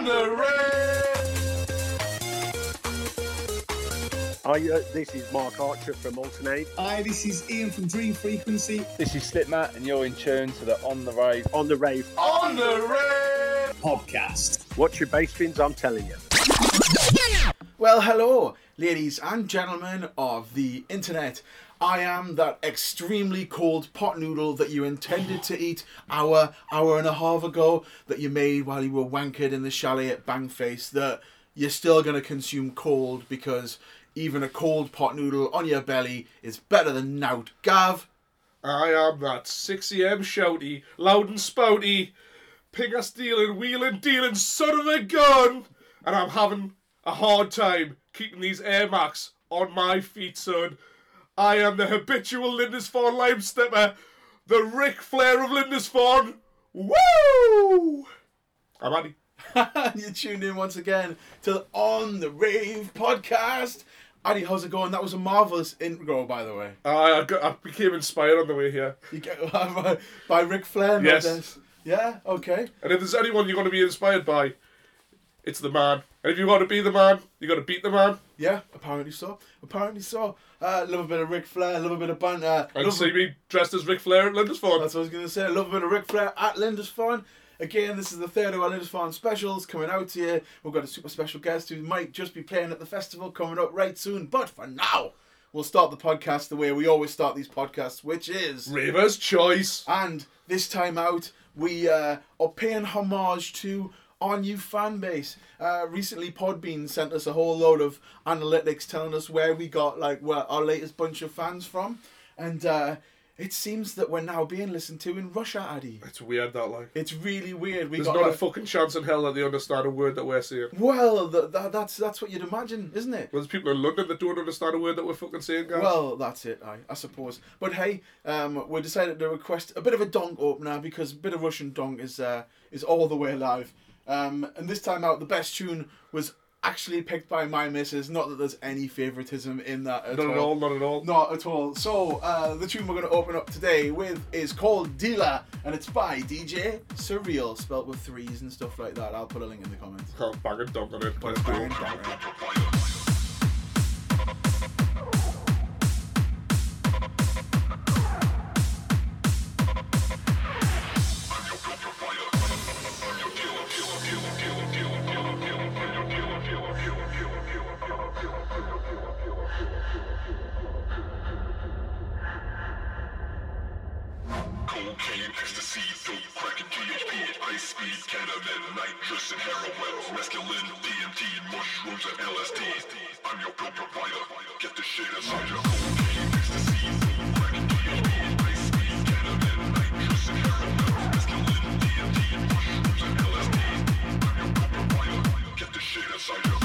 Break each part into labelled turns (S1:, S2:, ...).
S1: On the rave.
S2: Hi, uh, this is Mark Archer from Altern 8
S3: Hi, this is Ian from Dream Frequency.
S4: This is Slipmatt, and you're in tune to the On the Rave.
S2: on the rave.
S1: On the rave.
S3: podcast.
S2: Watch your bass fins, I'm telling you.
S5: Well, hello, ladies and gentlemen of the internet. I am that extremely cold pot noodle that you intended to eat hour, hour and a half ago that you made while you were wankered in the chalet at Bangface that you're still going to consume cold because even a cold pot noodle on your belly is better than nout. Gav,
S1: I am that 6am shouty, loud and spouty, pinger stealing, wheeling, dealing son of a gun, and I'm having a hard time keeping these Air Max on my feet, son. I am the habitual Lindisfarne lime stepper, the Ric Flair of Lindisfarne. Woo! I'm Andy.
S5: You're tuned in once again to the On the Rave podcast. Addy, how's it going? That was a marvelous intro, by the way.
S1: I, I, got, I became inspired on the way here.
S5: You get by, by Ric Flair,
S1: Yes.
S5: Yeah, okay.
S1: And if there's anyone you're going to be inspired by, it's the man. And if you want to be the man, you got to beat the man.
S5: Yeah, apparently so. Apparently so. Uh, love a bit of Ric Flair, love a bit of banter.
S1: And
S5: love
S1: see me dressed as Ric Flair at Lindisfarne.
S5: That's what I was going to say. Love a bit of Ric Flair at Lindisfarne. Again, this is the third of our Lindisfarne specials coming out to you. We've got a super special guest who might just be playing at the festival coming up right soon. But for now, we'll start the podcast the way we always start these podcasts, which is.
S1: Raver's choice.
S5: And this time out, we uh, are paying homage to our new fan base. Uh, recently, Podbean sent us a whole load of analytics telling us where we got like where our latest bunch of fans from, and uh, it seems that we're now being listened to in Russia, Addy.
S1: It's weird that like.
S5: It's really weird. We
S1: There's
S5: got
S1: not a fucking chance in hell that they understand a word that we're saying.
S5: well, th- th- that's that's what you'd imagine, isn't it?
S1: Well, there's people in London that don't understand a word that we're fucking saying, guys.
S5: Well, that's it, I, I suppose. But hey, um, we decided to request a bit of a donk opener because a bit of Russian donk is uh, is all the way live. Um, and this time out, the best tune was actually picked by my missus. Not that there's any favoritism in that at
S1: not at all, not at all.
S5: Not at all. So uh, the tune we're going to open up today with is called Dealer, and it's by DJ Surreal, spelt with threes and stuff like that. I'll put a link in the comments.
S1: Can't bang and dunk on it.
S6: And LSD. I'm your dope provider. Get the shit inside your cocaine, ecstasy, ice speed, ketamine, nitrous and heroin, DMT, LSD. I'm your provider. Get the shit inside your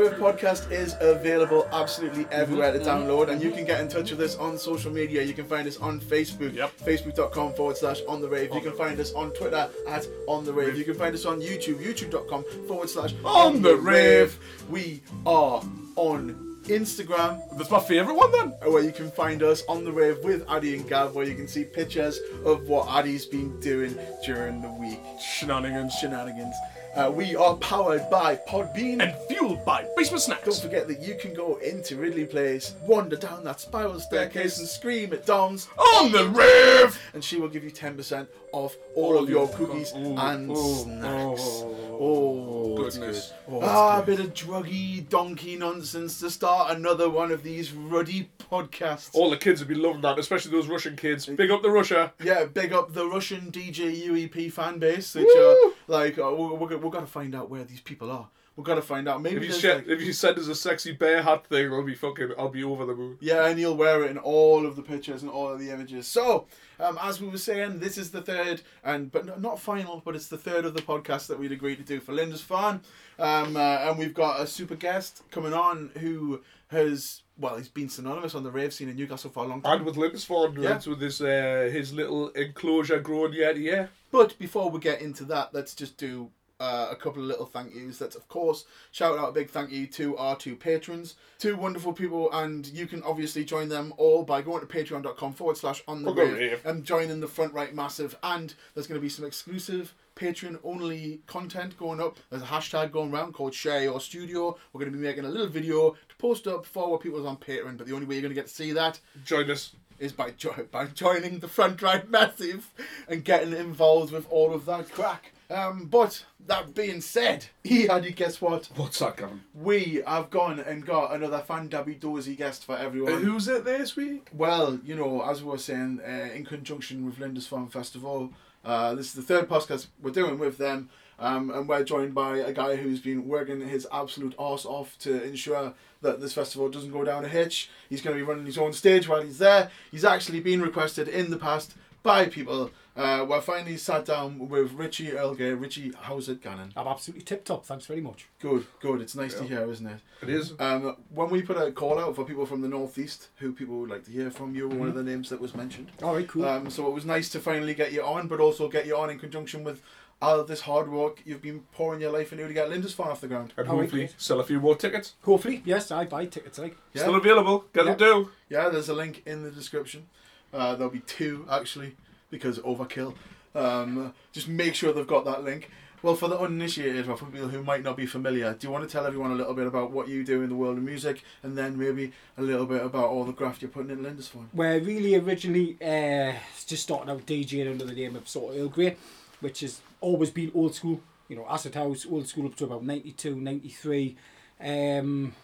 S6: dealer, dealer. The
S5: On podcast is available absolutely mm-hmm, everywhere to mm-hmm, download, and you mm-hmm. can get in touch with us on social media. You can find us on Facebook,
S1: Yep.
S5: facebook.com forward slash on the rave. You can find us on Twitter at on the rave. You can find us on YouTube, youtube.com forward slash
S1: On the Rave.
S5: We are on Instagram,
S1: That's my favourite one then.
S5: Uh, where you can find us on the rave with Addy and Gav, where you can see pictures of what Addy's been doing during the week.
S1: Shenanigans.
S5: Shenanigans. Uh, we are powered by Podbean.
S1: And fueled by Basement Snacks.
S5: Don't forget that you can go into Ridley Place, wander down that spiral staircase, and scream at Dom's
S1: On the rave!
S5: and she will give you 10% off all of your cookies and snacks.
S1: Oh,
S5: Oh,
S1: goodness. Oh,
S5: ah, a bit of druggy donkey nonsense to start another one of these ruddy podcasts.
S1: All the kids would be loving that, especially those Russian kids. Big up the Russia.
S5: Yeah, big up the Russian DJ UEP fan base, which are like, uh, we're, we're, going to find out where these people are. We've got to find out. Maybe
S1: If you,
S5: there's, like-
S1: if you send us a sexy bear hat thing, I'll be fucking, I'll be over the moon.
S5: Yeah, and you'll wear it in all of the pictures and all of the images. So, um, as we were saying, this is the third, and but not final, but it's the third of the podcast that we'd agreed to do for Lindisfarne. Um, uh, and we've got a super guest coming on who has, well, he's been synonymous on the rave scene in Newcastle for a long time.
S1: And with Lindisfarne,
S5: Yeah.
S1: with his uh, his little enclosure growing yet, yeah.
S5: But before we get into that, let's just do uh, a couple of little thank yous. Let's, of course, shout out a big thank you to our two patrons, two wonderful people, and you can obviously join them all by going to patreon.com forward slash on the
S1: On the
S5: rave
S1: rave.
S5: and joining the front right massive. And there's going to be some exclusive Patreon only content going up. There's a hashtag going around called Share Your Studio. We're going to be making a little video to post up for what people's on Patreon, but the only way you're going to get to see that
S1: Join us.
S5: is by jo- by joining the front right massive and getting involved with all of that crack. Um, but that being said, he had you guess what?
S1: What's that, Gavin?
S5: We have gone and got another fan dabby dozy guest for everyone.
S1: Uh, who's it this week?
S5: Well, you know, as we were saying, uh, in conjunction with Lindisfarne Festival, uh, this is the third podcast we're doing with them, um, and we're joined by a guy who's been working his absolute arse off to ensure that this festival doesn't go down a hitch. He's going to be running his own stage while he's there. He's actually been requested in the past by people. Uh, we're finally sat down with Richie Earlgate. Richie, how's it going?
S7: I'm absolutely tip top. Thanks very much.
S5: Good, good. It's nice to hear, isn't it?
S1: It is.
S5: Um, when we put a call out for people from the northeast who people would like to hear from, you were one of the names that was mentioned.
S7: All right, cool.
S5: Um, so it was nice to finally get you on, but also get you on in conjunction with all this hard work you've been pouring your life into to get Lindisfarne off the ground.
S1: And hopefully
S7: okay.
S1: sell a few more tickets.
S7: Hopefully, yes, I buy tickets. Like,
S5: Yeah,
S1: Still available. Get
S7: Yeah.
S1: them do.
S5: yeah. There's a link in the description. Uh, there'll be two actually because overkill. Um, just make sure they've got that link. Well, for the uninitiated or for people who might not be familiar, do you want to tell everyone a little bit about what you do in the world of music, and then maybe a little bit about all the graft you're putting in Lindisfarne?
S7: where really originally uh, just starting out DJing under the name of sort of Earl Grey, which has always been old school. You know, acid house, old school up to about 92, 93. Um,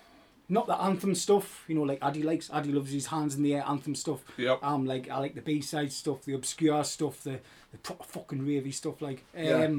S7: not the anthem stuff, you know, like Addy likes. Addy loves his hands in the air anthem stuff.
S1: Yep.
S7: Um, like I like the B side stuff, the obscure stuff, the the proper fucking ravey stuff. Like, um,
S5: Yeah.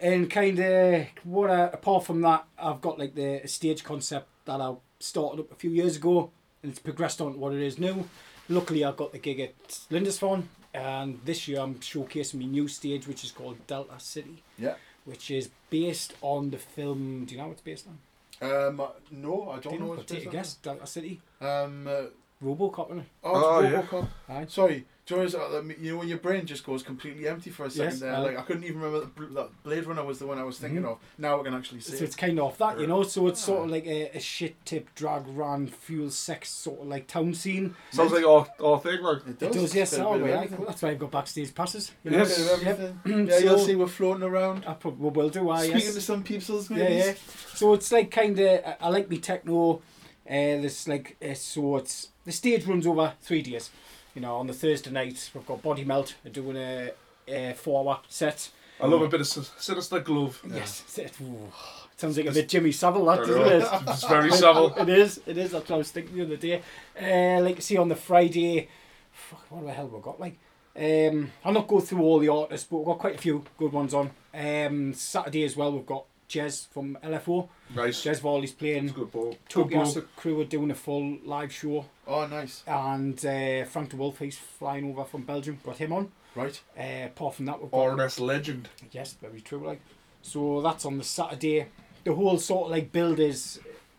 S7: And kind of what uh, apart from that, I've got like the stage concept that I started up a few years ago, and it's progressed on to what it is now. Luckily, I got the gig at Lindisfarne, and this year I'm showcasing my new stage, which is called Delta City,
S5: Yeah.
S7: which is based on the film. Do you know what it's based on?
S5: Um, no, I
S7: Do
S5: don't
S7: you
S5: know
S7: know?
S5: what
S7: I'll take a guess. Delta City.
S5: Um, uh,
S7: Robocop, isn't it?
S5: oh,
S1: Oh,
S5: it's
S1: yeah.
S5: Robocop.
S7: Aye.
S5: Sorry, do you, know, uh, you know when your brain just goes completely empty for a second
S7: Yes,
S5: there?
S7: aye.
S5: like I couldn't even remember that, that Blade Runner was the one I was thinking
S7: Mhm.
S5: of. Now I can actually see
S7: So
S5: it.
S7: it's kind of off that, you know. So it's sort
S5: Ah.
S7: of like a, a shit tip, drag run, fuel, sex, sort of like town scene.
S1: Sounds like our, our thing, like.
S5: It
S7: It does, yes. Oh,
S5: bit of
S7: yeah. That's why I've got backstage passes. You
S1: Yes.
S5: Bit of
S7: Yep.
S5: everything. Yeah, you'll
S7: So-
S5: see we're floating around.
S7: I probably will do. I
S5: Speaking
S7: yes.
S5: to some peoples, maybe.
S7: Yeah, yeah. So it's like kind of I, I like me techno. Uh, there's like uh, so it's the stage runs over three days. You know, on the Thursday night we've got Body Melt doing a, a four-hour set.
S1: I love a bit of sinister glove.
S7: Yes, it, ooh, sounds like a bit Jimmy Savile, that doesn't it?
S1: It's very Savile.
S7: It is. It is. That's what I was thinking the other day. Uh, like see on the Friday, fuck, what the hell we got? Like, um, I'll not go through all the artists, but we've got quite a few good ones on. Um, Saturday as well, we've got Gez from LFO.
S1: Nice.
S7: Gez Varley's playing.
S1: It's good ball. Good ball.
S7: Crew are doing a full live show,
S5: Oh, nice.
S7: and uh, Frank De Wulf he's flying over from Belgium. Got him on.
S5: Right.
S7: Uh, apart from that, we've got
S1: RNS legend.
S7: Yes, very true. Like, so that's on the Saturday. The whole sort of like build is.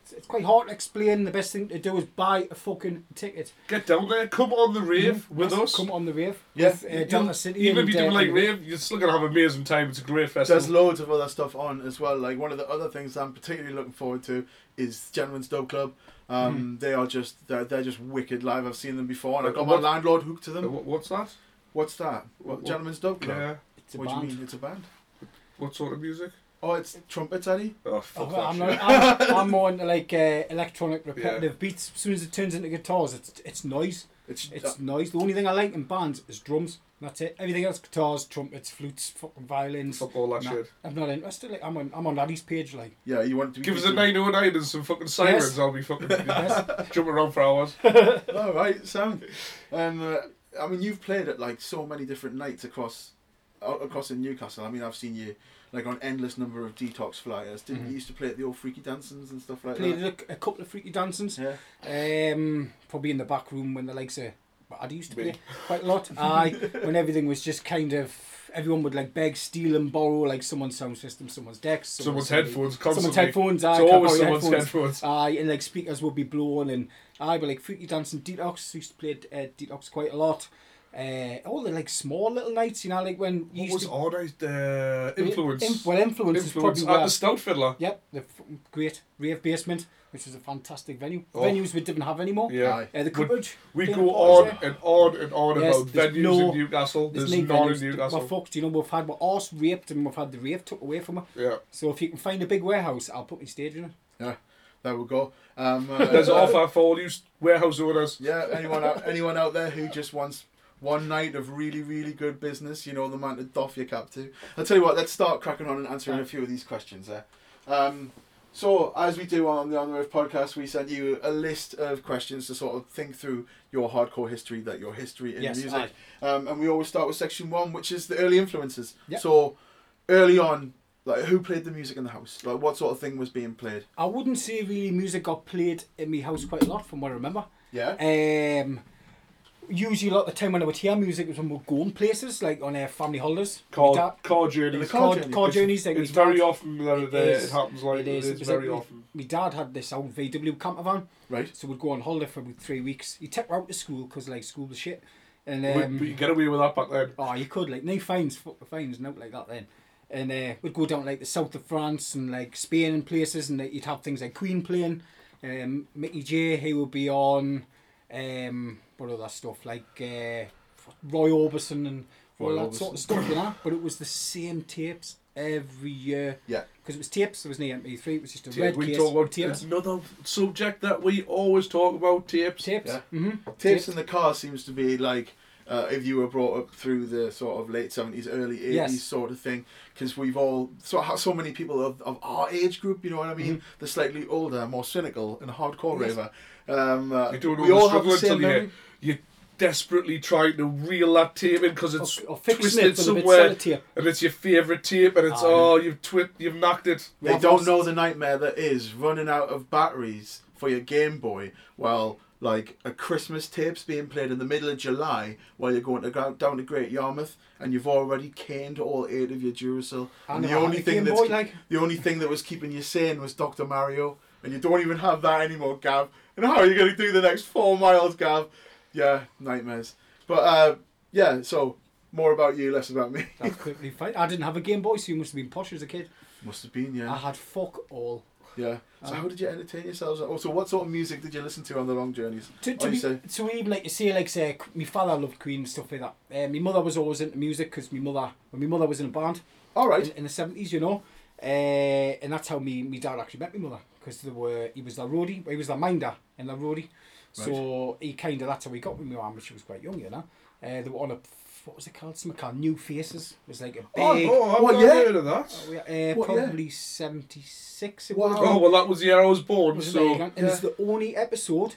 S7: It's, it's quite hard to explain. The best thing to do is buy a fucking ticket
S1: Get down there. Come on the rave with
S7: Yes,
S1: us.
S7: Come on the rave.
S5: Yeah.
S7: with, uh, Delta City.
S1: Even
S7: and,
S1: if you don't
S7: uh,
S1: like rave, you're still gonna have an amazing time. It's a great festival.
S5: There's loads of other stuff on as well. Like one of the other things I'm particularly looking forward to is Gentleman's Dub Club. Um, They are just they're, they're just wicked live. I've seen them before, and I've got my landlord hooked to
S1: Uh,
S5: them.
S1: wh- What's that?
S5: What's that?
S1: what-
S5: What, Gentleman's Dub Club?
S1: Yeah.
S7: It's a
S5: What do you mean? It's a band.
S1: What sort of music?
S5: Oh, it's trumpets, Eddie.
S1: Oh,
S7: Oh,
S1: fuck
S7: well, I'm,
S1: that
S7: not. I'm, I'm more into like uh, electronic repetitive beats. As soon as it turns into guitars, it's it's noise.
S5: It's,
S7: It's noise. The only thing I like in bands is drums. That's it. Everything else, guitars, trumpets, flutes, fucking violins.
S1: Fuck all that
S7: Nah,
S1: shit.
S7: I'm not interested. Like, I'm on I'm on Laddie's page. Like,
S5: yeah. You want to
S1: Give us a 909 and some fucking sirens.
S7: Yes.
S1: I'll be fucking
S7: yes.
S1: jumping around for hours.
S5: All right, sound. And uh, I mean, you've played at like so many different nights across uh, across in Newcastle. I mean, I've seen you like on endless number of detox flyers. Didn't you used to play at the old freaky dancings and stuff like
S7: played
S5: that?
S7: a, a couple of freaky dancings.
S5: Yeah.
S7: Um, probably in the back room when the likes of I used to
S1: Me.
S7: play quite a lot. I when everything was just kind of everyone would like beg, steal, and borrow like someone's sound system, someone's decks,
S1: Someone's
S7: somebody-
S1: headphones
S7: someone's
S1: constantly.
S7: headphones. Aye,
S1: It's
S7: can't
S1: always
S7: borrow your
S1: someone's headphones.
S7: Aye, and like speakers would be blown, and I but like freaky dancing detox. Used to play uh, detox quite a lot. Uh, all the like small little nights, you know, like when you
S1: What
S7: used
S1: was
S7: to.
S1: Orders? Uh, influence.
S7: In- well, influence, is
S1: influence
S7: probably
S1: at the Stout Fiddler.
S7: Yep, the f- great rave basement, which is a fantastic venue.
S1: Oh.
S7: Venues we didn't have anymore.
S1: Yeah.
S7: Uh, the
S1: We-
S7: cupboard.
S1: We go on
S7: there.
S1: and on and on
S7: Yes,
S1: about venues
S7: no-
S1: in Newcastle. There's,
S7: There's no
S1: none in. Newcastle.
S7: We're fucked. You know, we've had our arse raped and we've had the rave took away from us.
S1: Yeah.
S7: So if you can find a big warehouse, I'll put my stage in it. Yeah.
S5: There we go. Um, uh,
S1: There's an offer for all you warehouse owners.
S5: Yeah, anyone out, anyone out there who just wants one night of really, really good business, you know the man to doff your cap to. I'll tell you what, let's start cracking on and answering a few of these questions there. Um, so, as we do on the On the Riff podcast, we sent you a list of questions to sort of think through your hardcore history, that your history in
S7: Yes,
S5: music. Um, and we always start with section one, which is the early influences.
S7: Yep.
S5: So, early on, like who played the music in the house? Like what sort of thing was being played?
S7: I wouldn't say really music got played in my house quite a lot from what I remember.
S5: Yeah.
S7: Um, usually a lot of the time when I would hear music was when we'd going places, like on uh, family holidays.
S1: Car, car journeys.
S5: car
S7: car,
S5: journey.
S7: car
S1: It's-
S7: journeys. Like
S1: It's very
S7: dad-
S1: often that it,
S7: is.
S1: it happens like
S7: it is.
S1: It's
S7: It
S1: very
S7: like-
S1: often.
S7: My dad had this old VW camper van,
S5: Right.
S7: so we'd go on holiday for about three weeks. He'd take her out to school because like school was shit. And
S1: We-
S7: um,
S1: we, get away with that back then.
S7: Oh, you could like no fines, fuck the fines, out like that then. And uh, we'd go down like the south of France and like Spain and places, and like, you'd have things like Queen playing, um, Mickey J. He would be on, um, what other stuff like uh, Roy Orbison and all
S1: Roy
S7: that sort of stuff, you know. But it was the same tapes every year.
S5: Yeah.
S7: Because it was tapes. There was no MP3. It was just a
S1: Yeah,
S7: red
S1: we
S7: case.
S1: talk about
S7: tapes.
S1: another subject that we always talk about tapes.
S7: Tapes.
S5: Yeah.
S7: Mm-hmm.
S5: Tapes in the car seems to be like uh, if you were brought up through the sort of late seventies, early eighties
S7: Yes.
S5: sort of thing, because we've all so so many people of, of our age group, you know what I mean? The slightly older, more cynical and hardcore
S7: Mm-hmm. Yes.
S5: raver. Um, uh,
S1: You don't
S5: we all have
S1: struggle
S5: the same
S1: until you,
S5: memory.
S1: You desperately trying to reel that tape in because it's
S7: Or, or fixing
S1: twisted
S7: it with a bit
S1: somewhere, and it's your favourite tape, and it's ah,
S7: Aye.
S1: oh you've twit, you've knocked it.
S5: They
S7: I've
S5: don't
S7: lost-
S5: know the nightmare that is running out of batteries for your Game Boy while like a Christmas tape's being played in the middle of July while you're going to go down to Great Yarmouth and you've already caned all eight of your Duracell.
S7: I
S5: And the only thing
S7: Game
S5: that's
S7: Boy,
S5: keep-
S7: like.
S5: the only thing that was keeping you sane was Dr. Mario. And you don't even have that anymore, Gav. And how are you going to do the next four miles, Gav? Yeah, nightmares. But uh, yeah, so more about you, less about me.
S7: That's quickly fine. I didn't have a Game Boy, so you must have been posh as a kid.
S5: Must have been, yeah.
S7: I had fuck all.
S5: Yeah. So how did you entertain yourselves? Also, what sort of music did you listen to on the long journeys?
S7: To, to, be,
S5: you say?
S7: to even like to say like say my father loved Queen and stuff like that. Uh, my mother was always into music because my mother when my mother was in a band
S5: All right.
S7: in, in the seventies, you know, uh, and that's how me me dad actually met my mother because they were he was the roadie, he was the minder in the roadie, so he kind of that's how he got with my mum she was quite young, you know. Uh, they were on a what was it called? Something called New Faces. It was like a big.
S1: Oh, I've
S5: What year?
S1: heard of that.
S7: Oh, yeah, uh,
S5: What year?
S7: probably seventy six. It
S5: Wow.
S1: Oh well, that was the year I was born.
S7: Was
S1: so?
S7: And it's the only episode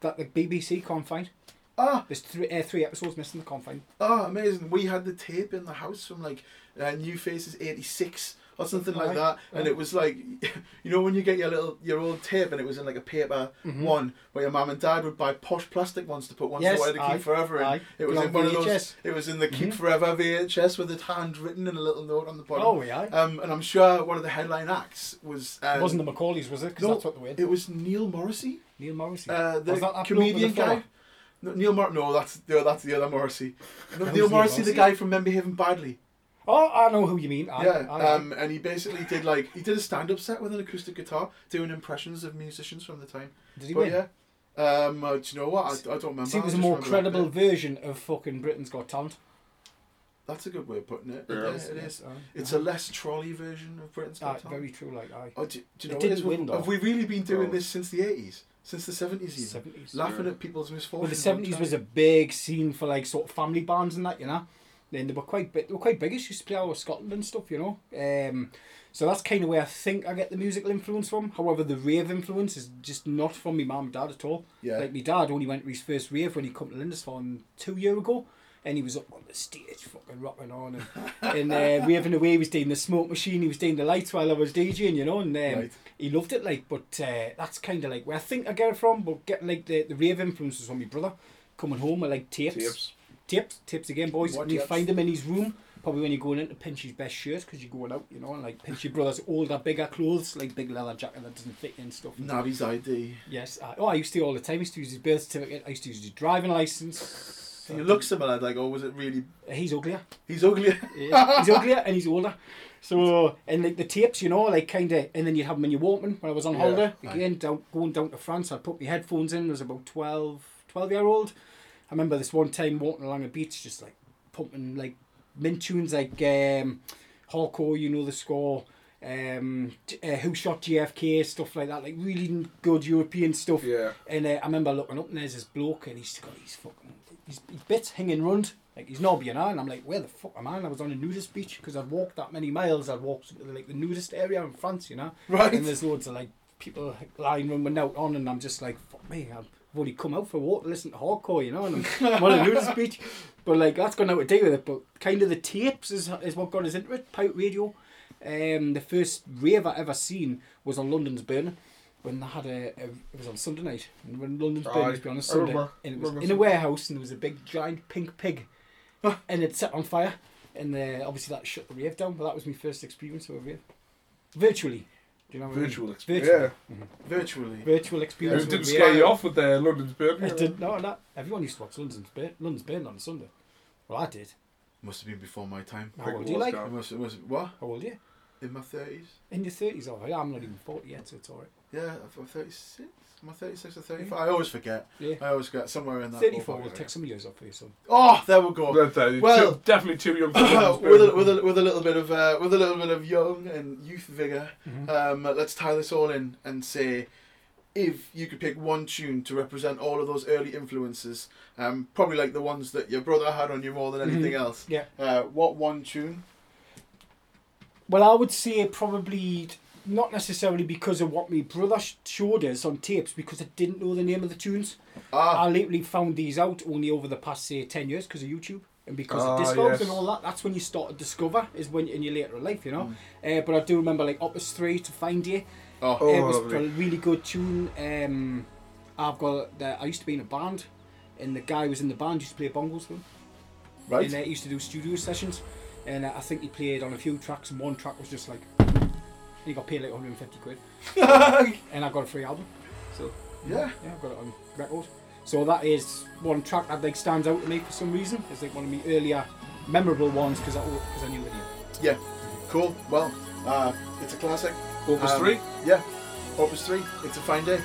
S7: that the BBC can't find.
S5: Ah,
S7: There's three, uh, three episodes missing. They can't find.
S5: ah, amazing. We had the tape in the house from like uh, New Faces '86 or something like
S7: Right,
S5: that, and it was like, you know, when you get your little your old tape and it was in like a paper one, where your mum and dad would buy posh plastic ones to put ones
S7: Mm-hmm. Yes,
S5: wanted to keep forever in.
S7: aye.
S5: It was in one of those. It was in the Keep
S7: Mhm.
S5: Forever VHS with it handwritten and a little note on the bottom.
S7: Oh yeah.
S5: Um, and I'm sure one of the headline acts was. Um,
S7: it wasn't the Macaulays, was it? Because
S5: no,
S7: that's what they were.
S5: It was Neil Morrissey.
S7: Neil Morrissey.
S5: Uh, the
S7: Was that that bloke with
S5: comedian
S7: the
S5: guy. No, Neil Mor- No, that's the that's the other Morrissey. No, Neil
S7: Neil
S5: Morrissey, the guy from Men Behaving Badly.
S7: Oh, I know who you mean. Aye,
S5: yeah.
S7: aye, aye.
S5: Um, and he basically did like he did a stand-up set with an acoustic guitar, doing impressions of musicians from the time.
S7: Did he
S5: but
S7: win?
S5: yeah. Um, uh, do you know what? I, I don't remember.
S7: See, it was a more credible version of fucking Britain's Got Talent.
S5: That's a good way of putting it.
S1: Yeah.
S5: Yeah, it is.
S7: Aye.
S5: It's a less trolley version of Britain's Got Talent.
S7: very true. Like I.
S5: Oh, do, do you
S7: It
S5: know what it
S7: didn't win,
S5: Have-
S7: though.
S5: Have we really been doing
S1: Oh.
S5: this since the eighties? Since the seventies even?
S7: Seventies.
S5: Laughing
S1: Yeah.
S5: at people's misfortunes.
S7: Well, the seventies was a big scene for like sort of family bands and that, you know. Then they were quite big. They were quite big. Used to play of Scotland and stuff, you know. Um, so that's kind of where I think I get the musical influence from. However, the rave influence is just not from my mum and dad at all.
S5: Yeah.
S7: Like my dad only went to his first rave when he come to Lindisfarne two year ago. And he was up on the stage, fucking rocking on and, and uh, raving away. He was doing the smoke machine, he was doing the lights while I was DJing, you know. And um,
S5: Right.
S7: he loved it, like. But uh, that's kind of like where I think I get it from. But getting like the, the rave influences from my brother coming home with like tapes,
S1: Tapes.
S7: Tips, tips again, boys.
S5: What
S7: and you find him in his room, probably when you're going in to pinch his best shirt because you're going out, you know, and like pinch your brother's older, bigger clothes, like big leather jacket that doesn't fit and stuff.
S5: Nabby's ID.
S7: Yes. I, oh, I used to all the time. I used to use his birth certificate. I used to use his driving license.
S5: You look similar, like, oh, was it really?
S7: He's uglier.
S5: He's uglier.
S7: Yeah, he's uglier and he's older. So and like the tapes, you know, like kind of, and then you'd have them in your Walkman when I was on
S5: Yeah,
S7: holiday. Again, down, going down to France, I'd put my headphones in. I was about 12, 12 year old. I remember this one time walking along a beach, just like pumping like mint tunes like um, hardcore, you know the score. Um, uh, who shot JFK stuff like that, like really good European stuff.
S1: Yeah.
S7: And uh, I remember looking up and there's this bloke and he's got his fucking his, his bits hanging round. Like he's not being on. And I'm like, where the fuck am I? And I was on a nudist beach because I'd walked that many miles. I'd walked like the nudist area in France, you know.
S5: Right.
S7: And there's loads of like people lying round with out on, and I'm just like, fuck me, I've only come out for a walk to listen to hardcore, you know, and I'm, on a nudist beach. But like that's got nothing to do with it. But kind of the tapes is is what got us into it. Pirate radio. Um, the first rave I ever seen was on London's Burning when they had a, a it was on Sunday night and when London's
S1: Aye,
S7: was on a Sunday
S1: remember-
S7: and it was in a warehouse and there was a big giant pink pig and it set on fire and uh, obviously that shut the rave down but that was my first experience of a rave virtually do you know what I mean?
S1: Virtual mm-hmm.
S7: Virtual.
S1: experience. Yeah.
S5: Virtually.
S7: virtual
S1: It
S7: experience
S1: didn't scare you off with the London's Burning.
S7: I didn't know that everyone used to watch London's Burn London's Burn on a Sunday well I did
S5: Must have been before my time.
S7: how old
S1: it
S7: are you like
S5: must, must, what?
S7: how old are you
S5: In my 30s?
S7: in your 30s oh yeah I'm not even 40 yet so it's alright
S5: Yeah, I'm 36. Am I 36 or 35? I always forget.
S7: yeah
S5: I always get somewhere in that.
S7: 34
S5: ballpark
S7: will take some years off for you son
S5: Oh, there we go.
S1: But, uh,
S5: Well-
S1: too- definitely too young for
S5: with a with a with a little bit of uh, with a little bit of young and youth vigor, um, let's tie this all in and say, if you could pick one tune to represent all of those early influences, um, probably like the ones that your brother had on you more than anything else.
S7: yeah
S5: Uh, what one tune?
S7: Well, I would say probably not necessarily because of what my brother showed us on tapes, because I didn't know the name of the tunes.
S8: Ah.
S7: I literally found these out only over the past say ten years because of YouTube and because
S8: Ah,
S7: of Discogs
S8: yes.
S7: and all that. That's when you start to discover is when in your later life, you know.
S8: Mm.
S7: Uh, but I do remember like Opus Three to Find You.
S8: Oh,
S7: it was
S8: lovely.
S7: a really good tune. Um, I've got. The, I used to be in a band, and the guy who was in the band used to play bongos for them.
S8: right.
S7: And uh, he used to do studio sessions, and uh, I think he played on a few tracks, and one track was just like, and he got paid like 150 quid, and I got a free album. So
S8: yeah.
S7: yeah, I've got it on record. So that is one track that like stands out to me for some reason. It's like one of my earlier memorable ones because I because I knew it.
S8: Yeah. Cool. Well, uh, it's a classic.
S5: Opus
S8: Um,
S5: 3.
S8: Yeah. Opus 3. It's a fine day.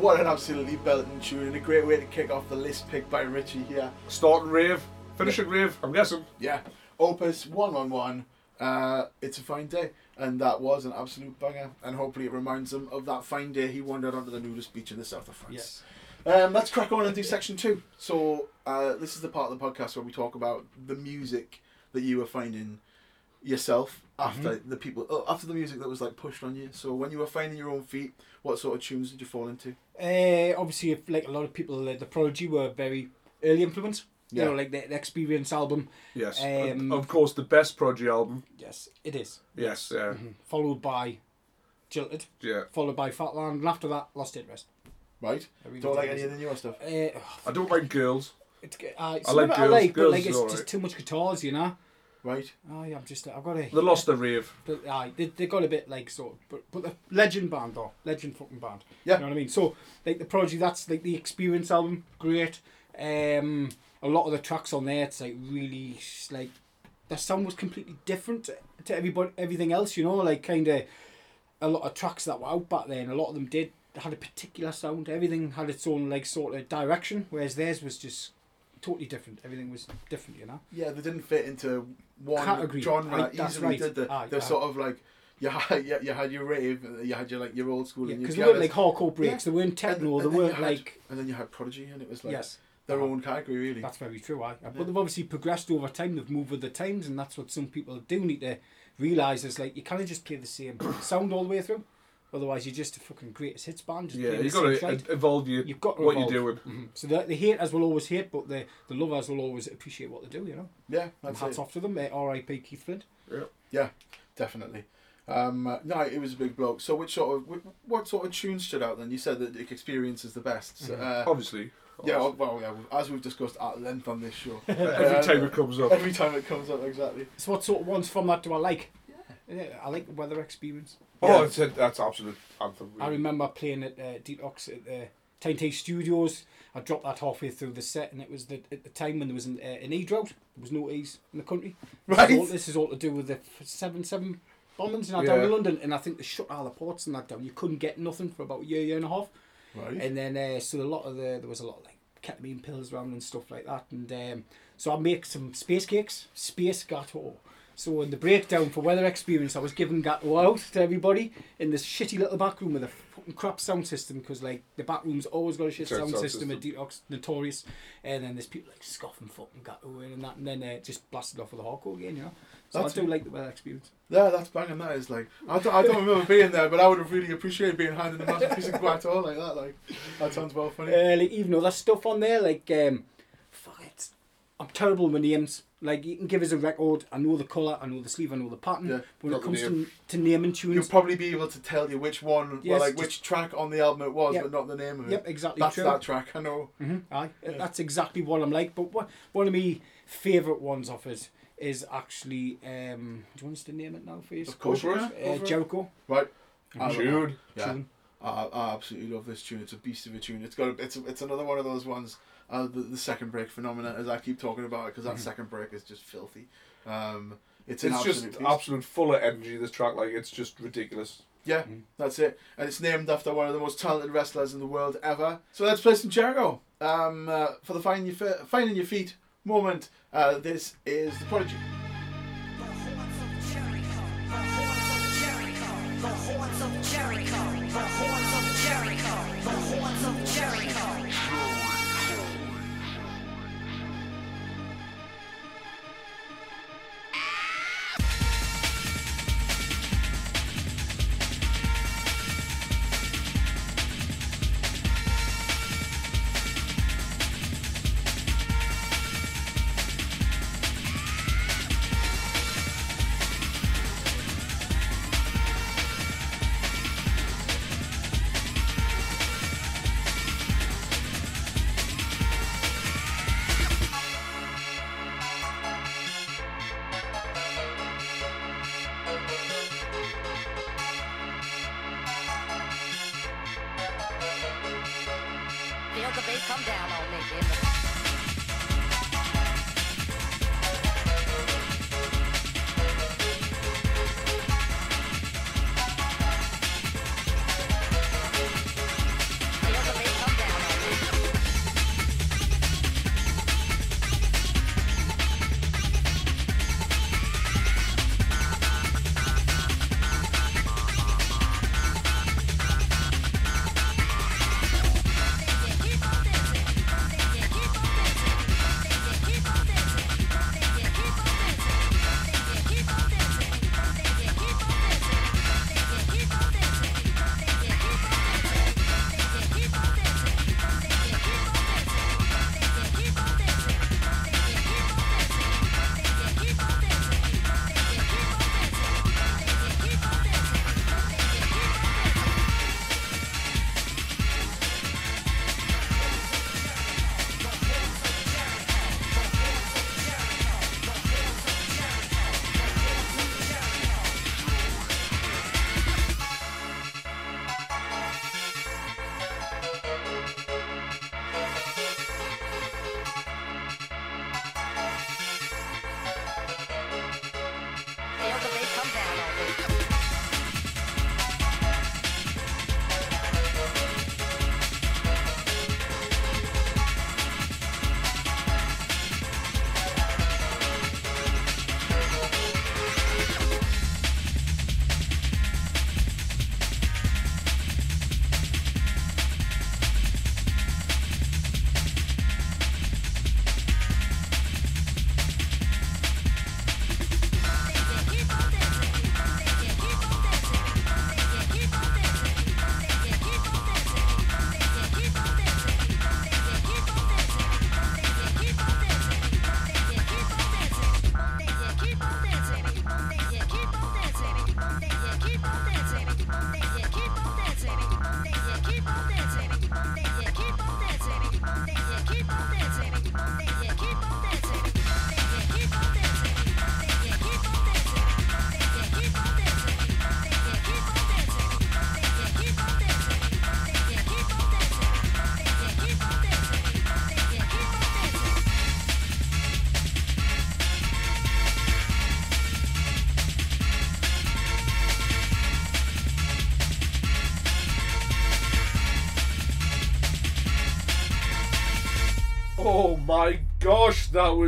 S5: What an absolutely belting tune and a great way to kick off the list pick by Richie here.
S1: Starting rave, finishing rave. I'm guessing.
S5: Yeah, Opus 3. Uh, it's a fine day, and that was an absolute banger. And hopefully, it reminds him of that fine day he wandered onto the nudist beach in the south of France.
S7: Yes.
S5: Um, let's crack on and do section two. So, uh, this is the part of the podcast where we talk about the music that you were finding yourself after the people, oh, after the music that was like pushed on you. So, when you were finding your own feet, what sort of tunes did you fall into?
S7: Uh, obviously, if, like a lot of people, the Prodigy were very early influence.
S5: Yeah.
S7: You know, like the, the Experience album.
S1: Yes.
S7: Um,
S1: of course, the best Prodigy album.
S7: Yes, it is.
S1: Yes. Yeah.
S7: Followed by Jilted.
S1: Yeah.
S7: Followed by Fatland, and after that, Lost Interest.
S5: Right?
S7: I really
S5: Don't like any of the newer stuff.
S7: Uh,
S1: I don't mind girls.
S7: it's, uh,
S1: I like Girls.
S7: I like, but like it's just too much guitars, you know.
S5: Right?
S7: Oh yeah, I'm just I've got a.
S1: They lost the rave.
S7: But aye, they, they got a bit like sort, but but the legend band though, legend fucking band.
S5: Yeah.
S7: you know what I mean. So like the Prodigy, that's like the Experience album, great. Um, a lot of the tracks on there, it's like really like the sound was completely different to, to everybody, everything else. You know, like kind of a lot of tracks that were out back then. A lot of them did had a particular sound. Everything had its own like sort of direction, whereas theirs was just totally different. Everything was different, you know.
S5: Yeah, they didn't fit into one
S7: Category.
S5: genre
S7: that's
S5: easily,
S7: right.
S5: did the,
S7: aye.
S5: sort of like you had you, you had your rave, you had your like your old school,
S7: Yeah,
S5: and
S7: because they weren't like hardcore breaks.
S5: Yeah.
S7: They weren't
S5: and-
S7: techno.
S5: and
S7: they weren't
S5: had-
S7: like
S5: and then you had Prodigy, and it was like
S7: yes.
S5: their
S7: Uh-huh.
S5: own category, really.
S7: That's very true. I. But they've obviously progressed over time. They've moved with the times, and that's what some people do need to realise. Is like you can't just play the same sound all the way through. Otherwise, you're just a fucking greatest hits band.
S1: Yeah,
S7: you've
S1: got to
S7: shite.
S1: evolve your,
S7: You've got to
S1: what
S7: evolve.
S1: you're doing.
S7: Mhm. So the, the haters will always hate, but the the lovers will always appreciate what they do. You know.
S5: yeah,
S7: And
S5: that's
S7: hats
S5: it.
S7: off to them. Uh, R.I.P. Keith Flint.
S5: Yeah, yeah definitely. Um, uh, no, it was a big bloke. So, which sort of what sort of tunes stood out then? You said that the experience is the best. So, uh,
S1: Obviously.
S5: yeah, well, well, yeah, as we've discussed at length on this show.
S1: Every
S5: Uh,
S1: time it comes up.
S5: Every time it comes up, exactly.
S7: So what sort of ones from that do I like? Yeah, I like the Weather Experience.
S1: Oh, it's a, that's absolute anthem.
S7: I remember playing at uh, Detox at the Tiny Studios. I dropped that halfway through the set, and it was the, at the time when there was an, uh, an E drought. There was no E's in the country. This
S5: Right.
S7: Is all, this is all to do with the seven seven bombings you know, down
S1: Yeah.
S7: in London, and I think they shut all the ports and that down. You couldn't get nothing for about a year, year and a half.
S5: Right.
S7: And then uh, so a lot of the there was a lot of like ketamine pills around and stuff like that. And um, so I make some space cakes, space gateau. So in the breakdown for weather experience, I was giving gateau out to everybody in this shitty little back room with a fucking crap sound system because like the back room's always got a shit
S1: Shit
S7: sound,
S1: sound
S7: system, at
S1: system.
S7: Detox notorious. And then there's people like scoffing fucking gateau in and that, and then uh, just blasted off with a hardcore again, you know. So
S5: That's
S7: I do
S5: it.
S7: like the weather experience.
S5: Yeah, that's banging. That is like I don't, I don't remember being there, but I would have really appreciated being handed a massive piece of guato like that. Like that sounds well funny.
S7: Uh, like even other stuff on there, like um, fuck it, I'm terrible with names. Like you can give us a record, I know the colour, I know the sleeve, I know the pattern.
S5: Yeah,
S7: but when it
S1: the
S7: comes to,
S1: name.
S7: to naming
S5: You'll probably be able to tell you which one,
S7: Yes,
S5: well, like which track on the album it was,
S7: Yep.
S5: but not the name of it.
S7: yep, exactly
S5: That's
S7: true.
S5: that track. I know.
S7: hmm Aye, that's exactly what I'm like. But what one of my favourite ones of it is actually. Um, do you want us to name it now for you?
S5: Of course,
S1: Go for
S5: you
S1: it.
S5: can. Go
S7: Uh,
S5: for.
S7: Jericho.
S5: Right. I love
S1: Jude.
S5: that. Yeah.
S7: Tune.
S5: I, I absolutely love this tune. It's a beast of a tune. It's got. A, it's a, it's another one of those ones. Uh, the, the second break phenomenon, as I keep talking about it, because that second break is just filthy. Um, it's an
S1: It's just
S5: absolute
S1: absolute full of energy. This track, like it's just ridiculous.
S5: Yeah, that's it. And it's named after one of the most talented wrestlers in the world ever. So let's play some Jericho. Um, uh, for the finding your, fe- finding your feet moment, uh, this is the Prodigy.
S9: The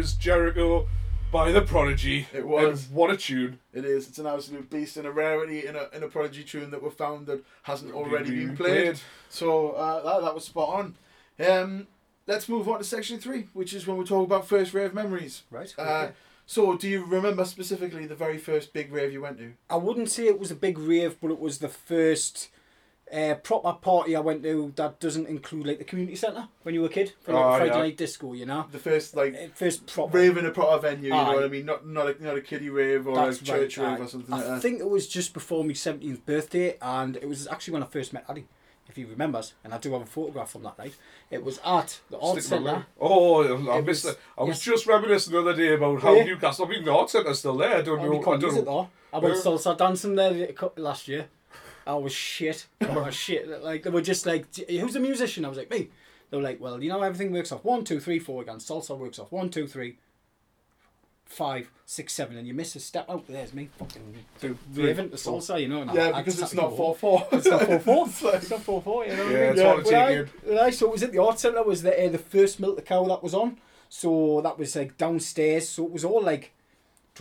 S1: was Jericho by the Prodigy.
S5: It was.
S1: And what a tune.
S5: It is. It's an absolute beast and a rarity in a in a prodigy tune that we found that hasn't already
S1: Been
S5: been played.
S1: played.
S5: So uh, that that was spot on. Um, let's move on to section three, which is when we talk about first rave memories.
S7: Right.
S5: Uh,
S7: okay.
S5: so, do you remember specifically the very first big rave you went to?
S7: I wouldn't say it was a big rave, but it was the first uh, proper party I went to that doesn't include like the community centre when you were a kid for like
S1: Oh,
S7: Friday
S1: yeah.
S7: night disco, you know.
S5: The first like
S7: Uh, First proper.
S5: rave in a proper venue. You know what I mean? Not not a not a kiddie rave or
S7: That's
S5: a church
S7: right,
S5: rave
S7: aye.
S5: or something
S7: I
S5: like that.
S7: I think it was just before my seventeenth birthday, and it was actually when I first met Addy, if he remembers, and I do have a photograph from that night. It was at the Arts Centre.
S1: Oh, I
S7: It
S1: missed
S7: was-
S1: it. I was
S7: yes.
S1: just reminiscing the other day about how
S7: Yeah.
S1: Newcastle, I mean, the Arts Centre's still there. I don't
S7: Oh,
S1: know. I don't.
S7: I went
S1: Yeah.
S7: salsa dancing there last year. I was shit. I was shit. Like they were just like, "Who's the musician?" I was like, "Me." They were like, "Well, you know, everything works off one, two, three, four again. Salsa works off one, two, three, five, six, seven, and you miss a step Oh, There's me fucking
S1: Two,
S7: raving to salsa, you know.
S5: yeah,
S7: I
S5: because
S7: just
S5: it's not four four.
S7: It's not four four.
S5: It's
S7: not four four. You know. what I
S1: Yeah,
S7: mean?
S1: it's hard to
S7: When
S1: take
S7: I- when I- so it was at the art centre. Was the uh, the first milk the cow that was on. So that was like downstairs. So it was all like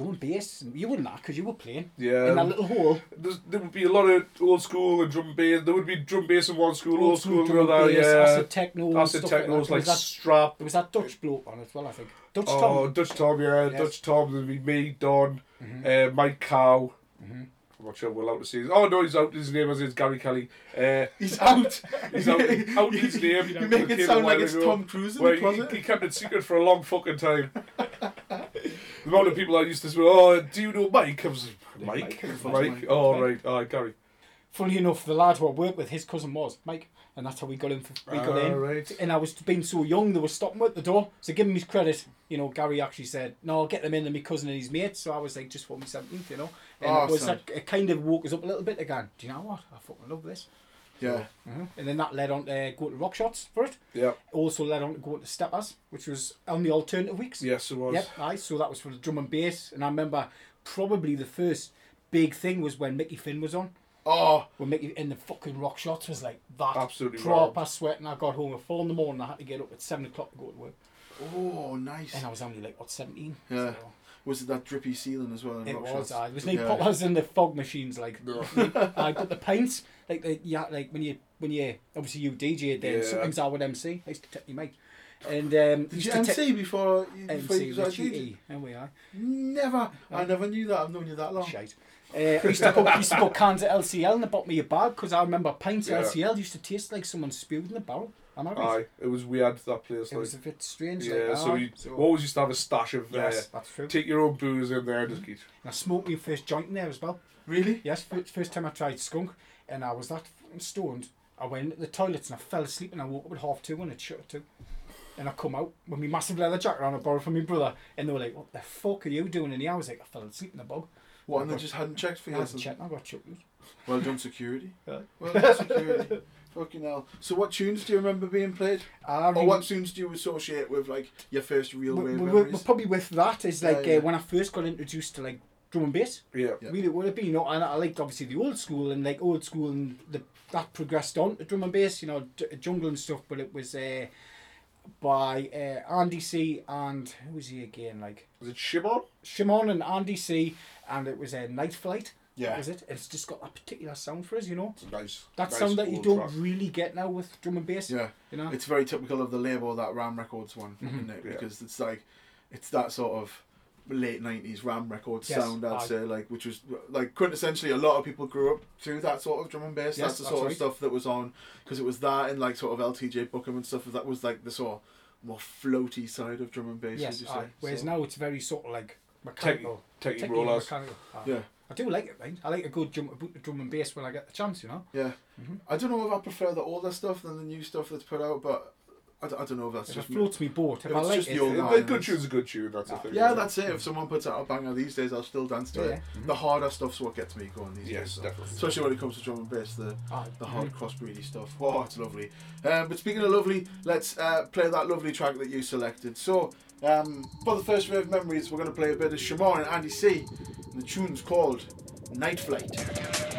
S7: drum and bass. You wouldn't that because you were playing
S1: Yeah.
S7: in that little hole.
S1: There's, there would be a lot of old school and drum and bass. There would be drum bass in one school, old, school in
S7: drum and bass,
S1: Yeah.
S7: acid techno,
S1: Acid
S7: stuff
S1: technos
S7: like,
S1: like
S7: that,
S1: Strap.
S7: there was that Dutch bloke on as well. I think Dutch
S1: Oh,
S7: Tom.
S1: Dutch Tom, yeah.
S7: Yes.
S1: Dutch Tom, there'd be me, Don,
S7: Mm-hmm.
S1: uh, Mike Cow. I'm not sure we're allowed to his. Oh, no, he's out. His name is Gary Kelly. Uh,
S5: He's out.
S1: He's out, out his name.
S5: You make it sound like it's
S1: ago.
S5: Tom Cruise in
S1: Well,
S5: the closet.
S1: he, he kept it secret for a long fucking time. the amount of people I used to say, oh, do you know Mike? I was like, Mike?
S5: Mike.
S1: Mike?
S5: Mike.
S1: Oh, right. Oh, Gary.
S7: Funny enough, the lad who I worked with, his cousin was Mike, and that's how we got in. For, we got
S1: Ah,
S7: in.
S1: right.
S7: And I was being so young, they were stopping at the door. So give him his credit. You know, Gary actually said, "No, I'll get them in." And my cousin and his mate. So I was like, just for my seventeenth, you know. And it was
S5: Awesome.
S7: like it kind of woke us up a little bit again. Do you know what? I fucking love this.
S5: Yeah.
S7: uh And then that led on to go to Rockshots for it.
S1: Yeah.
S7: Also led on to go to steppers, which was on the alternative weeks.
S1: Yes, it was.
S7: Yep, aye. So that was for the drum and bass. And I remember probably the first big thing was when Mickey Finn was on.
S5: Oh,
S7: When Mickey in the fucking Rockshots was like that.
S1: Absolutely
S7: proper sweating. I got home at four in the morning. I had to get up at seven o'clock to go to work.
S5: oh, nice.
S7: And I was only like what seventeen.
S5: Yeah.
S7: So
S5: Was it that drippy ceiling as well? in
S7: it was.
S5: shots?
S7: I was no
S5: Yeah.
S7: poppers in the fog machines like. I got the pints like the yeah like when you when you obviously you DJ then
S1: Yeah.
S7: sometimes I would MC. I used to take your mic. And um,
S5: Did you MC
S7: take-
S5: before you, before
S7: MC
S5: you
S7: with
S5: started
S7: GE.
S5: DJing?
S7: We are.
S5: Never. I never knew that. I've known you that long.
S7: Shite. Uh, I used to put, used to put cans of LCL in the bottom of your bag because I remember pints
S1: Yeah.
S7: LCL used to taste like someone spewed in the barrel. Am I?
S1: Aye, it was weird, that place.
S7: It
S1: Like,
S7: was a bit strange.
S1: yeah,
S7: like,
S1: so
S7: aye.
S1: you
S7: So-
S1: always used to have a stash of.
S7: yes,
S1: Uh,
S7: that's true.
S1: take your own booze in there and just keep.
S7: And I smoked my first joint in there as well.
S5: Really?
S7: Yes, first, time I tried skunk, and I was that stoned. I went to the toilets and I fell asleep, and I woke up at half two and it shut at two. And I come out with my massive leather jacket on I borrowed from my brother, and they were like, "What the fuck are you doing in here?" I was like, "I fell asleep in the bog."
S5: What, and they just hadn't checked for
S7: I
S5: you?
S7: wasn't checking. I got chucked.
S5: Well done, security. Well done, security. Fucking hell. So, what tunes do you remember being played?
S7: I
S5: Or what tunes do you associate with, like, your first real
S7: we,
S5: rave
S7: we, we,
S5: memories?
S7: we're probably with that is like
S5: yeah.
S7: Uh, when I first got introduced to like drum and bass.
S1: Yeah.
S5: Yeah.
S7: Really would have been, you know, and I liked obviously the old school and like old school and the that progressed on to drum and bass, you know, j- jungle and stuff. But it was uh, by uh, Andy C and who was he again? Like
S1: Was it Shimon?
S7: Shimon and Andy C, and it was a uh, Night Flight.
S5: Yeah.
S7: was it? It's just got that particular sound for us, you know.
S1: It's nice.
S7: That
S1: nice
S7: sound that you don't
S1: track.
S7: really get now with drum and bass.
S5: Yeah.
S7: You know.
S5: It's very typical of the label, that Ram Records one,
S7: Mm-hmm.
S5: isn't it?
S1: Yeah.
S5: Because it's like, it's that sort of late 90s Ram Records
S7: Yes,
S5: sound, I'd
S7: aye.
S5: say, like, which was, like, quintessentially, a lot of people grew up to that sort of drum and bass.
S7: Yes,
S5: that's the
S7: that's
S5: sort
S7: right.
S5: of stuff that was on, because it was that and, like, sort of LTJ Bukem and stuff, that was, like, the sort of more floaty side of drum and bass,
S7: yes.
S5: would you
S7: aye.
S5: say?
S7: Whereas
S5: So-
S7: now it's very sort of like
S1: Techie,
S7: mechanical.
S1: techie
S7: Techie
S1: rollers.
S7: mechanical. Aye.
S5: Yeah.
S7: I do like it, right? I like a good drum, a good drum and bass when I get the chance, you know.
S5: Yeah.
S7: Mm-hmm.
S5: I don't know if I prefer the older stuff than the new stuff that's put out, but I, d- I don't know if that's
S7: If it
S5: just me.
S7: floats me boat, if
S5: If
S7: I
S5: it's
S7: like
S5: just
S7: it,
S5: the old
S7: it-
S5: line.
S1: A good tune's a good tune, that's the thing.
S5: Yeah, that's it. If someone puts out a banger these days, I'll still dance to
S7: Yeah,
S5: it.
S7: Mm-hmm.
S5: The harder stuff's what gets me going these
S1: Yes,
S5: days. so.
S1: definitely.
S5: Especially when it comes to drum and bass, the
S7: Aye.
S5: the hard crossbreedy stuff. Oh, it's lovely. Um, but speaking of lovely, let's uh, play that lovely track that you selected. So, um, for the first rave memories, we're going to play a bit of Shimon and Andy C. And the tune's called Night Flight.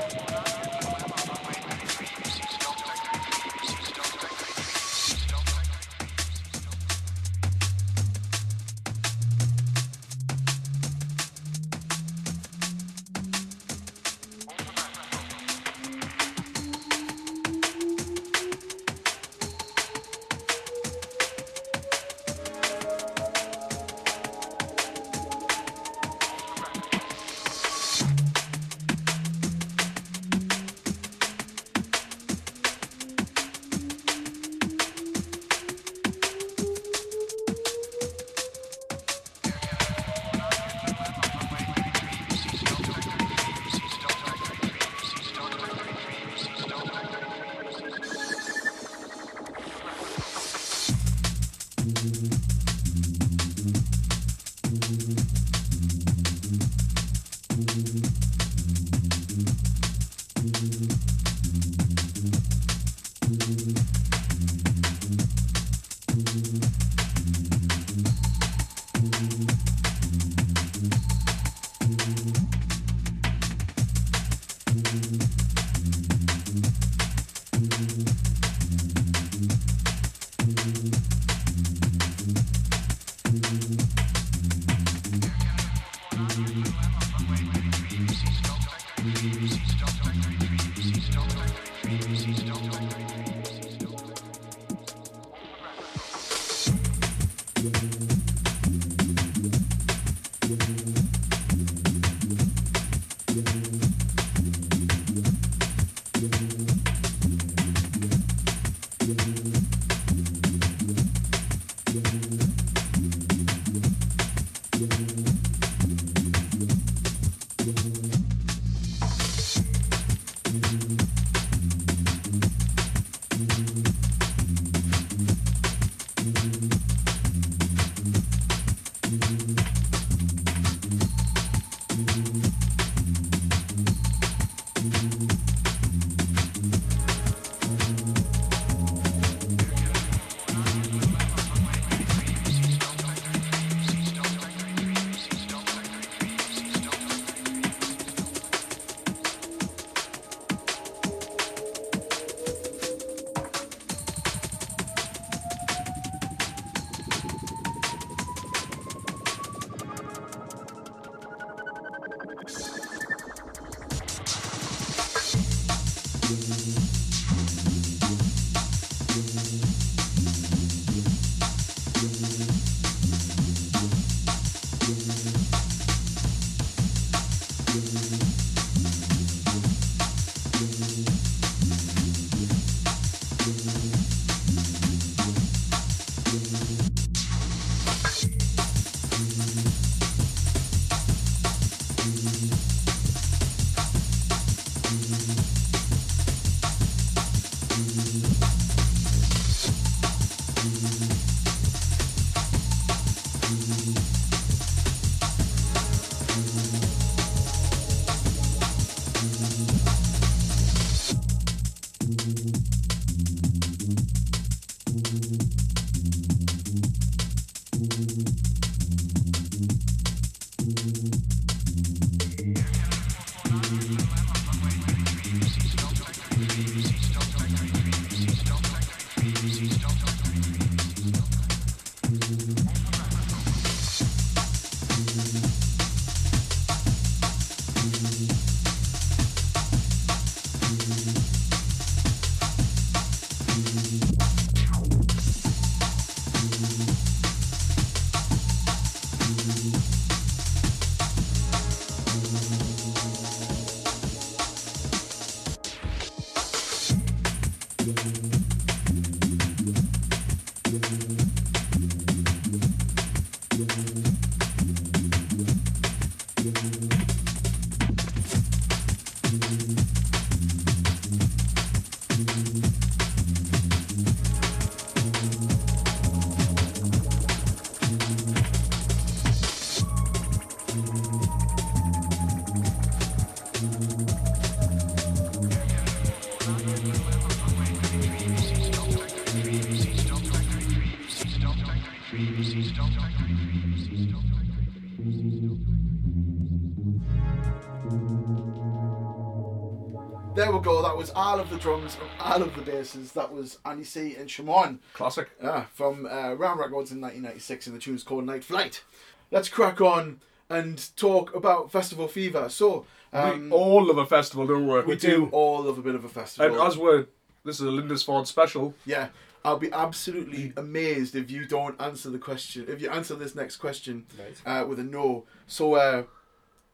S5: Go. That was all of the drums and all of the basses. That was Andy C and Shimon.
S1: Classic.
S5: Yeah, from uh, Ram Records in 1996, and the tune's called Night Flight. Let's crack on and talk about Festival Fever. So, um,
S1: we all love a festival, don't we?
S5: we do all love a bit of a festival.
S1: And as we're, this is a Lindisfarne special.
S5: yeah, I'll be absolutely amazed if you don't answer the question. If you answer this next question uh, with a no. So, uh,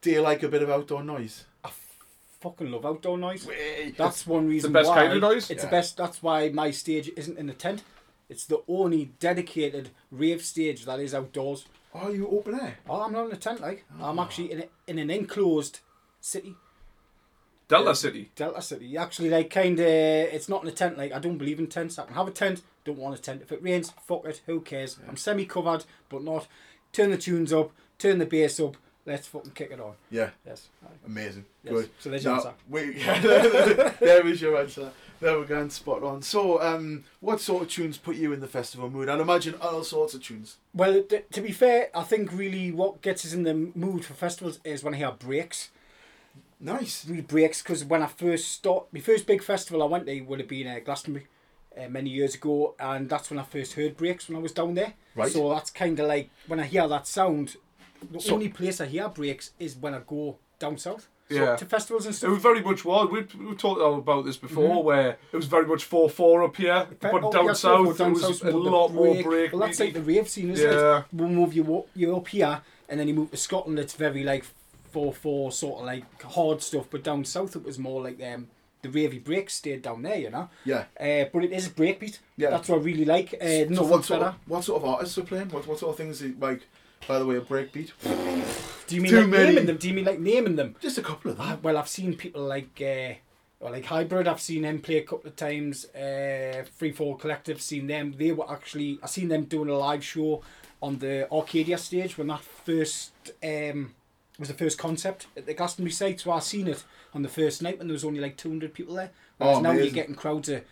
S5: do you like a bit of outdoor noise?
S7: Fucking love outdoor noise.
S5: Way.
S7: That's one reason
S1: best
S7: why
S1: kind of noise?
S7: It's
S5: Yeah.
S7: the best. That's why my stage isn't in a tent. It's the only dedicated rave stage that is outdoors.
S5: Are you open air?
S7: Oh, I'm not in a tent. Like ah. I'm actually in a, in an enclosed city,
S1: Delta City.
S7: Delta City. Actually, like kind of, it's not in a tent. Like I don't believe in tents. I can have a tent, don't want a tent. If it rains, fuck it, who cares? I'm semi covered, but not. Turn the tunes up, turn the bass up, let's fucking kick it on.
S5: Yeah,
S7: Yes.
S5: amazing.
S7: Yes.
S5: Good.
S7: So there's your
S5: Now,
S7: answer.
S5: we, yeah, there was your answer. There we go, spot on. So, um, what sort of tunes put you in the festival mood? I'd imagine all sorts of tunes.
S7: Well, t- to be fair, I think really what gets us in the mood for festivals is when I hear breaks.
S5: Nice.
S7: Really breaks because when I first start, my first big festival I went to would have been uh, Glastonbury uh, many years ago, and that's when I first heard breaks when I was down there.
S5: Right.
S7: So that's kind of like when I hear that sound, the
S5: So-
S7: only place I hear breaks is when I go down south. So
S1: Yeah.
S7: To festivals and stuff.
S1: It was very much was. We we talked about this before, where it was very much four four up here, but
S7: Oh,
S1: down
S7: yeah,
S1: south
S7: down
S1: it was
S7: south's
S1: a lot more
S7: break.
S1: break.
S7: Well, that's like the rave scene, isn't
S1: Yeah.
S7: it? We'll move you up, you up here, and then you move to Scotland. It's very like four four sort of like hard stuff, but down south it was more like um, the ravey breaks stayed down there, you know.
S5: Yeah.
S7: Uh, but it is a breakbeat.
S5: Yeah.
S7: That's what I really like. Uh,
S5: So, what sort, of, what sort of artists are playing? What, what sort of things, are- like, by the way, a breakbeat?
S7: Do you mean
S5: too
S7: like
S5: many.
S7: naming them? Do you mean like naming them?
S5: Just a couple of
S7: Ah,
S5: them.
S7: well, I've seen people like uh, or like Hybrid. I've seen them play a couple of times. Uh, Free Fall Collective. Seen them. They were actually. I seen them doing a live show on the Arcadia stage when that first um, was the first concept at the Glastonbury site. So I seen it on the first night when there was only like two hundred people there. Whereas
S5: Oh,
S7: now you're getting crowds of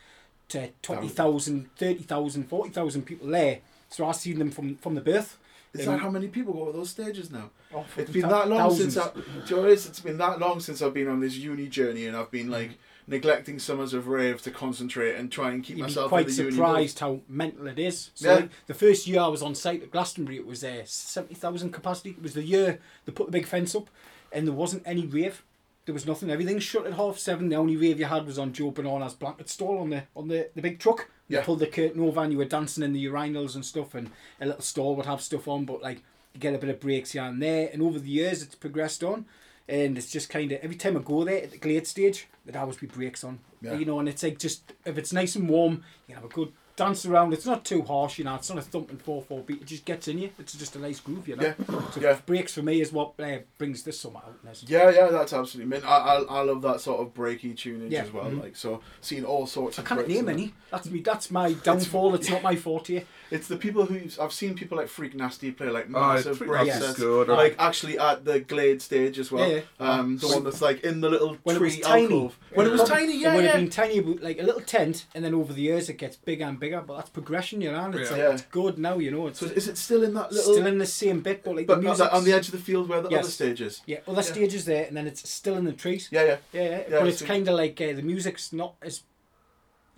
S7: to 20,000, 30,000, 40,000 people there. So I've seen them from from the birth.
S5: Is that how many people go to those stages now?
S7: Oh,
S5: It's been that long
S7: thousands.
S5: since I. Do you know what it is? It's been that long since I've been on this uni journey, and I've been like neglecting summers of rave to concentrate and try and keep
S7: you'd be
S5: myself
S7: quite
S5: uni.
S7: I'm surprised how mental it is. So
S5: Yeah.
S7: the first year I was on site at Glastonbury, it was uh, seventy thousand capacity. It was the year they put the big fence up, and there wasn't any rave. There was nothing. Everything shut at half seven. The only rave you had was on Joe Banana's blanket stall on the on the, the big truck. You
S5: Yeah.
S7: pulled the curtain over and you were dancing in the urinals and stuff, and a little stall would have stuff on, but like you get a bit of breaks here and there. And over the years, it's progressed on. And it's just kind of every time I go there at the Glade stage, there'd always be breaks on.
S5: Yeah.
S7: You know, and it's like just if it's nice and warm, you can have a good dance around. It's not too harsh, you know. It's not a thumping four four beat. It just gets in you. It's just a nice groove, you know.
S5: Yeah.
S7: So
S5: Yeah.
S7: breaks for me is what uh, brings this summer out.
S5: Yeah, yeah, that's absolutely mint. I, I, I love that sort of breaky tunage
S7: Yeah.
S5: as well.
S7: Mhm.
S5: Like so, seeing all sorts
S7: I
S5: of.
S7: can't
S5: breaks
S7: name any. That's me. That's my downfall. It's not my forte.
S5: It's the people who I've seen people like Freq Nasty play like
S1: Oh,
S5: massive
S1: Freq
S5: break
S7: Nasty's
S5: sets,
S1: good.
S5: like actually at the Glade stage as well.
S7: Yeah,
S5: Um, the one that's like in the little
S7: When it
S5: tree
S7: was tiny.
S5: alcove. When it was tiny, yeah, when
S7: it would
S5: yeah.
S7: have been tiny, but like a little tent, and then over the years it gets bigger and bigger. But that's progression, you know. And it's,
S1: Yeah.
S7: like,
S5: Yeah.
S7: it's good now, you know. It's
S5: So is it still in that little?
S7: still in the same bit, but like
S5: but
S7: the music
S5: on the edge of the field where the
S7: Yes.
S5: other stage is.
S7: Yeah, other
S5: Yeah.
S7: stages there, and then it's still in the trees.
S5: Yeah, yeah.
S7: Yeah, yeah.
S5: Yeah,
S7: but it's
S5: so-
S7: kind of like uh, the music's not as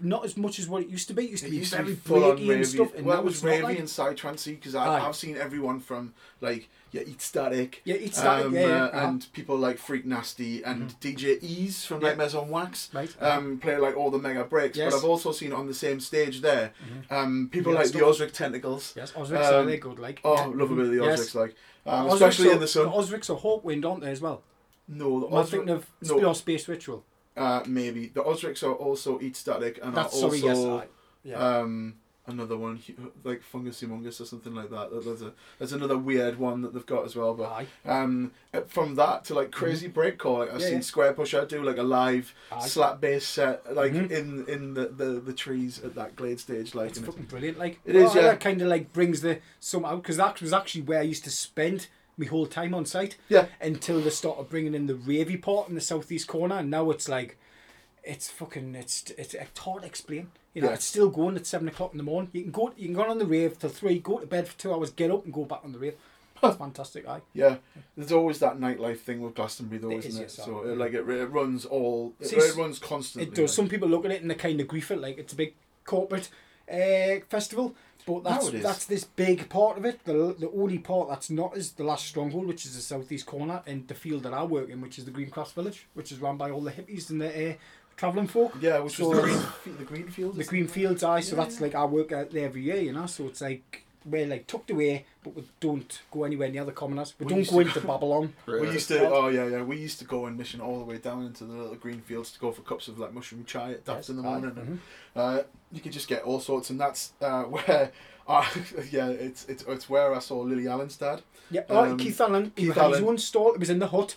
S7: not as much as what it used to be. It used to
S5: It
S7: be
S5: used
S7: very
S5: be full on
S7: breaky and stuff, and
S5: well, it was ravey
S7: like.
S5: and psytrancey because I've, seen everyone from like yeah, Eat Static,
S7: Yeah, Eat Static,
S5: um,
S7: yeah, yeah,
S5: uh,
S7: uh-huh.
S5: and people like Freq Nasty and DJ Ease from
S7: Yeah.
S5: Nightmares on Wax.
S7: Right.
S5: Um, play like all the mega breaks,
S7: Yes.
S5: but I've also seen on the same stage there, um, people
S7: Yeah,
S5: like the. Ozric Tentacles.
S7: Yes, Ozric's are
S5: Um,
S7: they good, like.
S5: Oh,
S7: yeah.
S5: love a bit of the
S7: Yes.
S5: Ozrics, like, um,
S7: Ozric's
S5: especially
S7: are-
S5: in the sun.
S7: The Ozric's are Hawkwind, aren't they, as well?
S5: no, the
S7: Am I
S5: Ozric,
S7: thinking of
S5: no.
S7: Space Ritual?
S5: Uh, maybe the Ozrics are also Eat Static and
S7: That's
S5: are
S7: sorry,
S5: also
S7: yes. I, yeah.
S5: um, another one like Fungus Humongous or something like that. There's a there's another weird one that they've got as well. But
S7: Aye.
S5: um, uh, from that to like crazy breakcore, like I've
S7: Yeah,
S5: seen
S7: yeah.
S5: Squarepusher do like a live
S7: Aye.
S5: slap bass set like
S7: Mhm.
S5: in in the, the the trees at that Glade stage. Like
S7: It's fucking brilliant. Like
S5: It is, yeah.
S7: That kind of like brings the sum out because that was actually where I used to spend my whole time on site.
S5: Yeah.
S7: Until they started bringing in the ravey part in the southeast corner, and now it's like, it's fucking, it's it's, it's hard to explain. You know,
S5: Yeah.
S7: it's still going at seven o'clock in the morning. You can go, you can go on the rave till three, go to bed for two hours, get up and go back on the rave. That's fantastic, aye.
S5: yeah, there's always that nightlife thing with Glastonbury though,
S7: It
S5: isn't
S7: is,
S5: it?
S7: yes,
S5: So it, like it, it runs all it,
S7: See,
S5: it runs constantly.
S7: It does.
S5: like.
S7: Some people look at it and they kind of grief it like it's a big corporate uh, festival, but that's
S5: No,
S7: that's this big part of it. The the only part that's not is the last stronghold, which is the southeast corner, and the field that I work in, which is the Green Cross Village, which is run by all the hippies and the uh, travelling folk.
S5: Yeah, which
S7: So-
S5: was the green, fe- the green field.
S7: The Green? Fields, aye. So
S5: Yeah,
S7: that's
S5: yeah.
S7: like I work out there every year, you know. So it's like we're like tucked away, but we don't go anywhere near the commoners. We,
S5: We
S7: don't go
S5: to
S7: into
S5: go-
S7: Babylon.
S5: We used to, oh yeah, yeah. We used to go and mission all the way down into the little green fields to go for cups of like mushroom chai at daps
S7: Yes,
S5: in the
S7: aye,
S5: morning.
S7: mhm.
S5: Uh, you could just get all sorts, and that's uh, where, uh, yeah, it's it's it's where I saw Lily Allen's dad.
S7: Yeah, oh,
S5: Um,
S7: Keith Allen. He
S5: Keith
S7: had his
S5: Allen.
S7: own stall. It was in the hut.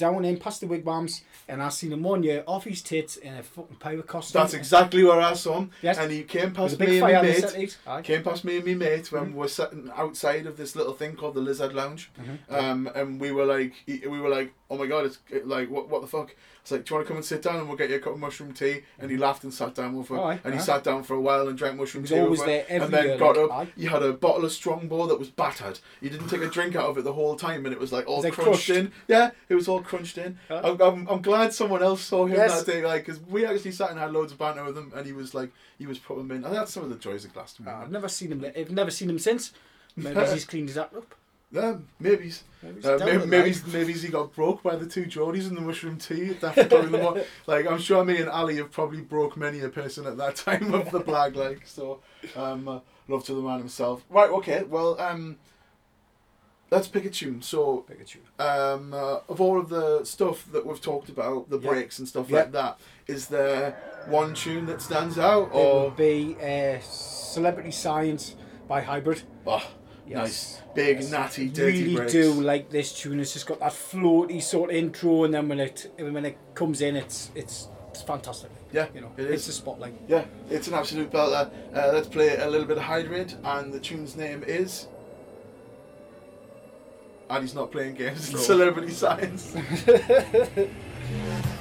S7: Down in past the wigwams, and I seen him one year off his tits in a fucking pirate costume.
S5: That's exactly where I saw him.
S7: Yes.
S5: And he came past me and my mate. Came past me and my mate
S7: Mm-hmm.
S5: when we were sitting outside of this little thing called the Lizard Lounge,
S7: Mm-hmm.
S5: um, and we were like, we were like, oh my god, it's like what, what the fuck? It's like, do you want to come and sit down and we'll get you a cup of mushroom tea? And he mm. laughed and sat down with her, and he sat down for a while and drank mushroom tea.
S7: always there every
S5: and then
S7: year,
S5: got
S7: like,
S5: up.
S7: aye.
S5: He had a bottle of Strongbow that was battered. He didn't take a drink out of it the whole time, and it was like all
S7: Was
S5: crunched,
S7: crushed?
S5: in. Yeah, it was all crunched in.
S7: Huh?
S5: I'm, I'm, I'm glad someone else saw him
S7: Yes.
S5: that day, like, because we actually sat and had loads of banter with him, and he was like, he was putting them in. And that's some of the joys of Glastonbury.
S7: Ah, I've never seen him. I've never seen him since. Maybe he's cleaned his act up.
S5: Yeah, maybe.
S7: Maybe
S5: Uh, maybe, maybe, maybe he got broke by the two Geordies and the mushroom tea. That's probably the more, like I'm sure me and Ali have probably broke many a person at that time of the blag. Like so, um, uh, love to the man himself. Right, okay. Well, um, let's pick a tune. So, um, uh, of all of the stuff that we've talked about, the
S7: Yeah.
S5: breaks and stuff
S7: Yeah.
S5: like that, is there one tune that stands out,
S7: It will
S5: or
S7: be uh, Celebrity Science by Hybrid.
S5: oh,
S7: Yes.
S5: nice, big, natty, dirty
S7: really
S5: breaks?
S7: do like this tune. It's just got that floaty sort of intro, and then when it when it comes in, it's it's it's fantastic.
S5: Yeah,
S7: you know,
S5: it
S7: it's
S5: is.
S7: the spotlight.
S5: Yeah, it's an absolute belter. Uh, let's play a little bit of Hybrid, and the tune's name is. And he's not playing games,
S7: No.
S5: Celebrity Science.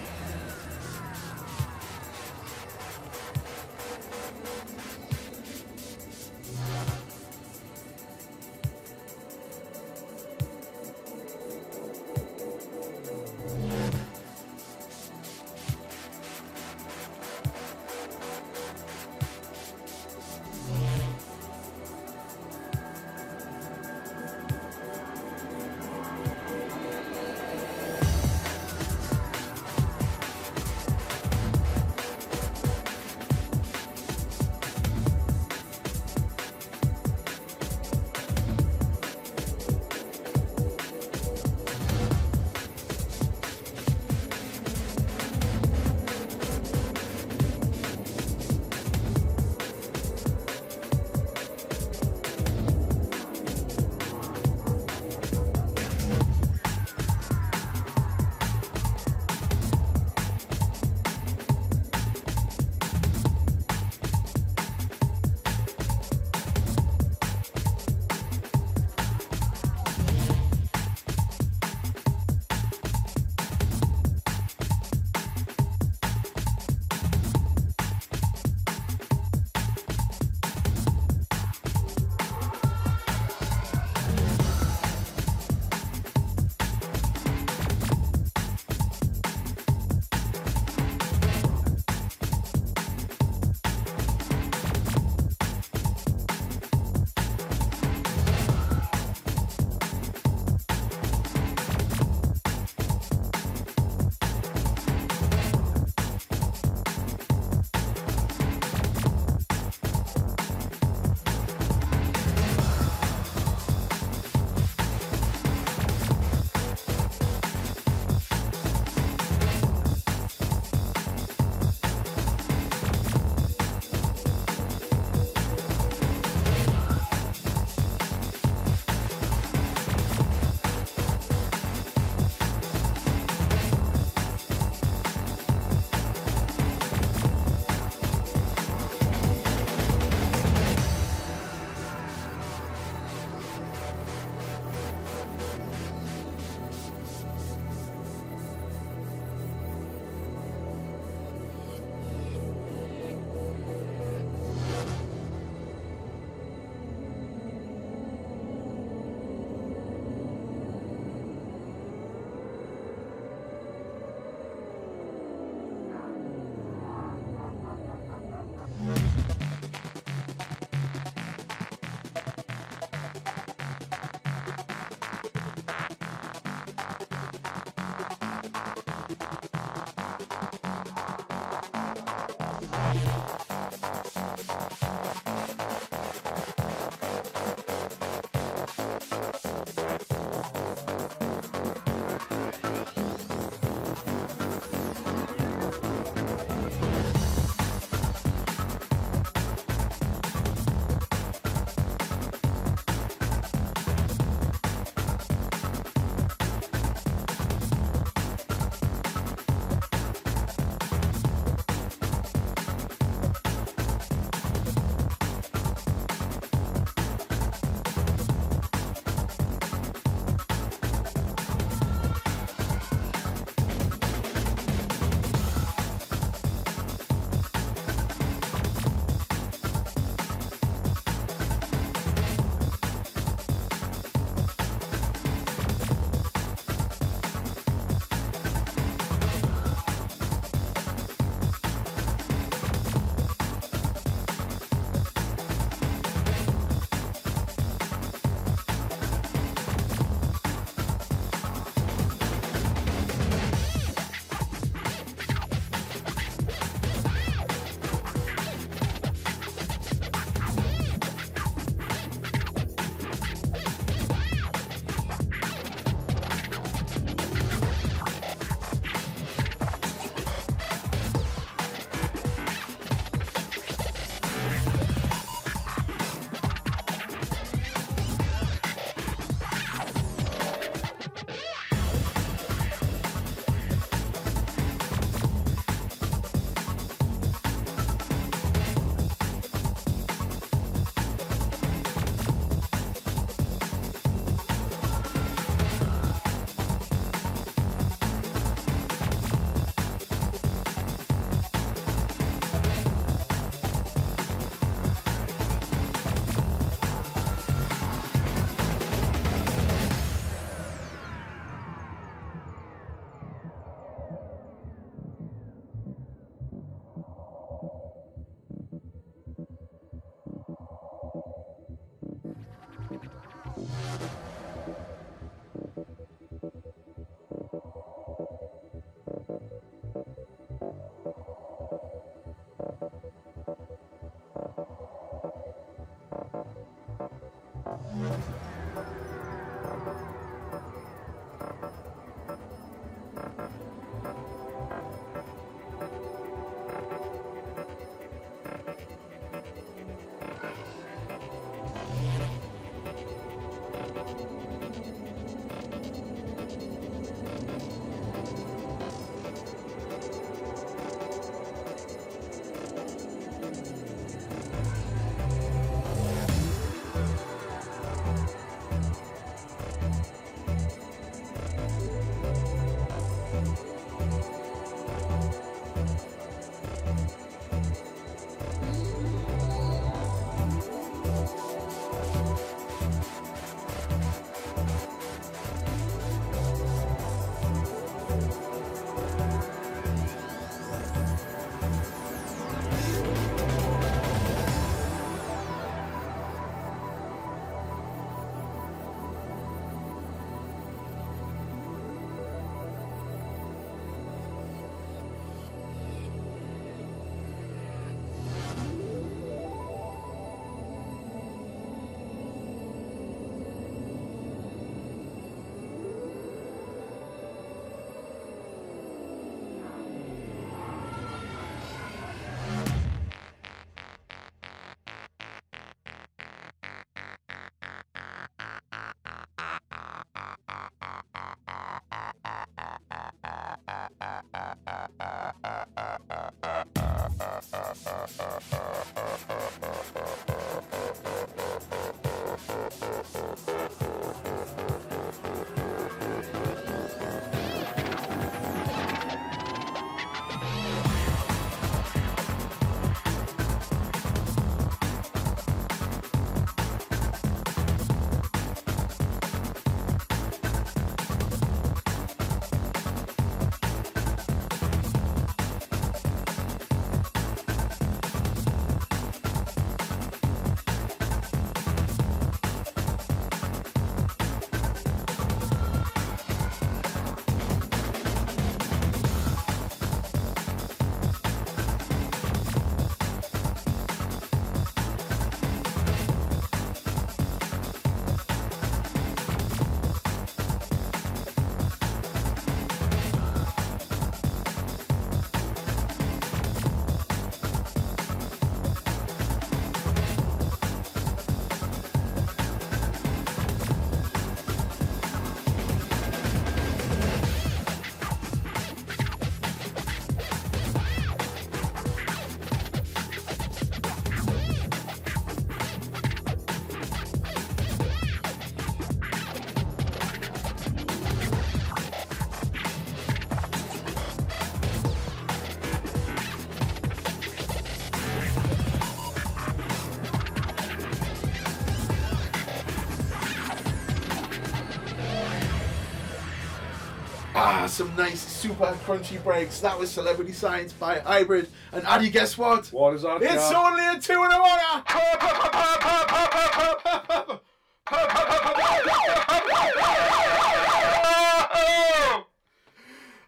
S5: some nice super crunchy breaks. That was Celebrity Science by Hybrid. And Addy, guess what?
S1: What is that?
S5: It's
S1: yeah?
S5: only a two and a one.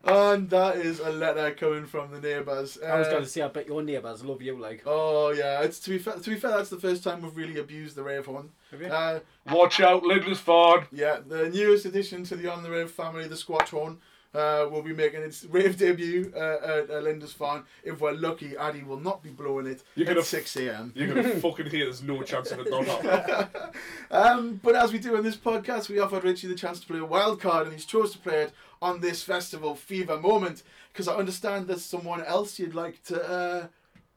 S5: And that is a letter coming from the neighbours.
S7: I was
S5: Uh,
S7: going to say, I bet your neighbours love you, like.
S5: Oh yeah, it's to be fair. To be fair, that's the first time we've really abused the rave horn.
S7: Have you?
S5: Uh,
S1: Watch out, Lindisfarne.
S5: yeah, the newest addition to the On the Rave family, the Squatch horn, uh, will be making its rave debut uh, at uh, Farm. If we're lucky, Addy will not be blowing it
S1: You're
S5: at
S1: gonna-
S5: six a.m.
S1: You're gonna fucking hear. There's no chance of it not happening.
S5: Um, but as we do in this podcast, we offered Richie the chance to play a wild card, and he's chose to play it on this festival fever moment because I understand there's someone else you'd like to uh,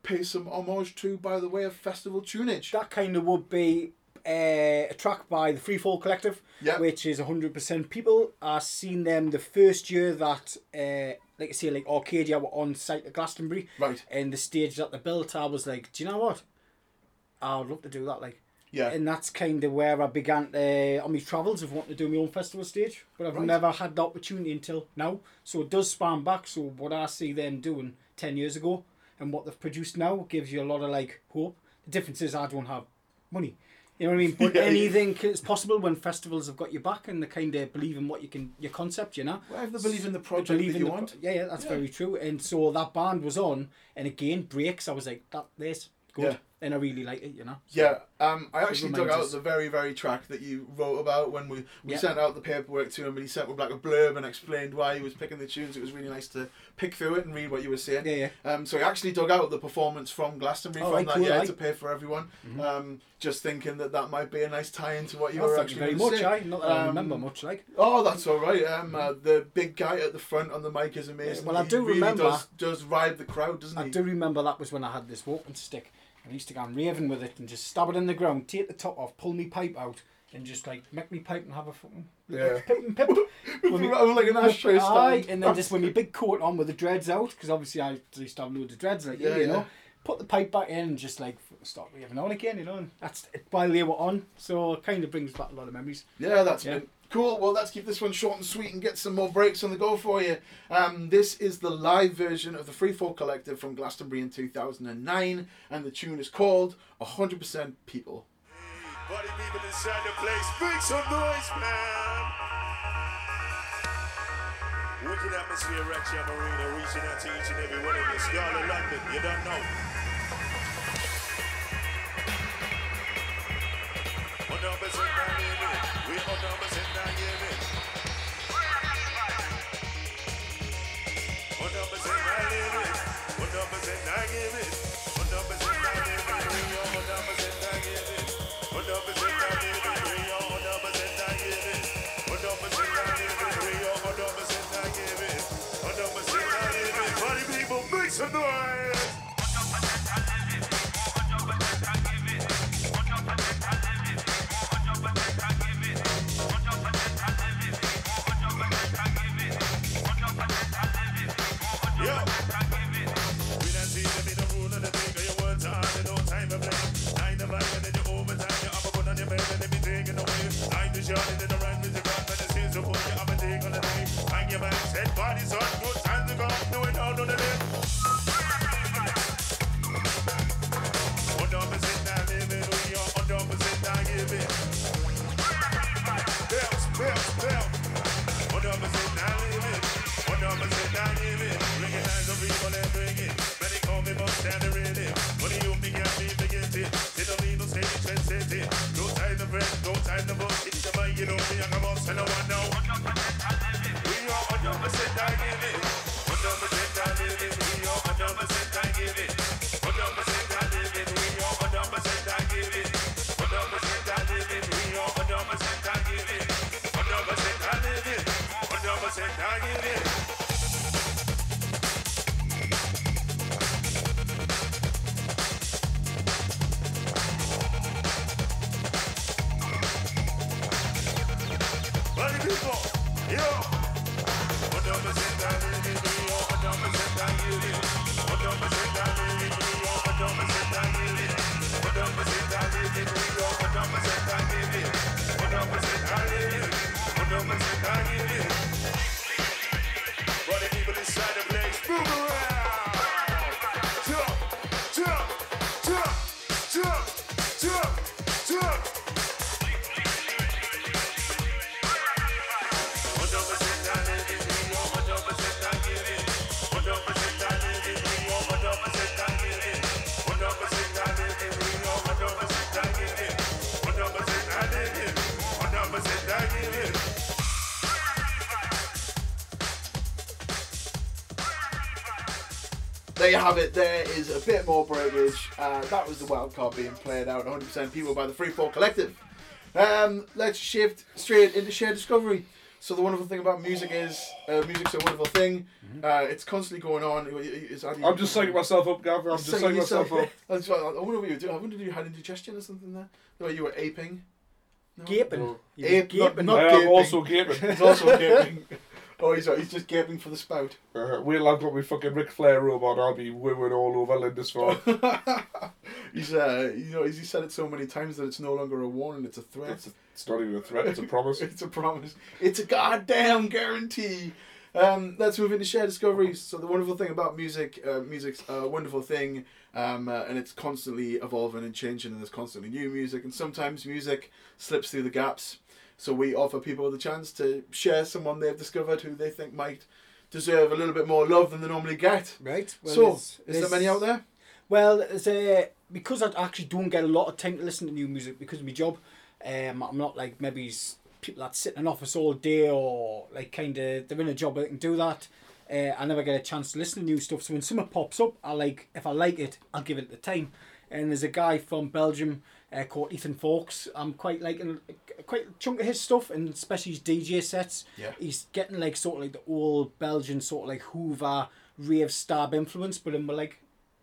S5: pay some homage to by the way of festival tunage.
S7: That kind of would be uh, a track by the Freefall Collective,
S5: Yeah.
S7: which is 100% people. I seen them the first year that, uh, like I say, like Arcadia were on site at Glastonbury.
S5: Right.
S7: And the stage that they built, I was like, do you know what? I would love to do that, like.
S5: Yeah.
S7: And that's kind of where I began to, on my travels of wanting to do my own festival stage. But I've
S5: Right.
S7: never had the opportunity until now. So it does span back. So what I see them doing 10 years ago and what they've produced now gives you a lot of like hope. The difference is I don't have money. You know what I mean? But
S5: Yeah, yeah.
S7: anything is possible when festivals have got your back and they kind of believe in what you can, your concept, you know?
S5: Well, if they believe in the
S7: They
S5: project
S7: believe
S5: that
S7: in
S5: you
S7: the-
S5: want.
S7: Yeah, yeah, that's
S5: Yeah.
S7: very true. And so that band was on, and again, breaks. I was like, that this good,
S5: Yeah.
S7: And I really like it, you know.
S5: Yeah, um, I actually dug out
S7: us.
S5: the very, very track that you wrote about when we, we
S7: Yeah.
S5: sent out the paperwork to him and he sent with like a blurb and explained why he was picking the tunes. It was really nice to pick through it and read what you were saying.
S7: Yeah, yeah.
S5: Um, so he actually dug out the performance from Glastonbury
S7: Oh,
S5: from
S7: right,
S5: that
S7: cool,
S5: year
S7: right.
S5: to pay for everyone. Um, just thinking that that might be a nice tie into what you
S7: Oh,
S5: were actually
S7: very much.
S5: say.
S7: I not that I
S5: Um,
S7: remember much, like.
S5: Oh, that's all right. Um, uh, the big guy at the front on the mic is amazing.
S7: well, I
S5: He
S7: do
S5: really
S7: remember-
S5: Does, does ride the crowd, doesn't
S7: I
S5: he?
S7: I do remember that was when I had this walking stick. I used to go and raving with it and just stab it in the ground, take the top off, pull me pipe out, and just like make me pipe and have a fucking
S5: Yeah.
S7: pip and pip. When me-
S5: like an ashtray stand.
S7: and then just with my big coat on with the dreads out, because obviously I used to have loads of dreads, like
S5: Yeah,
S7: you
S5: yeah.
S7: know. Put the pipe back in and just like start raving on again, you know. And that's while they were on, so it kind of brings back a lot of memories.
S5: Yeah, that's
S7: Yeah.
S5: been cool. Well, let's keep this one short and sweet and get some more breaks on the go for you. Um, this is the live version of the Free Fall Collective from Glastonbury in 2009, and the tune is called 100% People.
S10: Party people inside the place, make some noise, man. Wicked atmosphere, Ratchet Marina, reaching out to each and every one of you. Scarlet London, you don't know.
S5: There you have it. There is a bit more breakage. Uh, that was the wild card being played out 100% people by the Free Fall Collective. Um, let's shift straight into shared discovery. So the wonderful thing about music is uh, music's a wonderful thing. Uh, it's constantly going on. It's,
S1: I'm just psyching myself up, Gavin. I'm just psyching myself up.
S5: I wonder what you were doing. I wonder if you had indigestion or something there. The way you were aping. No?
S7: Gaping.
S1: No.
S7: He was
S5: Ape, not,
S7: gaping.
S5: not
S1: I am
S5: gaping.
S1: also gaping.
S5: He's also gaping. Oh, he's, he's just gaping for the spout.
S1: Uh, wait till I've got my fucking Ric Flair robe on, I'll be wooing all over Lindisfarne.
S5: he's uh, you know, he's he said it so many times that it's no longer a warning; it's a threat.
S1: it's, it's not even a threat, it's a promise.
S5: It's a promise. It's a goddamn guarantee. Um, let's move into share discoveries. So the wonderful thing about music, uh, music's a wonderful thing, um, uh, and it's constantly evolving and changing, and there's constantly new music, and sometimes music slips through the gaps. So we offer people the chance to share someone they've discovered who they think might deserve a little bit more love than they normally get.
S7: Right. Well,
S5: so,
S7: there's-
S5: is there many out there?
S7: Well, there's a, because I actually don't get a lot of time to listen to new music because of my job. Um, I'm not like maybe people that sit in an office all day or like kind of they're in a job that can do that. Uh, I never get a chance to listen to new stuff. So when something pops up, I like if I like it, I'll give it the time. And there's a guy from Belgium uh, called Ethan Fawkes. I'm quite liking quite a chunk of his stuff, and especially his DJ sets.
S5: Yeah.
S7: He's getting like sort of like the old Belgian sort of like Hoover rave stab influence, but in like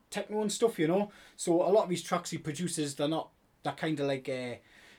S7: techno and stuff, you know. So a lot of these tracks he produces, they're not they're kind of like uh,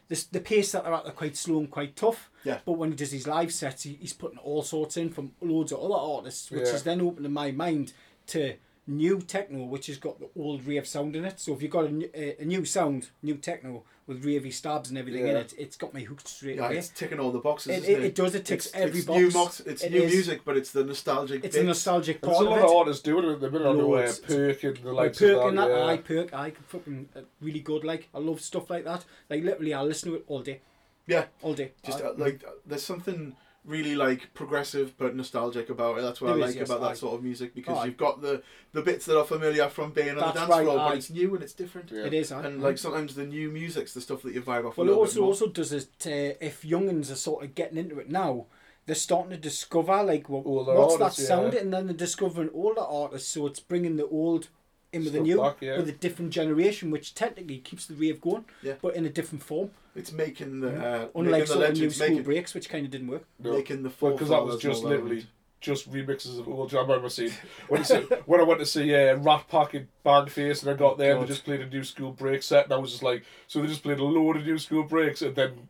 S7: this the pace that they're at, they're quite slow and quite tough.
S5: Yeah.
S7: But when he does his live sets, he, he's putting all sorts in from loads of other artists, which
S1: Yeah.
S7: is then opening my mind to new techno, which has got the old rave sound in it. So if you've got a, new- a, a new sound, new techno with ravey stabs and everything in it, it's got me hooked straight
S5: Yeah,
S7: away.
S5: it's ticking all the boxes.
S7: It-
S5: isn't
S7: it- it does, it ticks
S5: It's-
S7: every
S5: it's
S7: box.
S5: New box. It's
S7: It
S5: new
S7: is.
S5: music, but it's the nostalgic.
S7: It's
S5: bits.
S7: a nostalgic
S1: There's
S7: part
S1: a
S7: of
S1: lot
S7: it.
S1: of artists doing it at the minute on the way.
S7: Loads.
S1: Perk and the
S7: Like
S1: likes
S7: perk
S1: of
S7: and
S1: that.
S7: that,
S1: yeah.
S7: I perk, I can fucking uh, really good. Like I love stuff like that. Like literally, I listen to it all day,
S5: Yeah,
S7: all day.
S5: just
S7: I-
S5: uh, like uh, there's something really like progressive but nostalgic about it. That's what I
S7: There is,
S5: like
S7: yes,
S5: about
S7: aye.
S5: that sort of music because
S7: Aye.
S5: you've got the the bits that are familiar from being on
S7: That's
S5: the dance
S7: right,
S5: floor,
S7: aye.
S5: but it's new and it's different.
S1: Yeah.
S7: it is. aye.
S5: And like sometimes the new music's the stuff that you vibe off. a
S7: Well, it
S5: little bit
S7: also
S5: more.
S7: also does it uh, if youngins are sort of getting into it now. They're starting to discover like what,
S1: Older
S7: what's
S1: artists,
S7: that sound,
S1: yeah.
S7: and then they're discovering older artists. So it's bringing the old in with the
S1: Stuff
S7: new,
S1: back, yeah.
S7: with a different generation, which technically keeps the rave going,
S5: Yeah.
S7: but in a different form.
S5: it's making the uh,
S7: Unlike
S5: making the
S7: sort of new
S5: legends
S7: school
S5: making,
S7: breaks, which kind of didn't work.
S1: No.
S5: making the
S1: Well, because that was just literally
S5: relevant.
S1: just remixes of old. I remember seeing when, I see, when I went to see uh, Rat Pack in Bangface and I got there and
S7: God.
S1: they just played a new school break set and I was just like, so they just played a load of new school breaks and then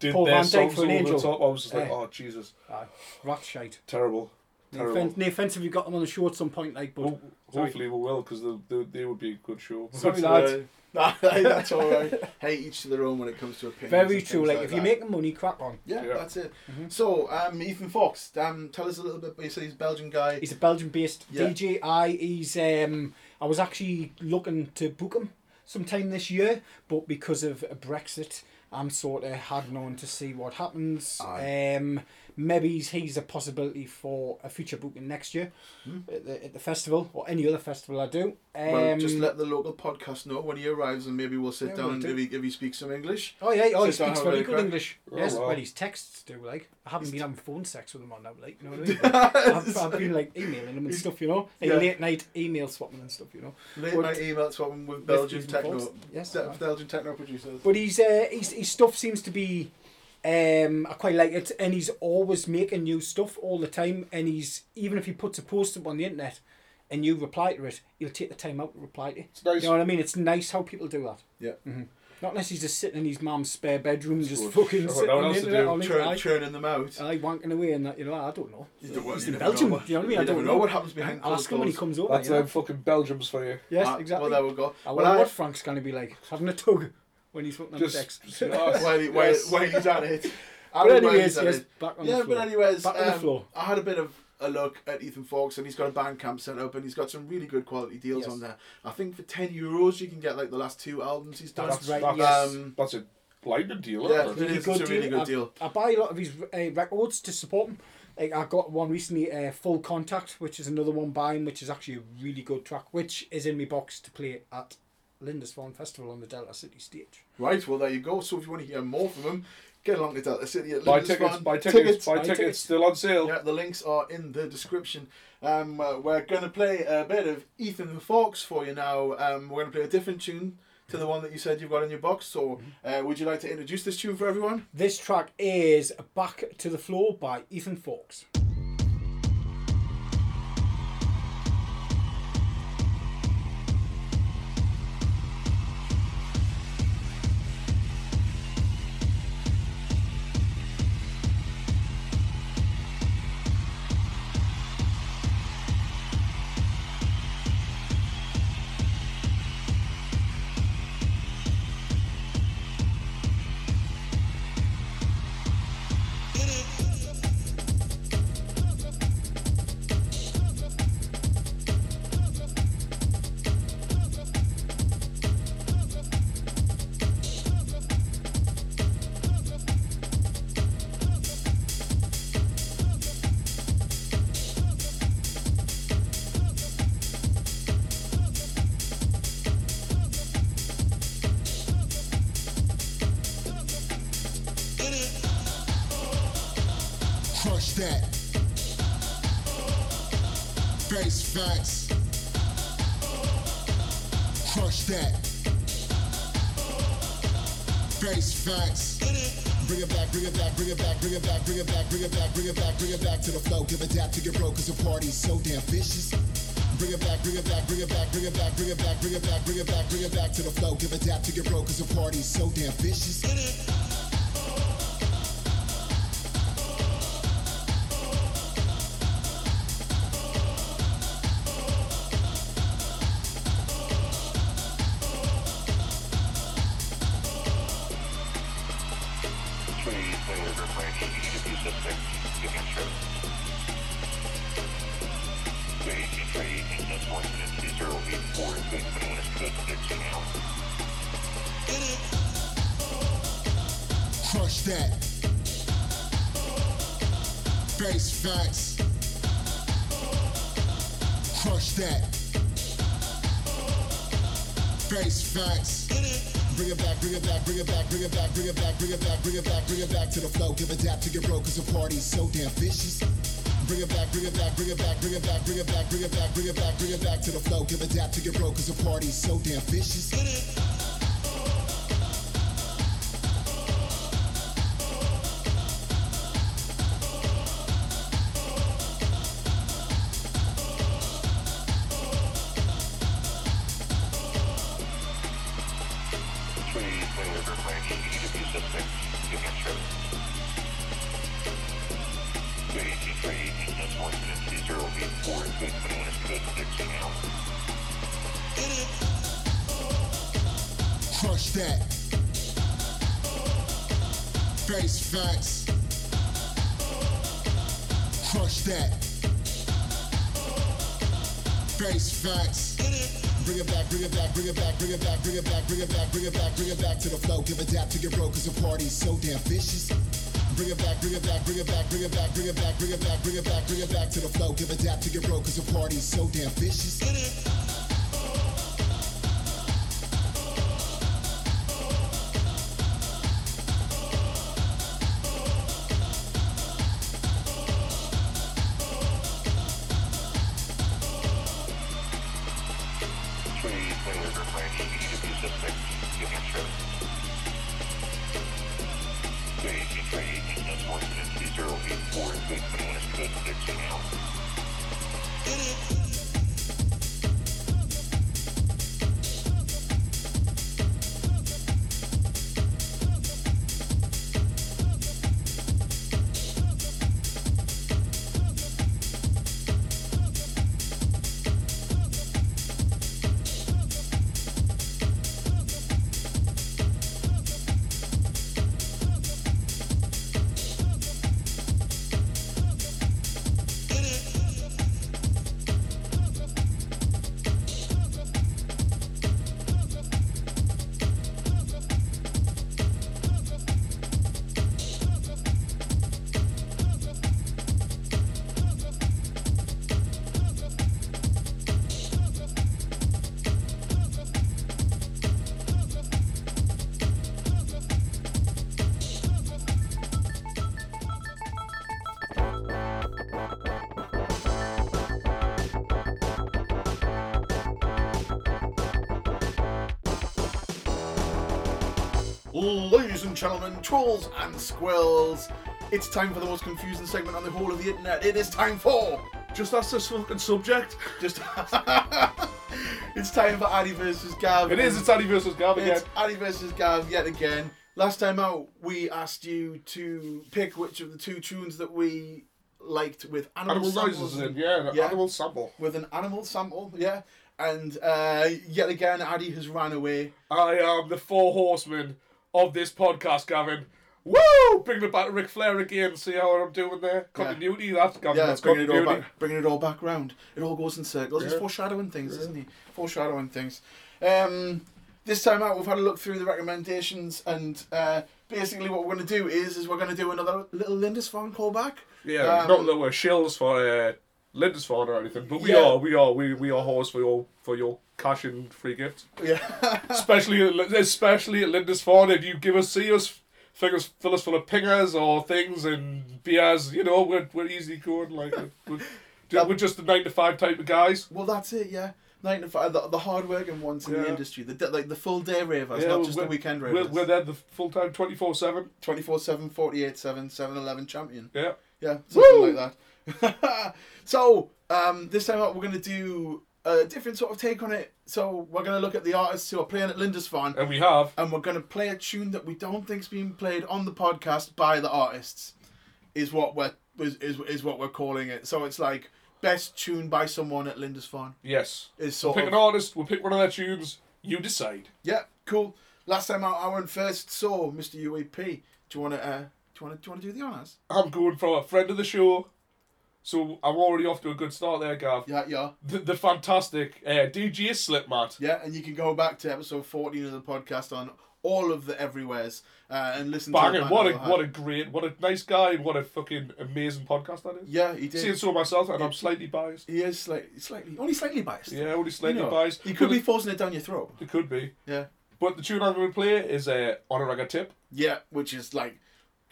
S1: did
S7: Paul
S1: their
S7: Van Dyk
S1: songs
S7: for an
S1: over
S7: Angel.
S1: the top. I was just like,
S7: Eh.
S1: oh Jesus,
S7: Aye, rat shite.
S1: terrible,
S7: No
S1: terrible.
S7: offense, no if you got them on the show at some point, like, but
S1: Ho- hopefully we will because they, they, they would be a good show.
S7: Sorry,
S5: But,
S7: lads.
S5: uh, nah, that's all right. Hey, each to their own when it comes to opinions.
S7: very true. Like,
S5: like
S7: if you're
S5: that.
S7: making money, crack on.
S5: Yeah,
S1: Yeah.
S5: that's it. So, um, Ethan Fox, um, tell us a little bit. You said he's a Belgian guy.
S7: He's a Belgian-based
S5: Yeah.
S7: DJ. I he's um I was actually looking to book him sometime this year, but because of Brexit, I'm sort of hanging on to see what happens.
S5: Aye.
S7: Um, maybe he's, he's a possibility for a future booking next year at, the, at the festival or any other festival I do. Um,
S5: well, just let the local podcast know when he arrives, and maybe we'll sit
S7: Yeah,
S5: down
S7: we'll
S5: and
S7: do.
S5: if he, if he speaks some English.
S7: Oh yeah, oh he speaks very good
S5: crack.
S7: English.
S1: Oh,
S7: yes,
S1: wow.
S7: well his texts do like. I haven't been having phone sex with him on now, like you know what I mean. I've, I've been like emailing him and stuff, you know, like
S5: Yeah.
S7: late night email swapping and stuff, you know.
S5: Late
S7: But-
S5: night email swapping with Belgian techno,
S7: yes,
S5: Be- Belgian techno producers.
S7: But he's uh, his his stuff seems to be, um, I quite like it, and he's always making new stuff all the time. And he's even if he puts a post up on the internet, and you reply to it, he'll take the time out to reply to. it.
S1: It's nice.
S7: You know what I mean? It's nice how people do that.
S5: Yeah.
S7: Not unless he's just sitting in his mum's spare bedroom, just
S1: Sure,
S7: fucking
S1: sure,
S7: sitting
S1: no
S7: on the internet.
S1: do.
S7: all his
S5: Churn,
S7: eye,
S5: churning them out.
S7: eye wanking away, and that you know, I don't know.
S5: You don't-
S7: He's
S5: you
S7: in Belgium.
S5: know
S7: you know what I mean?
S5: you
S7: I don't
S5: know what happens behind
S7: I'll ask him when he comes over.
S1: That's
S7: you know?
S1: fucking Belgiums for you.
S7: Yes, exactly.
S5: Well, there we go.
S7: I
S5: Well,
S7: wonder
S5: I-
S7: what Frank's going to be like having a tug when he's fucking on
S1: Just,
S7: sex.
S1: just ask.
S5: while, he, while,
S1: Yes.
S5: while he's at it.
S7: But
S5: While
S7: anyways,
S5: he's at
S7: yes,
S5: it.
S7: back on
S5: yeah,
S7: the floor.
S5: but anyways,
S7: Back on the
S5: um,
S7: floor.
S5: I had a bit of a look at Ethan Fox, and he's got a Bandcamp set up, and he's got some really good quality deals
S7: Yes.
S5: on there. I think for ten euros, you can get like the last two albums he's done.
S7: That's right,
S1: That's,
S7: yes.
S5: Um,
S1: that's a blinding deal.
S5: Yeah,
S1: isn't it?
S5: it is. It's a really good
S7: I,
S5: deal.
S7: I buy a lot of his uh, records to support him. Like I got one recently, uh, Full Contact, which is another one by him, which is actually a really good track, which is in my box to play at
S11: Lindisfarne Festival on the Delta City stage.
S5: Right, well, there you go. So if you want to hear more from them, get along to Delta City at
S1: Buy tickets, buy tickets, buy
S11: buy
S1: tickets,
S11: tickets.
S1: still on sale.
S5: Yeah, the links are in the description. Um, uh, we're going to play a bit of Ethan the Fox for you now. Um, we're going to play a different tune to the one that you said you've got in your box. So, uh, would you like to introduce this tune for everyone?
S11: This track is Back to the Floor by Ethan Fox.
S12: Bring it back, bring it back, bring it back, bring it back, to the flow. Give a dap to your bro, cause the party's so damn vicious. Bring it back, bring it back, bring it back, bring it back, bring it back, to the flow. Give a dap to your bro, cause the party's so damn vicious.
S5: And gentlemen, trolls and squirrels, it's time for the most confusing segment on the whole of the internet. It is time for
S1: Just that's this fucking subject.
S5: just. ask. it's time for Addy versus Gav.
S1: It is. It's Addy versus Gav again.
S5: It's Addy versus Gav yet again. Last time out, we asked you to pick which of the two tunes that we liked with animal,
S1: Animal
S5: samples
S1: noises in, yeah, an
S5: Yeah.
S1: animal sample.
S5: with an animal sample, yeah. And uh, yet again, Addy has ran away.
S1: I am the four horsemen of this podcast, Gavin. Woo! Bringing it back to Ric Flair again. See how I'm doing there? Continuity. That's Gavin.
S5: Yeah,
S1: that's
S5: bringing it all back, bringing it all back round. It all goes in circles. He's foreshadowing things, isn't he? Foreshadowing things. Um, this time out, we've had a look through the recommendations, and uh, basically, what we're going to do is, is we're going to do another little Lindisfarne callback.
S1: Yeah,
S5: Um,
S1: not that we're shills for uh, Lindisfarne or anything, but we
S5: Yeah.
S1: are, we are, we, we are horse for your for your cash and free gift.
S5: Yeah.
S1: especially at, especially at Lindisfarne, if you give us see us. Fill us, fill us full of pingers or things and beers, you know, we're, we're easy going. Like, we're, we're, we're just the 9 to 5 type of guys.
S5: Well, that's it. Yeah. Nine to five, the, the hard-working ones in the industry, the like the full-day ravers,
S1: Yeah,
S5: not just the
S1: we're-
S5: weekend
S1: We're,
S5: ravers.
S1: we're there the full time 24 7.
S5: 24-7, 48-7, 7-Eleven champion.
S1: Yeah.
S5: Yeah, something
S1: Woo!
S5: like that. so, um, this time out, we're going to do a different sort of take on it. So, we're going to look at the artists who are playing at Lindisfarne,
S1: And we have.
S5: and we're going to play a tune that we don't think's being played on the podcast by the artists. Is what we're is, is, is what we're calling it. So it's like best tune by someone at Lindisfarne.
S1: Yes.
S5: Is
S1: We'll pick
S5: of
S1: an artist, we'll pick one of their tunes, you decide.
S5: yeah, cool. Last time out, I went first. So, Mr. UAP, do you want to uh, do you want to do you want to do the honors?
S1: I'm going for a friend of the show. So I'm already off to a good start there, Gav.
S5: Yeah, yeah.
S1: The, the fantastic uh, DJ Slipmatt.
S5: Yeah, and you can go back to episode 14 of the podcast on all of the everywheres uh, and listen
S1: Banging.
S5: to
S1: What a what a great, what a nice guy, and what a fucking amazing podcast that is.
S5: Yeah, he did.
S1: Seeing so myself, and I'm slightly biased.
S5: He is slightly, slightly, only slightly biased.
S1: Yeah, only slightly
S5: You know,
S1: biased.
S5: He could
S1: But
S5: be
S1: it-
S5: forcing it down your throat.
S1: It could be.
S5: Yeah.
S1: But the tune I'm going to play is uh, On a Ragga Tip.
S5: Yeah, which is like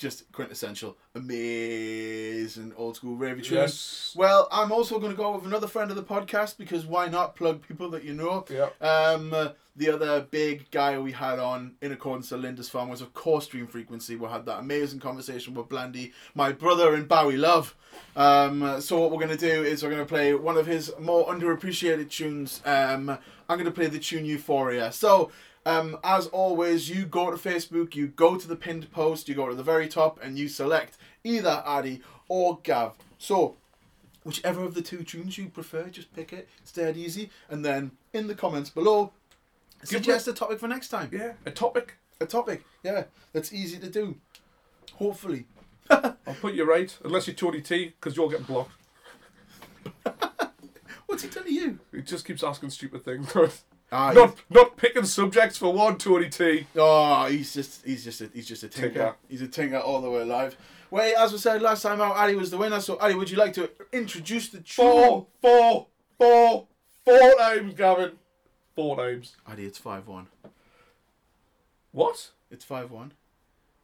S5: just quintessential, amazing old school ravey tune.
S1: Yes.
S5: Well, I'm also going to go with another friend of the podcast because why not plug people that you know?
S1: Yeah.
S5: Um, uh, the other big guy we had on in accordance to Lindisfarne was of course Dream Frequency. We had that amazing conversation with Blandy, my brother in Bowie Love. Um, uh, so what we're going to do is we're going to play one of his more underappreciated tunes. Um, I'm going to play the tune Euphoria. So. Um, as always, you go to Facebook, you go to the pinned post, you go to the very top, and you select either Addy or Gav. So, whichever of the two tunes you prefer, just pick it. It's dead easy. And then in the comments below, suggest a topic for next time.
S1: Yeah, a topic.
S5: A topic, yeah, that's easy to do. Hopefully.
S1: I'll put you right, unless you're Tony T, because you're getting blocked.
S5: What's he to you?
S1: He just keeps asking stupid things.
S5: Ah,
S1: not not picking subjects for one, Tony T.
S5: Oh, he's just he's just a, he's just a tinker.
S1: Tinker.
S5: He's a tinker all the way alive. Well, as we said last time out, Ali was the winner. So, Ali, would you like to introduce the tune?
S1: Four, four, four, four names, Gavin. Four names.
S5: Ali, it's five one.
S1: What?
S5: It's five one.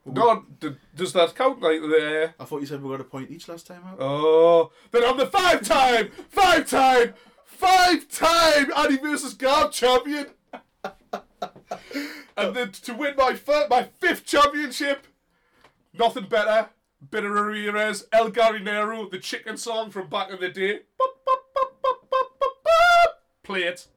S1: No, d- does that count like there?
S5: I thought you said we got a point each last time out.
S1: Oh, then I'm the five time, five time, five time Andy versus Gav champion. and then to win my my fifth championship, nothing better. Bitter Ramirez, El Garinero, the chicken song from back in the day. Play it.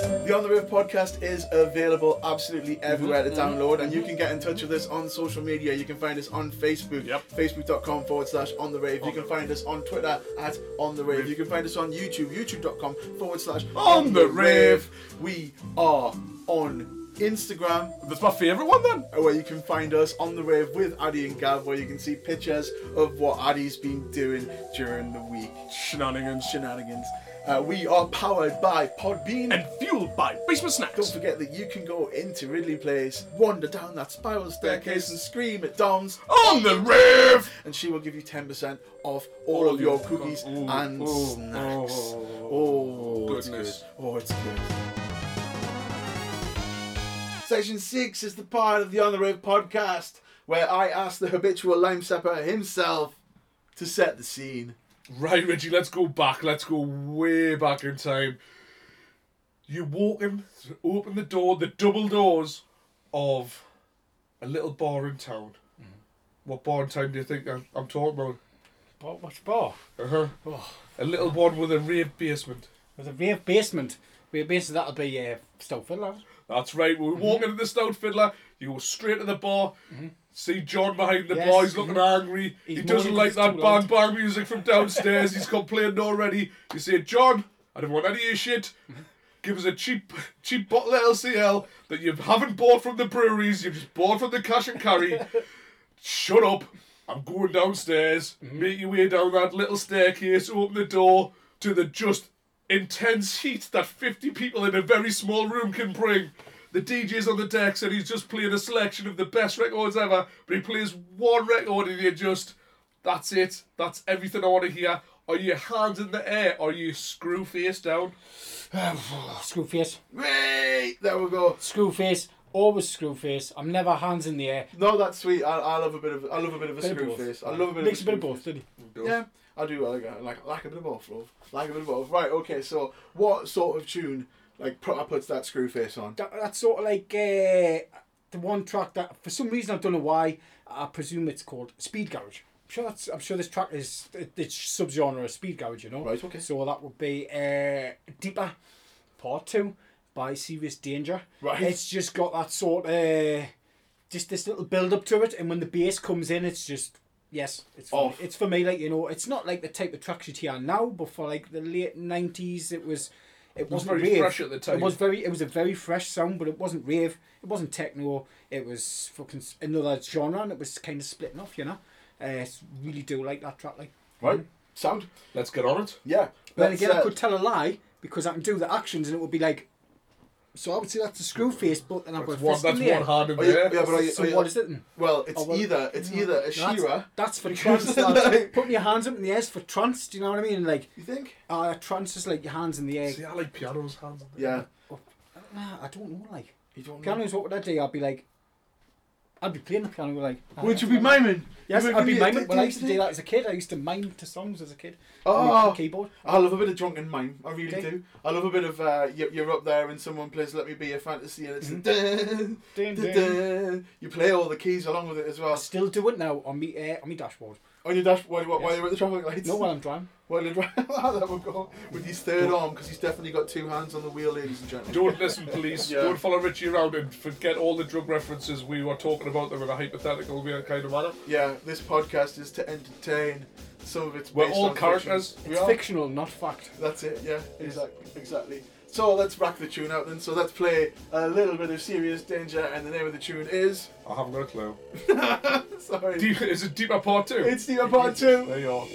S5: The On the Riff podcast is available absolutely everywhere to mm-hmm. download, and you mm-hmm. can get in touch with us on social media. You can find us on Facebook, facebook.com forward slash on the rave. You can find us on Twitter at on the rave. You can find us on YouTube, youtube.com forward slash on the rave. We are on Instagram.
S1: That's my favourite one then.
S5: Uh, where you can find us on the rave with Addy and Gav, where you can see pictures of what Addy's been doing during the week.
S1: Shenanigans.
S5: Shenanigans. Uh, we are powered by Podbean
S1: and fueled by Basement Snacks.
S5: Don't forget that you can go into Ridley Place, wander down that spiral staircase, and scream at Dom's
S1: on the rave,
S5: and she will give you ten percent off all of your cookies
S1: Ooh,
S5: and
S1: ooh,
S5: snacks.
S1: oh,
S5: Oh, it's good.
S1: goodness.
S5: Oh, it's good. Section six is the part of the On the Rave podcast where I ask the habitual lime sepper himself to set the scene.
S1: Right, Reggie, let's go back. Let's go way back in time. You walk in, open the door, the double doors of a little bar in town. What bar in town do you think I'm, I'm talking about?
S7: Bar, which bar?
S1: Uh huh.
S7: Oh,
S1: A little one with a rave basement.
S7: with a rave basement. Rave basement, that'll be uh, Stout Fiddler.
S1: That's right. We walk into the Stout Fiddler. You go straight to the bar. See John behind the
S7: Yes,
S1: bar. He's looking angry.
S7: He's
S1: he doesn't like that bang bang music from downstairs. He's complaining already. You say, John, I don't want any of your shit. Give us a cheap, cheap bottle of LCL that you haven't bought from the breweries. You've just bought from the cash and carry. Shut up. I'm going downstairs. Make your way down that little staircase. Open the door to the just intense heat that 50 people in a very small room can bring. The DJ's on the decks and he's just playing a selection of the best records ever, but he plays one record and you just, that's it. That's everything I want to hear. Are your hands in the air? Are you screw face down?
S7: Screw face.
S5: Wait, there we go.
S7: Screw face. Always screw face. I'm never hands in the air.
S5: No, that's sweet. I, I love a bit of I love a bit of a
S7: Bit
S5: screw
S7: both.
S5: face. I love a bit
S7: Makes
S5: of
S7: a
S5: a
S7: bit of both, doesn't he?
S5: Yeah, I do. I like I like, like a bit of both, love. Like a bit of both. Right. Okay. So, what sort of tune like put, puts that screw face on?
S7: That, that's sort of like uh, the one track that, for some reason, I don't know why. I presume it's called Speed Garage. I'm sure that's. I'm sure this track is it- it's subgenre of Speed Garage. You know.
S5: Right, okay.
S7: So that would be uh, Deeper, Part Two, by Serious Danger.
S5: Right.
S7: It's just got that sort of, just this little build up to it, and when the bass comes in, it's just. Yes, it's for,
S5: Off.
S7: it's for me. Like you know, it's not like the type of tracks you hear now, but for like the late nineties, it was it
S1: was
S7: wasn't
S1: very
S7: rave.
S1: fresh at the time.
S7: It was very. It was a very fresh sound, but it wasn't rave. It wasn't techno. It was fucking another genre, and it was kind of splitting off. You know, uh, really do like that track. Like,
S5: Right? Sound?
S1: Let's get on it.
S5: Yeah.
S7: but then
S5: Let's,
S7: again, I
S5: uh,
S7: could tell a lie because I can do the actions, and it would be like. So I would say that's a screw face, but then I've got
S1: That's
S7: a
S1: one,
S7: fist in
S1: that's
S7: the
S1: one
S7: air.
S1: hand in
S5: Oh, yeah, yeah, but are you-
S7: So
S5: are you-
S7: what is it then?
S5: Well, it's
S7: Oh, well,
S5: either it's
S7: no,
S5: either a
S7: that's-
S5: Shira.
S7: That's for
S5: because,
S7: trance. lads.
S5: like-
S7: Putting your hands up in the air is for trance. Do you know what I mean? Like,
S5: You think?
S7: uh, trance is like your hands in the air.
S1: See, I like pianos hands. in
S5: Yeah.
S1: there.
S7: Nah, I don't know. Like,
S5: You don't know.
S7: pianos. What would I do? I'd be like, I'd be playing the piano like.
S5: Would you be miming?
S7: Yes,
S5: You
S7: I'd be miming. Well, I used to do that as a kid. I used to mime to songs as a kid.
S5: Oh,
S7: keyboard.
S5: I love a bit of drunken mime. I really do. I love a bit of uh, you're, up there and someone plays "Let Me Be Your Fantasy" and it's
S7: Mhm.
S5: dun,
S7: Dun,
S5: dun,
S7: dun.
S5: dun. you play all the keys along with it as
S7: I
S5: well.
S7: still do it now on me uh, on me dashboard.
S5: On your dash while, while
S7: Yes.
S5: you're at the traffic lights.
S7: Not while I'm driving.
S5: While you're driving, that would go with his third arm because he's definitely got two hands on the wheel, ladies and gentlemen.
S1: Don't listen, police.
S5: Yeah.
S1: Don't follow Richie around and forget all the drug references we were talking about them in a hypothetical weird kind of manner.
S5: Yeah, this podcast is to entertain. Some of it's
S1: We're
S5: based
S1: all
S5: on
S1: characters.
S5: fiction. We
S7: It's
S5: are.
S7: fictional, not fact.
S5: That's it. Yeah, exactly. Exactly. So let's rack the tune out then. So let's play a little bit of serious danger, and the name of the tune is.
S1: I haven't got a clue.
S5: Sorry.
S1: Deep, is it Deeper Part 2?
S5: It's the part two.
S1: There you are.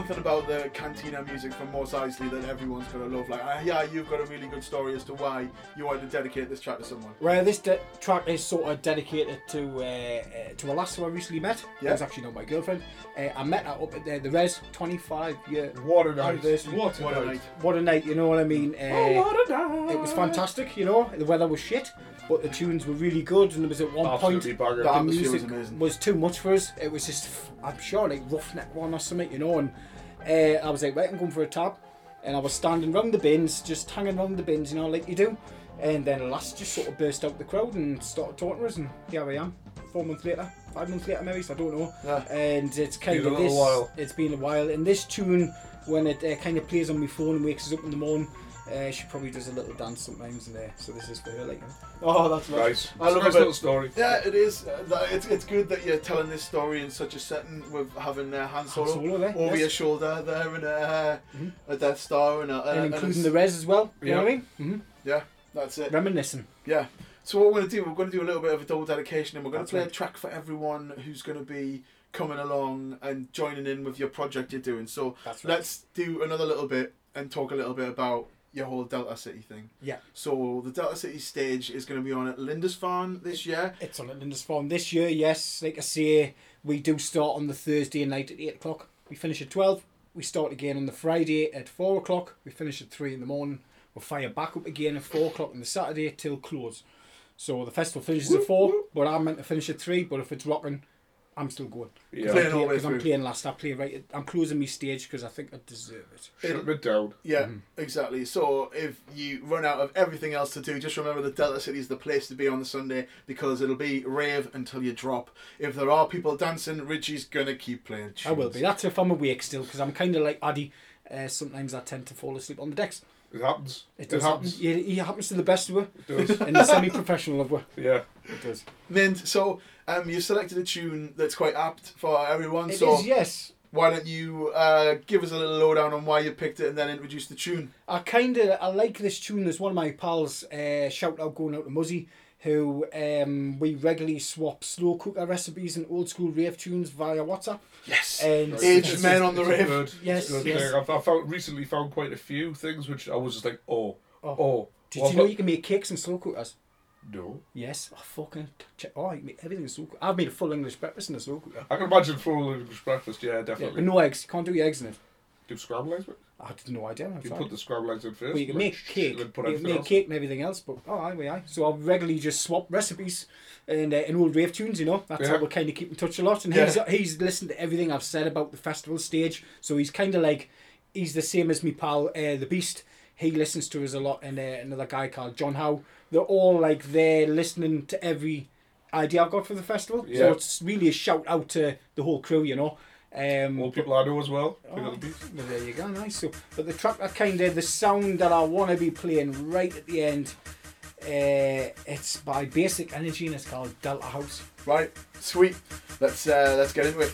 S5: Something about the cantina music from Mos Eisley that everyone's gonna love. Like, ah, yeah, you've got a really good story as to why you wanted to dedicate this track to someone.
S7: Well, this de- track is sort of dedicated to uh, uh, to a lass who I recently met.
S5: Yeah.
S7: It was actually not my girlfriend. Uh, I met her up at the, the Res 25 year
S1: What a night.
S7: anniversary.
S1: What a
S5: What a
S1: night.
S5: night.
S7: What a night, you know what I mean? Uh,
S1: Oh, what a night.
S7: It was fantastic, you know. The weather was shit, but the tunes were really good, and there was at one
S1: Absolutely
S7: point
S1: bugger.
S5: The
S7: the
S5: atmosphere was
S7: music was too much for us. It was just, I'm sure, like roughneck one or something, you know. And uh, I was like, right, I'm going for a tab, and I was standing round the bins, just hanging round the bins, you know, like you do. And then a lass just sort of burst out the crowd and started talking to us, and here I am, four months later, five months later maybe, so I don't know.
S5: Yeah.
S7: And it's kind
S1: Been
S7: of
S1: little
S7: this.
S1: while.
S7: It's been a while, and this tune, when it uh, kind of plays on my phone and wakes us up in the morning. Uh, she probably does a little dance sometimes in there, so this is for her. Like,
S5: Oh, that's
S1: Nice.
S5: I love
S1: It's a nice
S5: it.
S1: little story.
S5: Yeah, it is. Uh, that- it's, it's good that you're telling this story in such a setting with having uh, Han Solo,
S7: Solo there,
S5: over
S7: yes.
S5: your shoulder there and uh, a Death Star and, a,
S7: and
S5: and
S7: including
S5: a-
S7: the res as well. You know what I mean? Mm-hmm.
S5: Yeah, that's it.
S7: Reminiscing.
S5: Yeah. So what we're going to do, we're going to do a little bit of a double dedication, and we're going
S7: That's
S5: to play a track for everyone who's going to be coming along and joining in with your project you're doing. So
S7: right.
S5: let's do another little bit and talk a little bit about your whole Delta City thing.
S7: Yeah.
S5: So the Delta City stage is going to be on at Lindisfarne this year.
S7: It's on at Lindisfarne this year, yes. Like I say, we do start on the Thursday night at 8 o'clock. We finish at 12. We start again on the Friday at 4 o'clock. We finish at 3 in the morning. We'll fire back up again at 4 o'clock on the Saturday till close. So the festival finishes at 4, but I'm meant to finish at 3. But if it's rocking, I'm still going.
S1: Yeah.
S5: Playing all the way
S7: Because I'm
S5: through.
S7: playing last. I play right. I'm closing my stage because I think I deserve it.
S1: Shut it down.
S5: Yeah,
S7: Mm-hmm.
S5: exactly. So if you run out of everything else to do, just remember that Delta City is the place to be on the Sunday because it'll be rave until you drop. If there are people dancing, Richie's gonna keep playing.
S7: I will be. That's if I'm awake still because I'm kind of like Addy. Uh, sometimes I tend to fall asleep on the decks.
S1: It happens.
S7: It
S1: It,
S7: does
S1: happens.
S7: happen. He, he happens to the best of her
S1: It does.
S7: and the semi-professional of her.
S1: yeah.
S7: It does.
S5: Mint. So um, you selected a tune that's quite apt for everyone.
S7: It is
S5: so
S7: yes.
S5: why don't you uh, give us a little lowdown on why you picked it and then introduce the tune?
S7: I kind of I like this tune. There's one of my pals. Uh, shout out going out to Muzzy, who um, we regularly swap slow cooker recipes and old school rave tunes via WhatsApp.
S5: Yes.
S7: And
S5: Age
S1: It's-
S5: men
S1: it's-
S5: on the
S1: it's
S5: rave.
S1: Good,
S7: Yes,
S1: good
S7: yes.
S1: I've, I've found, recently found quite a few things which I was just like, oh,
S7: Oh.
S1: oh.
S7: Did
S1: Well,
S7: you know you can make cakes in slow cookers?
S1: No.
S7: Yes. Oh fucking. Check. Oh, you make everything in slow cooker. I've made a full English breakfast in a slow cooker.
S1: I can imagine full English breakfast, yeah,
S7: Yeah,
S1: definitely.
S7: but no eggs. You can't do your eggs in it.
S1: Do scrambled eggs? with it?
S7: I had no idea. I'm
S1: You
S7: sorry.
S1: put the scrambled eggs in first.
S7: Well, you can make cake. you can make
S1: else.
S7: cake and everything else, but oh, aye, aye. So I'll regularly just swap recipes and uh, in old rave tunes. You know, that's how
S1: Yeah.
S7: we kind of keep in touch a lot. And
S5: Yeah.
S7: he's he's listened to everything I've said about the festival stage, so he's kind of like he's the same as me pal, uh, the Beast. He listens to us a lot, and uh, another guy called John Howe. They're all like they're listening to every idea I've got for the festival. So
S1: Yeah.
S7: it's really a shout out to the whole crew. You know. Um,
S1: All people I know as well.
S7: Oh,
S1: other beats.
S7: well, there you go, nice. So, but the track that kind of the sound that I want to be playing right at the end, uh, it's by Basic Energy and it's called Delta House.
S5: Right. Sweet. Let's uh, let's get into it.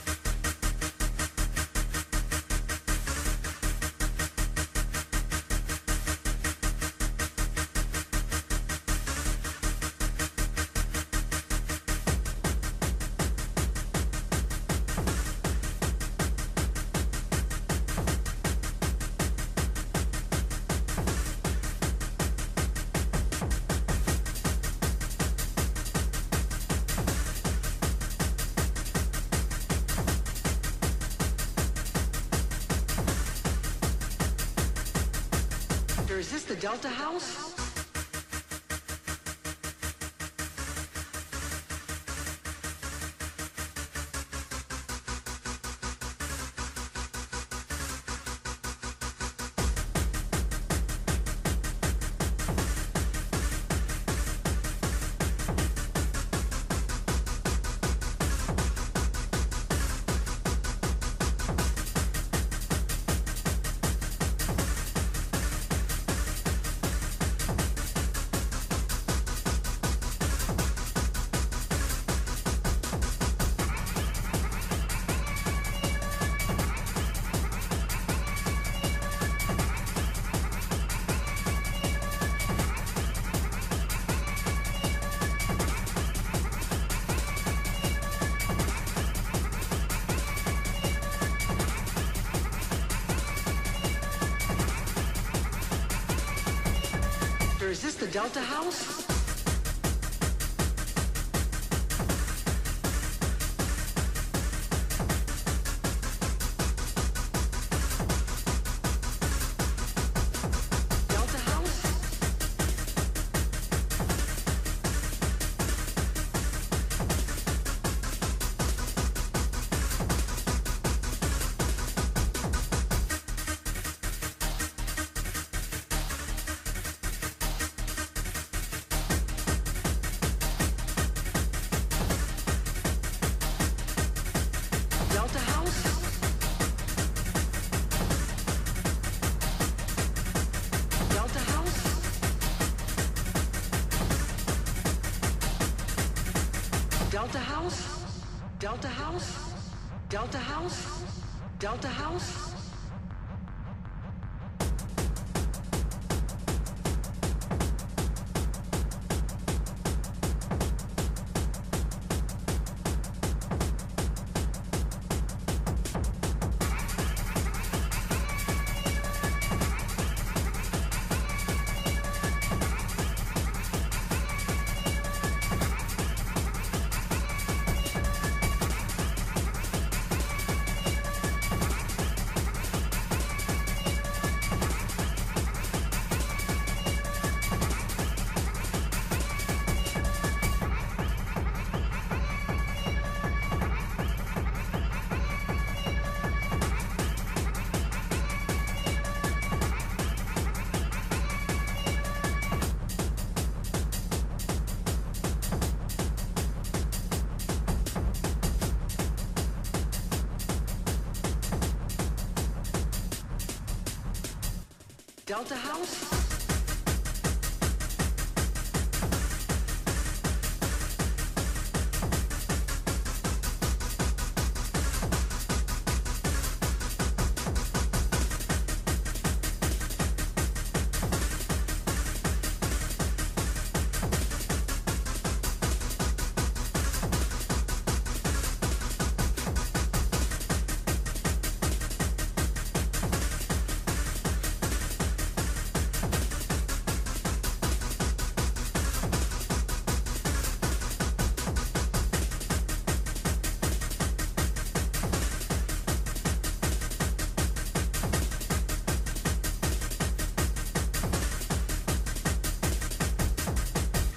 S9: the house?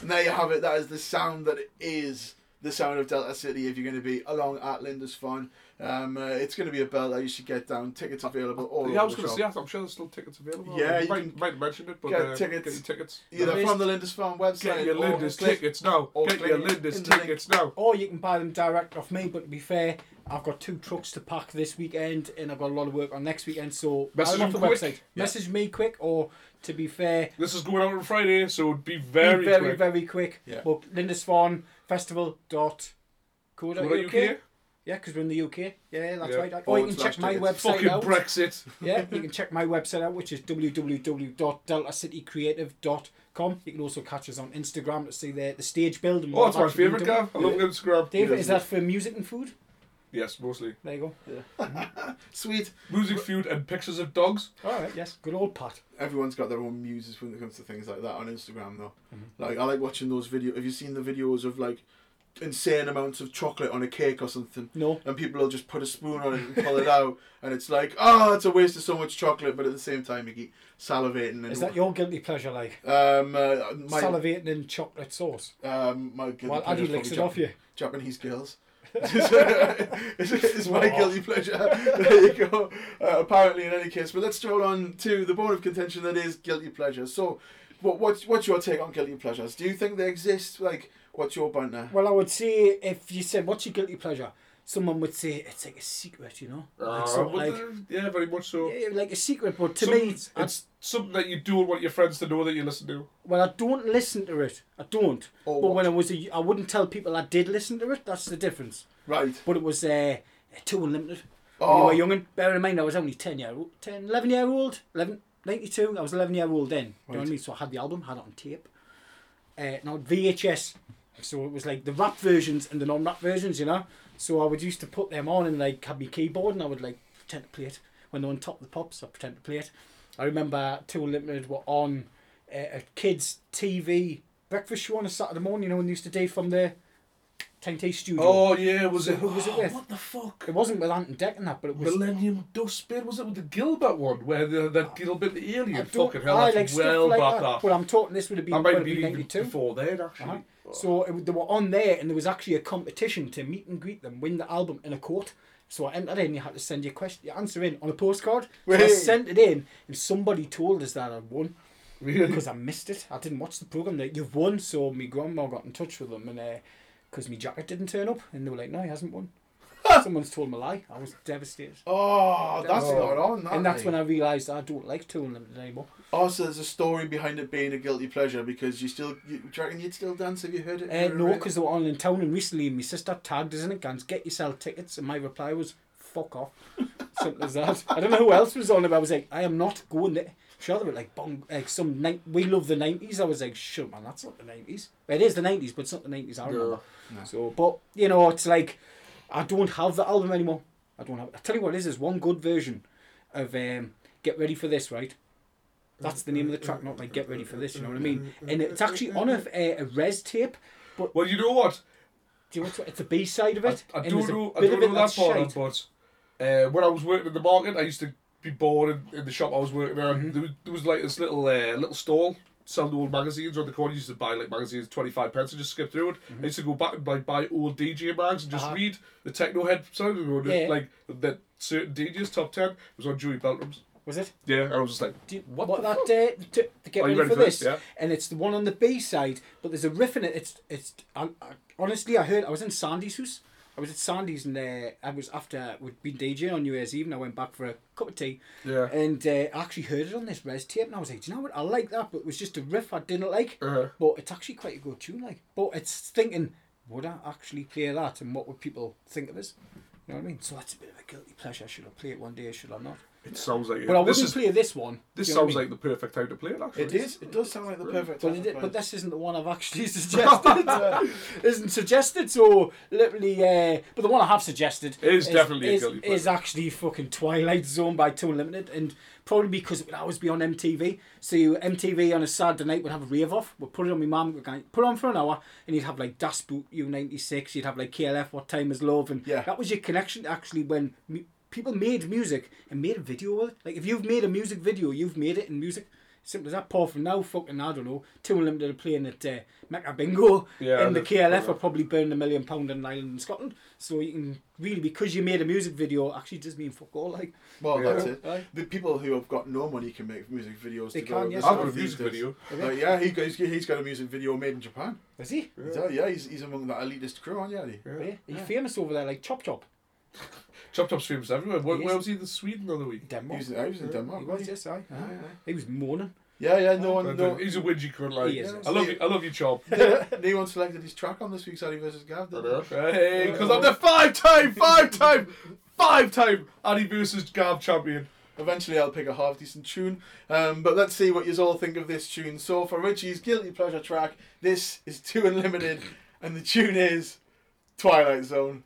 S5: And there you have it. That is the sound that is the sound of Delta City. If you're going to be along at Lindisfarne, um, uh, it's going to be a belt. That you should get down. Tickets available all
S1: yeah, I was going to
S5: shop.
S1: say, I'm sure there's still tickets available.
S5: Yeah,
S1: I
S5: you
S1: might,
S5: can
S1: might have mentioned it, but
S5: get
S1: uh,
S5: tickets.
S1: Get your tickets.
S5: Either from the Lindisfarne website.
S1: Get your
S5: or
S1: Lindis tickets now.
S5: or
S1: Get your
S5: in
S1: Lindis tickets now.
S7: Or you can buy them direct off me, but to be fair, I've got two trucks to pack this weekend and I've got a lot of work on next weekend, so
S1: Message
S7: I'm off the
S1: quick.
S7: website.
S1: Yeah.
S7: Message me quick, or to be fair,
S1: This is going out on Friday, so be
S7: be
S1: very,
S7: very,
S1: quick.
S7: very quick.
S5: Yeah.
S7: Well, Lindisfarne Festival dot co dot UK.
S1: UK.
S7: Yeah, because we're in the UK. Yeah, that's
S1: Yeah.
S7: right. Or you can check my
S5: tickets.
S7: website
S1: Fucking
S7: out.
S1: Brexit.
S7: Yeah, you can check my website out, which is www.deltacitycreative.com. You can also catch us on Instagram to see the, the stage build. And
S1: Oh,
S7: what
S1: that's my favourite,
S7: doing.
S1: Gav. I love Instagram.
S7: David, is that for music and food?
S1: Yes, mostly.
S7: There you go. Yeah.
S5: Sweet.
S1: Music, food, and pictures of dogs.
S7: All right, yes. Good old Pat.
S5: Everyone's got their own muses when it comes to things like that on Instagram, though.
S7: Mm-hmm.
S5: Like I like watching those videos. Have you seen the videos of like insane amounts of chocolate on a cake or something.
S7: No.
S5: And people will just put a spoon on it and pull it out, and it's like, oh, it's a waste of so much chocolate, but at the same time you keep salivating. And
S7: Is that your guilty pleasure, like
S5: um, uh, my,
S7: salivating in chocolate sauce?
S5: um, my guilty
S7: Well,
S5: pleasure
S7: Addy licks it
S5: probably
S7: off you.
S5: Japanese girls. It's, it's my guilty pleasure. There you go. Uh, apparently, in any case, but let's stroll on to the bone of contention that is guilty pleasure. So, what what's what's your take on guilty pleasures? Do you think they exist? Like, what's your banter?
S7: Well, I would say if you said what's your guilty pleasure, someone would say it's like a secret, you know, like,
S1: Uh,
S7: of like
S1: yeah, very much so.
S7: yeah, like a secret. But to
S1: Some-
S7: me,
S1: it's something that you don't want your friends to know that you listen to.
S7: well, I don't listen to it. I don't.
S5: Oh,
S7: but when I was a, I wouldn't tell people I did listen to it. That's the difference.
S5: Right.
S7: But it was uh, Two Unlimited. When
S5: Oh.
S7: you were young, and bear in mind I was only 10 year old, 10, 11 year old, 11, 92. I was 11 year old then. Do you know what I mean? So I had the album, had it on tape. Uh, now VHS. So it was like the rap versions and the non rap versions, you know? So I would used to put them on and like have my keyboard and I would like pretend to play it. When they're on top of the pops, I pretend to play it. I remember Two Unlimited were on uh, a kids' TV breakfast show on a Saturday morning, you know, when they used to do from the Time T studio.
S1: Oh yeah, was
S7: So
S1: it?
S7: who was it
S1: oh,
S7: with?
S1: What the fuck?
S7: It wasn't with Ant and Dec and that, but it was.
S1: Millennium Dustbin was it with the Gilbert one where the, that Gilbert the alien? Fucking hell,
S7: I
S1: that's
S7: like
S1: well
S7: like
S1: back
S7: that.
S1: that.
S7: But I'm talking this would have been
S1: That might be even
S7: 92.
S1: before then actually.
S7: Uh-huh. So it, they were on there, and there was actually a competition to meet and greet them, win the album in a court. So I entered in. You had to send your question, your answer in on a postcard. So I sent it in, and somebody told us that I'd won
S1: Really?
S7: because I missed it. I didn't watch the program. That you've won. So my grandma got in touch with them, and because my jacket didn't turn up, and they were like, "No, he hasn't won." Someone's told him a lie. I was devastated.
S5: Oh, that's
S7: Oh.
S5: not on. That
S7: and that's
S5: like.
S7: when I realised I don't like Two Unlimited anymore.
S5: Also, there's a story behind it being a guilty pleasure because you still. You, do you reckon you'd still dance Have you heard it?
S7: Uh, no, because they were on in town and recently my sister tagged us in it, guns, get yourself tickets. And my reply was, fuck off. Simple as that. I don't know who else was on it, but I was like, I am not going there. Sure, they were like, bong, like some, ni- we love the 90s. I was like, shut man, that's not the 90s. It is the 90s, but it's not the 90s I remember. So, but, you know, it's like, I don't have the album anymore. I don't have I tell you what it is, there's one good version of um, Get Ready for This, right? That's the name of the track, not like Get Ready for This, you know what I mean? And it's actually on a, a, a res tape, but
S1: Well, you know what?
S7: do you know what? It's the B side of it.
S1: I, I don't know. I don't know that part, but uh, when I was working in the market, I used to be bored in, in the shop I was working at.
S7: Mm-hmm.
S1: There, was, there was like this little uh, little stall selling old magazines on the corner. You used to buy like magazines twenty five pence and just skip through it. I used to go back and like buy old DJ mags and just
S7: Mm-hmm. Uh-huh.
S1: read the techno head and go,
S7: Yeah.
S1: like that certain DJs top ten was on Joey Beltram's.
S7: Was it?
S1: Yeah, and I was just like,
S7: Do you,
S1: What
S7: what, that
S1: fuck?
S7: uh, to, to get ready,
S1: ready
S7: for
S1: for
S7: this?
S1: this? Yeah.
S7: And it's the one on the B side, but there's a riff in it. It's it's. I, I, honestly, I heard I was in Sandy's house. I was at Sandy's and uh, I was after we'd been DJing on New Year's Eve and I went back for a cup of tea.
S1: Yeah.
S7: And uh, I actually heard it on this res tape and I was like, do you know what? I like that, but it was just a riff I didn't like.
S1: Uh-huh.
S7: But it's actually quite a good tune, like. But it's thinking, would I actually play that, and what would people think of us? You know what I mean? So that's a bit of a guilty pleasure. Should I play it one day? Should I not?
S1: It sounds like
S7: But I
S1: this
S7: wouldn't
S1: is
S7: play this one.
S1: this
S7: do you know what
S1: sounds
S7: I mean?
S1: like the perfect time to play it. Actually,
S5: It is. It does sound like the perfect.
S7: But,
S5: time
S7: it,
S5: to play.
S7: but this isn't the one I've actually suggested. uh, isn't suggested, so literally. Uh, but the one I have suggested
S1: It is definitely a
S7: is,
S1: guilty
S7: is actually fucking Twilight Zone by Two Unlimited, and probably because it would always be on MTV. So you, MTV on a Saturday night would have a rave off. We'd put it on my mum. We'd put it on for an hour, and you'd have like Das Boot U96. You'd have like KLF What Time Is Love, and
S5: Yeah.
S7: that was your connection. Actually, when mu- people made music and made a video with it. Like if you've made a music video, you've made it in music. Simple as that. Paul from now, fucking I don't know. Two Unlimited are playing at uh, Mecca Bingo,
S1: Yeah,
S7: and the KLF are probably burning a million pound in an island in Scotland. So you can really because you made a music video, actually does mean fuck all. Like
S5: Well,
S1: Yeah.
S5: that's it.
S7: Aye.
S5: The people who have got no money can make music videos.
S7: They
S5: to
S7: can,
S5: go
S7: yes.
S1: I've got a music video.
S5: Uh, yeah, he, he's, he's got a music video made in Japan.
S7: is he?
S5: Yeah, yeah he's, he's among that elitist crew, aren't you?
S7: Yeah. Are you famous over there like Chop Chop?
S1: Chop Chop's famous everywhere. Where,
S7: He
S1: where
S7: is.
S1: was he in Sweden the other week?
S7: Denmark.
S5: He was, I was in Denmark.
S7: He
S5: wasn't he?
S7: yes, aye.
S5: Yeah,
S7: aye. He was moaning.
S5: Yeah, yeah, no one, no.
S1: He's a whingy cunt, like.
S7: He is.
S1: I love you, I love you, Chop.
S5: no one selected his track on this week's Addy versus Gav. did they?
S1: Hey, because I'm the five-time, five-time, five-time Addy versus Gav champion.
S5: Eventually, I'll pick a half decent tune. Um, but let's see what you all think of this tune. So, for Richie's guilty pleasure track, this is Two Unlimited, and the tune is Twilight Zone.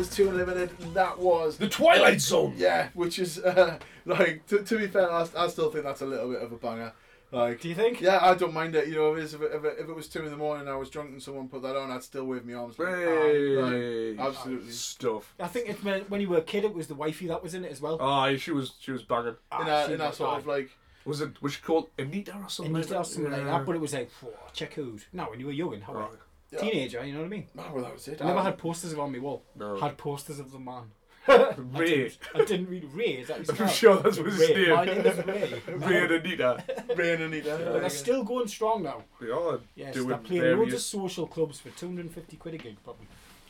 S5: Was Two Unlimited. and That was
S1: The Twilight Zone.
S5: Yeah, which is uh, like to, to be fair, I, I still think that's a little bit of a banger. Like,
S7: Do you think?
S5: Yeah, I don't mind it. You know, if, it's, if, it, if, it, if it was two in the morning and I was drunk and someone put that on, I'd still wave my arms. Like,
S1: Hey,
S5: like, absolutely.
S1: stuff.
S7: I think it's when, when you were a kid, it was the wifey that was in it as well.
S1: Oh, she was she was banging.
S7: Ah,
S5: in a, in a
S7: was
S5: sort
S7: bad.
S5: of like,
S1: Was it was she called Anita or something?
S7: And you
S1: like
S7: tell something like that, but it was like, check who's. No, when you were young, how
S1: Right.
S5: Yeah.
S7: teenager, you know what I mean?
S5: oh, well, that was it.
S7: I never
S5: Um,
S7: had posters of on my wall.
S1: No.
S7: Had posters of the man.
S1: Ray.
S7: I didn't read Ray. Is that his
S1: I'm
S7: name?
S1: sure that's what his
S7: Ray.
S1: name.
S7: My name is Ray.
S1: Ray and Anita.
S5: Ray and Anita.
S7: But they're still going strong now.
S1: They are
S7: Yes,
S1: doing
S7: they're playing loads of
S1: various.
S7: social clubs for 250 quid a gig, probably.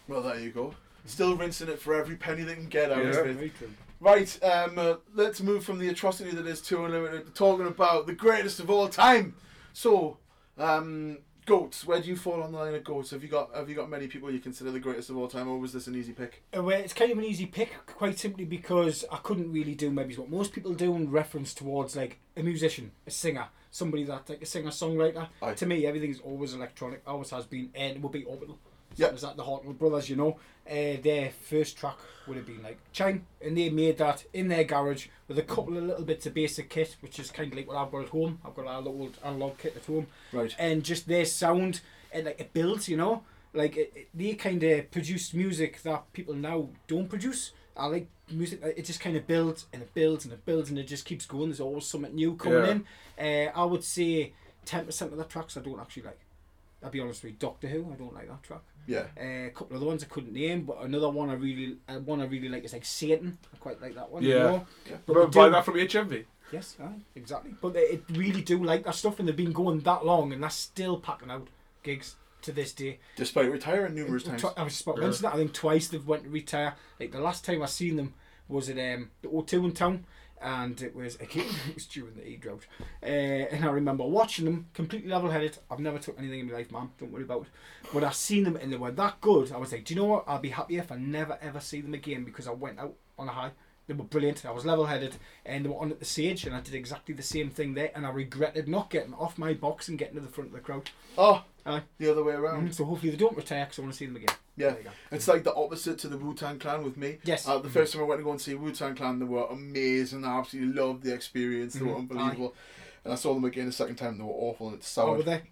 S5: Well, there you go. Still rinsing it for every penny they can get out
S1: Yeah.
S5: of it.
S7: Very true.
S5: Right, um, uh, let's move from the atrocity that is Two Unlimited to talking about the greatest of all time. So, um, goats. Where do you fall on the line of goats? Have you got Have you got many people you consider the greatest of all time, or was this an easy pick?
S7: Uh, well, it's kind of an easy pick, quite simply because I couldn't really do maybe what most people do in reference towards like a musician, a singer, somebody that like a singer songwriter. To me, everything's always electronic, always has been, and will be Orbital.
S5: Yep.
S7: Was that the Hartnoll brothers? You know, uh, their first track would have been like Chime, and they made that in their garage with a couple of little bits of basic kit, which is kind of like what I've got at home. I've got a little old analog kit at home
S5: Right.
S7: and just their sound and like it builds you know like it, it- they kind of produced music that people now don't produce i like music it just kind of builds and it builds and it builds and it just keeps going there's always something new coming in uh, i would say 10% of the tracks i don't actually like i'll be honest with you doctor who i don't like that track
S5: Yeah.
S7: uh, a couple of the ones I couldn't name, but another one I really, uh, one I really like is like Satan. I quite like that one. You
S1: Yeah.
S7: know?
S5: Yeah.
S7: But
S1: Remember
S7: they
S1: buying
S7: do-
S1: that from HMV?
S7: Yes, aye, exactly. But they it really do like that stuff, and they've been going that long, and they're still packing out gigs to this day.
S5: Despite retiring numerous times.
S7: Tw- I was just about to mention that. I think twice they've went to retire. Like the last time I seen them was at um, the O2 in town, and it was again it was during the heat drought. Uh, and I remember watching them completely level-headed. I've never took anything in my life, man. Don't worry about it. But I seen them and they were that good. I was like, do you know what? I'll be happy if I never ever see them again because I went out on a high. They were brilliant. I was level-headed, and they were on at the stage, and I did exactly the same thing there. And I regretted not getting off my box and getting to the front of the crowd.
S5: Oh,
S7: Aye.
S5: the other way around.
S7: Mhm, So hopefully they don't retire because I want to see them again.
S5: Yeah,
S7: There you go.
S5: it's like the opposite to the Wu Tang Clan with me.
S7: Yes.
S5: Uh, the first time I went to go and see Wu Tang Clan, they were amazing. I absolutely loved the experience. They were
S7: Mhm.
S5: unbelievable. And I saw them again the second time. They were awful and it
S7: Oh,
S5: soured.
S7: were they?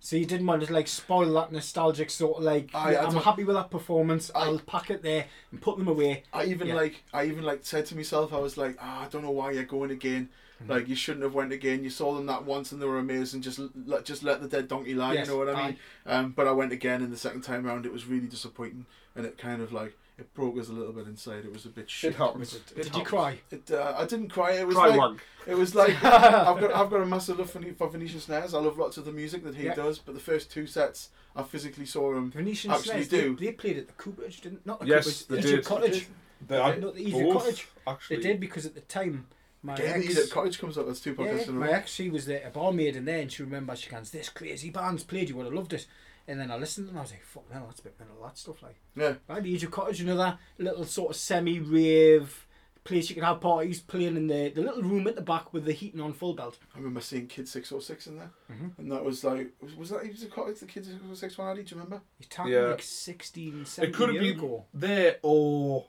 S7: So you didn't want to like spoil that nostalgic sort of like.
S5: Aye,
S7: yeah,
S5: I
S7: I'm happy with that performance.
S5: Aye.
S7: I'll pack it there and put them away.
S5: I even
S7: Yeah.
S5: like I even like said to myself, I was like, ah, I don't know why you're going again.
S7: Mm-hmm.
S5: Like you shouldn't have went again. You saw them that once and they were amazing. Just let just let the dead donkey lie.
S7: Yes,
S5: You know what I mean? Um, but I went again, and the second time round, it was really disappointing, and it kind of like it broke us a little bit inside. It was a bit shit.
S1: It happens.
S7: Was it,
S1: It
S7: did you cry?
S5: It, uh, I didn't cry. It was
S1: Cry
S5: like
S1: wank.
S5: it was like I've got I've got a massive love for, for Venetian snares. I love lots of the music that he
S7: Yeah.
S5: does, but the first two sets I physically saw him
S7: Venetian
S5: actually
S7: Snares, they,
S5: do.
S7: they played at the Cooperage, didn't not the
S1: Yes,
S7: Cooperage,
S1: they
S7: the
S1: did.
S7: Egypt Cottage.
S1: They
S7: Yeah, not the Egypt
S1: both,
S7: Cottage.
S1: Actually,
S7: They did because at the time my
S5: Again,
S7: ex,
S5: Egypt Cottage comes up. That's two
S7: yeah,
S5: in a
S7: my ex, she was there, a barmaid in there, and she remembers she goes, "This crazy band's played. You would have loved it." And then I listened and I was like, "Fuck, no, that's a bit mental. That stuff like."
S5: Yeah.
S7: Right, the Egypt Cottage, you know that little sort of semi-rave place you can have parties playing in the the little room at the back with the heating on full belt.
S5: I remember seeing Kid Six Hundred Six in there,
S7: Mhm.
S5: and that was like was, was that Egypt Cottage? The Kid Six Hundred Six one? Adi, do you remember?
S7: You're talking
S1: Yeah.
S7: like 16, 17
S1: it could have been
S7: ago.
S1: there or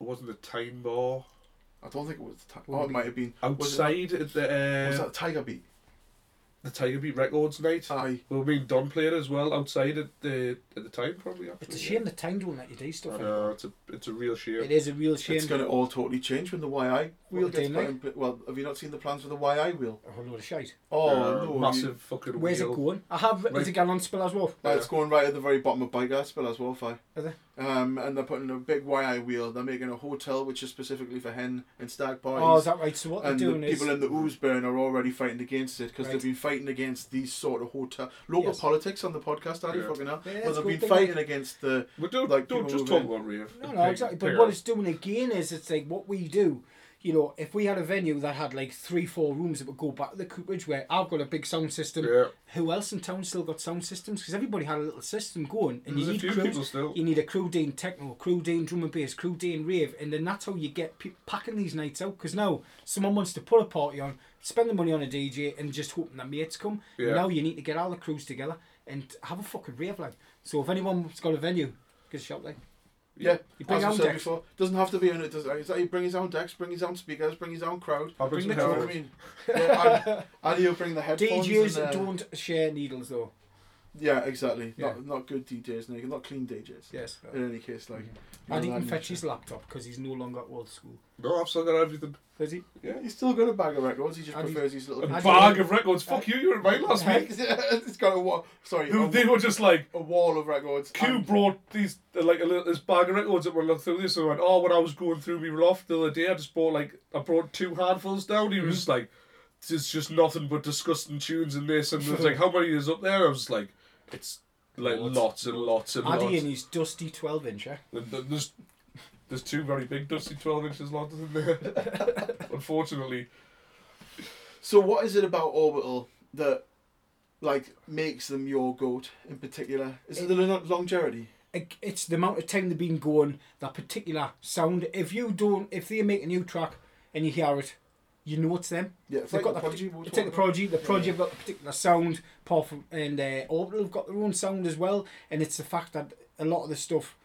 S1: it wasn't the time bar
S5: I don't think it was. The ti- oh,
S7: it
S5: it might have been was it
S1: outside the
S5: that- Was
S1: uh,
S5: that Tiger Beat?
S1: the Tiger Beat Records night.
S5: Aye.
S1: We were being done playing as well outside at the at the time probably. Actually,
S7: It's a shame the time don't let you do
S1: I
S7: stuff.
S1: know it's a it's a real shame.
S7: It is a real shame.
S5: It's going to all totally change when the Whey Aye wheel
S7: What,
S5: gets
S7: do
S5: put
S7: you
S5: in. pla- Well, have you not seen the plans for the Whey Aye wheel?
S7: a whole load of shite.
S5: Oh
S1: Uh,
S5: no!
S1: massive
S5: you-
S1: fucking
S7: Where's
S1: wheel.
S7: it going? I have written
S1: Right.
S7: it again on Spill as well.
S5: Uh, It's going right at the very bottom of Bike Spill as well, Fi.
S7: Are they?
S5: Um, and they're putting a big Whey Aye wheel. They're making a hotel which is specifically for hen and stag parties.
S7: Oh, is that right? So what
S5: and
S7: they're
S5: the
S7: doing is
S5: people in the Ouseburn are already fighting against it because
S7: Right.
S5: they've been fighting against these sort of hotel local
S7: Yes.
S5: politics on the podcast. Are you
S1: Yeah.
S5: fucking hell?
S7: Yeah,
S5: well, they've been fighting
S7: like-
S5: against the
S1: But don't
S5: Like,
S1: don't just
S5: who
S1: talk
S5: were-
S1: about rave.
S7: No, no, exactly. But what it's doing again is it's like what we do. You know, if we had a venue that had like three, four rooms that would go back to the cooperage, where I've got a big sound system.
S1: Yeah.
S7: Who else in town still got sound systems? Because everybody had a little system going, and
S1: There's
S7: you need
S1: few
S7: crews.
S1: people still.
S7: You need a crew doing techno, crew doing drum and bass, crew doing rave, and then that's how you get people packing these nights out. Because now someone wants to put a party on, spend the money on a DJ, and just hoping that mates come.
S1: Yeah.
S7: Now you need to get all the crews together and have a fucking rave like. So if anyone's got a venue, give us a shout like.
S5: Yeah,
S7: You bring
S5: as I
S7: own
S5: said
S7: decks.
S5: before, doesn't have to be on it. Does it's like you bring his own decks, bring his own speakers, bring his own crowd.
S1: I'll bring
S7: Bring
S1: some
S7: the
S5: You know I
S1: heroin.
S5: mean? Yeah, and, and he'll bring the headphones.
S7: DJs
S5: and, uh,
S7: don't share needles though.
S5: Yeah, exactly.
S7: Yeah.
S5: Not not good DJs, Nick. Not clean DJs.
S7: Yes.
S5: In any case, like.
S7: And he can fetch his laptop because he's no longer at old school.
S1: No, I've still got everything.
S7: Does he?
S1: Yeah.
S5: He's still got a bag of records. He just
S7: And
S5: prefers his little.
S1: A
S7: I
S1: bag of records. Fuck you, you were mine last week.
S5: it's got a wall. Sorry,
S1: Who
S5: a,
S1: they were just like,
S5: a wall of records.
S1: Q
S5: and-
S1: brought these uh, like a little this bag of records that were looking through this and I went, oh, when I was going through me loft the other day, I just bought like I brought two handfuls down. He was just like, it's just nothing but disgusting tunes and this and it was like, how many is up there? I was like, it's like lots and lots and
S7: Addy
S1: lots.
S7: and his dusty 12 incher. Eh?
S1: And th- There's there's two very big dusty twelve inches lots in there. Unfortunately,
S5: So, what is it about Orbital that, like, makes them your goat in particular? Is it the lo- longevity?
S7: It- It's the amount of time they've been going, that particular sound. If you don't, if they make a new track and you hear it, you know it's them.
S5: Yeah, it's
S7: They've
S5: like
S7: got
S5: the
S7: that
S5: Prodigy.
S7: parti-
S5: we were
S7: It's like the
S5: talking
S7: Prodigy. The Prodigy have got the particular sound, apart from, and uh, Orbital have got their own sound as well. And it's the fact that a lot of the stuff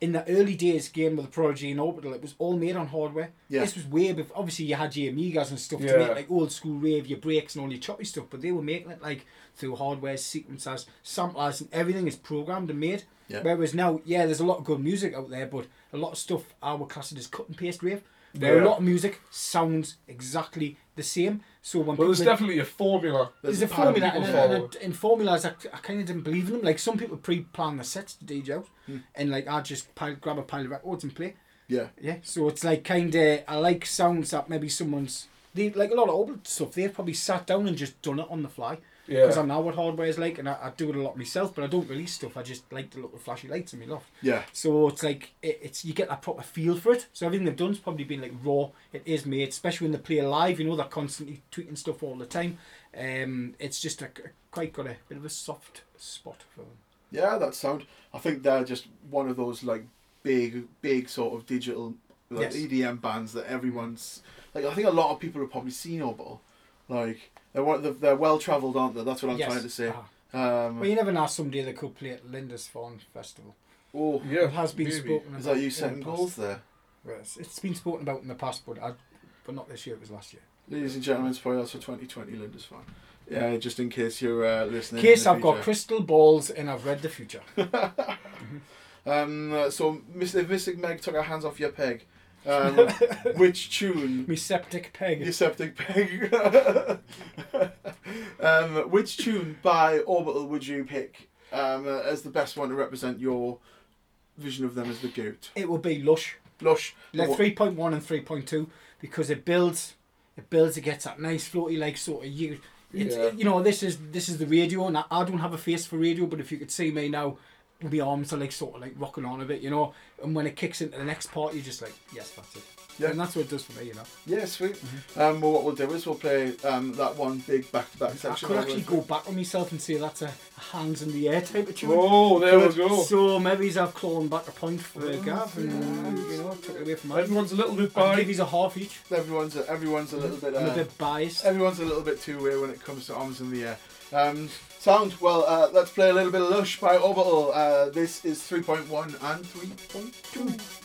S7: in the early days game with the Prodigy and Orbital, it was all made on hardware.
S5: Yeah.
S7: This was way before. Obviously, you had your Amigas and stuff to make like old school rave, your breaks and all your choppy stuff, but they were making it like through hardware, sequencers, samplers, and everything is programmed and made.
S5: Yeah.
S7: Whereas now, yeah, there's a lot of good music out there, but a lot of stuff I would class it as cut and paste rave. Where
S1: Yeah.
S7: a lot of music sounds exactly the same. So when
S1: well, there's definitely a formula.
S7: there's a formula, and, and, and in formulas, I, I kind of didn't believe in them. Like some people pre-plan the sets to DJ out,
S5: Hmm.
S7: and like I just pile, grab a pile of records and play.
S5: Yeah.
S7: Yeah, so it's like kind of I like sounds that maybe someone's they like a lot of old stuff. They've probably sat down and just done it on the fly.
S1: Yeah.
S7: Because I know what hardware is like, and I, I do it a lot myself. But I don't release stuff. I just like the look of flashy lights in my loft.
S5: Yeah.
S7: So it's like it, it's you get that proper feel for it. So everything they've done's probably been like raw. It is made, especially when they play live. You know they're constantly tweeting stuff all the time. Um, it's just a, quite got a bit of a soft spot for them.
S5: Yeah, that sound. I think they're just one of those like big, big sort of digital like
S7: Yes.
S5: EDM bands that everyone's like. I think a lot of people have probably seen Orbital. Like they're they're, they're well travelled, aren't they? That's what I'm
S7: Yes.
S5: trying to say.
S7: Ah.
S5: Um,
S7: Well, you never know somebody that could play at Lindisfarne Festival.
S5: oh,
S1: Yeah,
S7: It has been
S1: maybe.
S7: spoken
S5: is
S7: about.
S5: that you
S7: in
S5: setting
S7: the
S5: goals there?
S7: Yes, it's been spoken about in the past, but I, but not this year. It was last year.
S5: Ladies and gentlemen, spoilers for 2020 Lindisfarne. Yeah, just in case you're uh, listening.
S7: In case
S5: in
S7: I've got crystal balls and I've read the future.
S5: Um, uh, so, Mr. if Mystic Meg took her hands off your peg. Um, which tune?
S7: Me septic peg.
S5: Your septic peg. um, which tune by Orbital would you pick um, uh, as the best one to represent your vision of them as the goat?
S7: It will be lush.
S5: Lush.
S7: Like three point one and three point two because it builds, it builds. It gets that nice floaty like sort of you.
S1: Yeah.
S7: You know this is this is the radio, and I, I don't have a face for radio, but if you could see me now, my arms are like sort of like rocking on a bit, you know. And when it kicks into the next part, you're just like, yes, that's it.
S5: Yeah.
S7: And that's what it does for me, you know.
S5: Yeah, sweet. Um, well, what we'll do is we'll play um, that one big back-to-back section.
S7: I
S5: section.
S7: could
S5: over
S7: actually go back on myself and say that's a, hands in the air type of tune.
S1: Oh, there we go.
S7: So maybe I've clawed back a point for Gav and you know took it away from mine.
S1: Everyone's a little bit
S7: give you a half each.
S5: Everyone's a, everyone's a little bit.
S7: I'm
S5: Uh,
S7: a bit biased.
S5: Everyone's a little bit too weird when it comes to arms in the air. Um, sound well. Uh, let's play a little bit of Lush by Orbital. Uh, this is 3.1 and 3.2.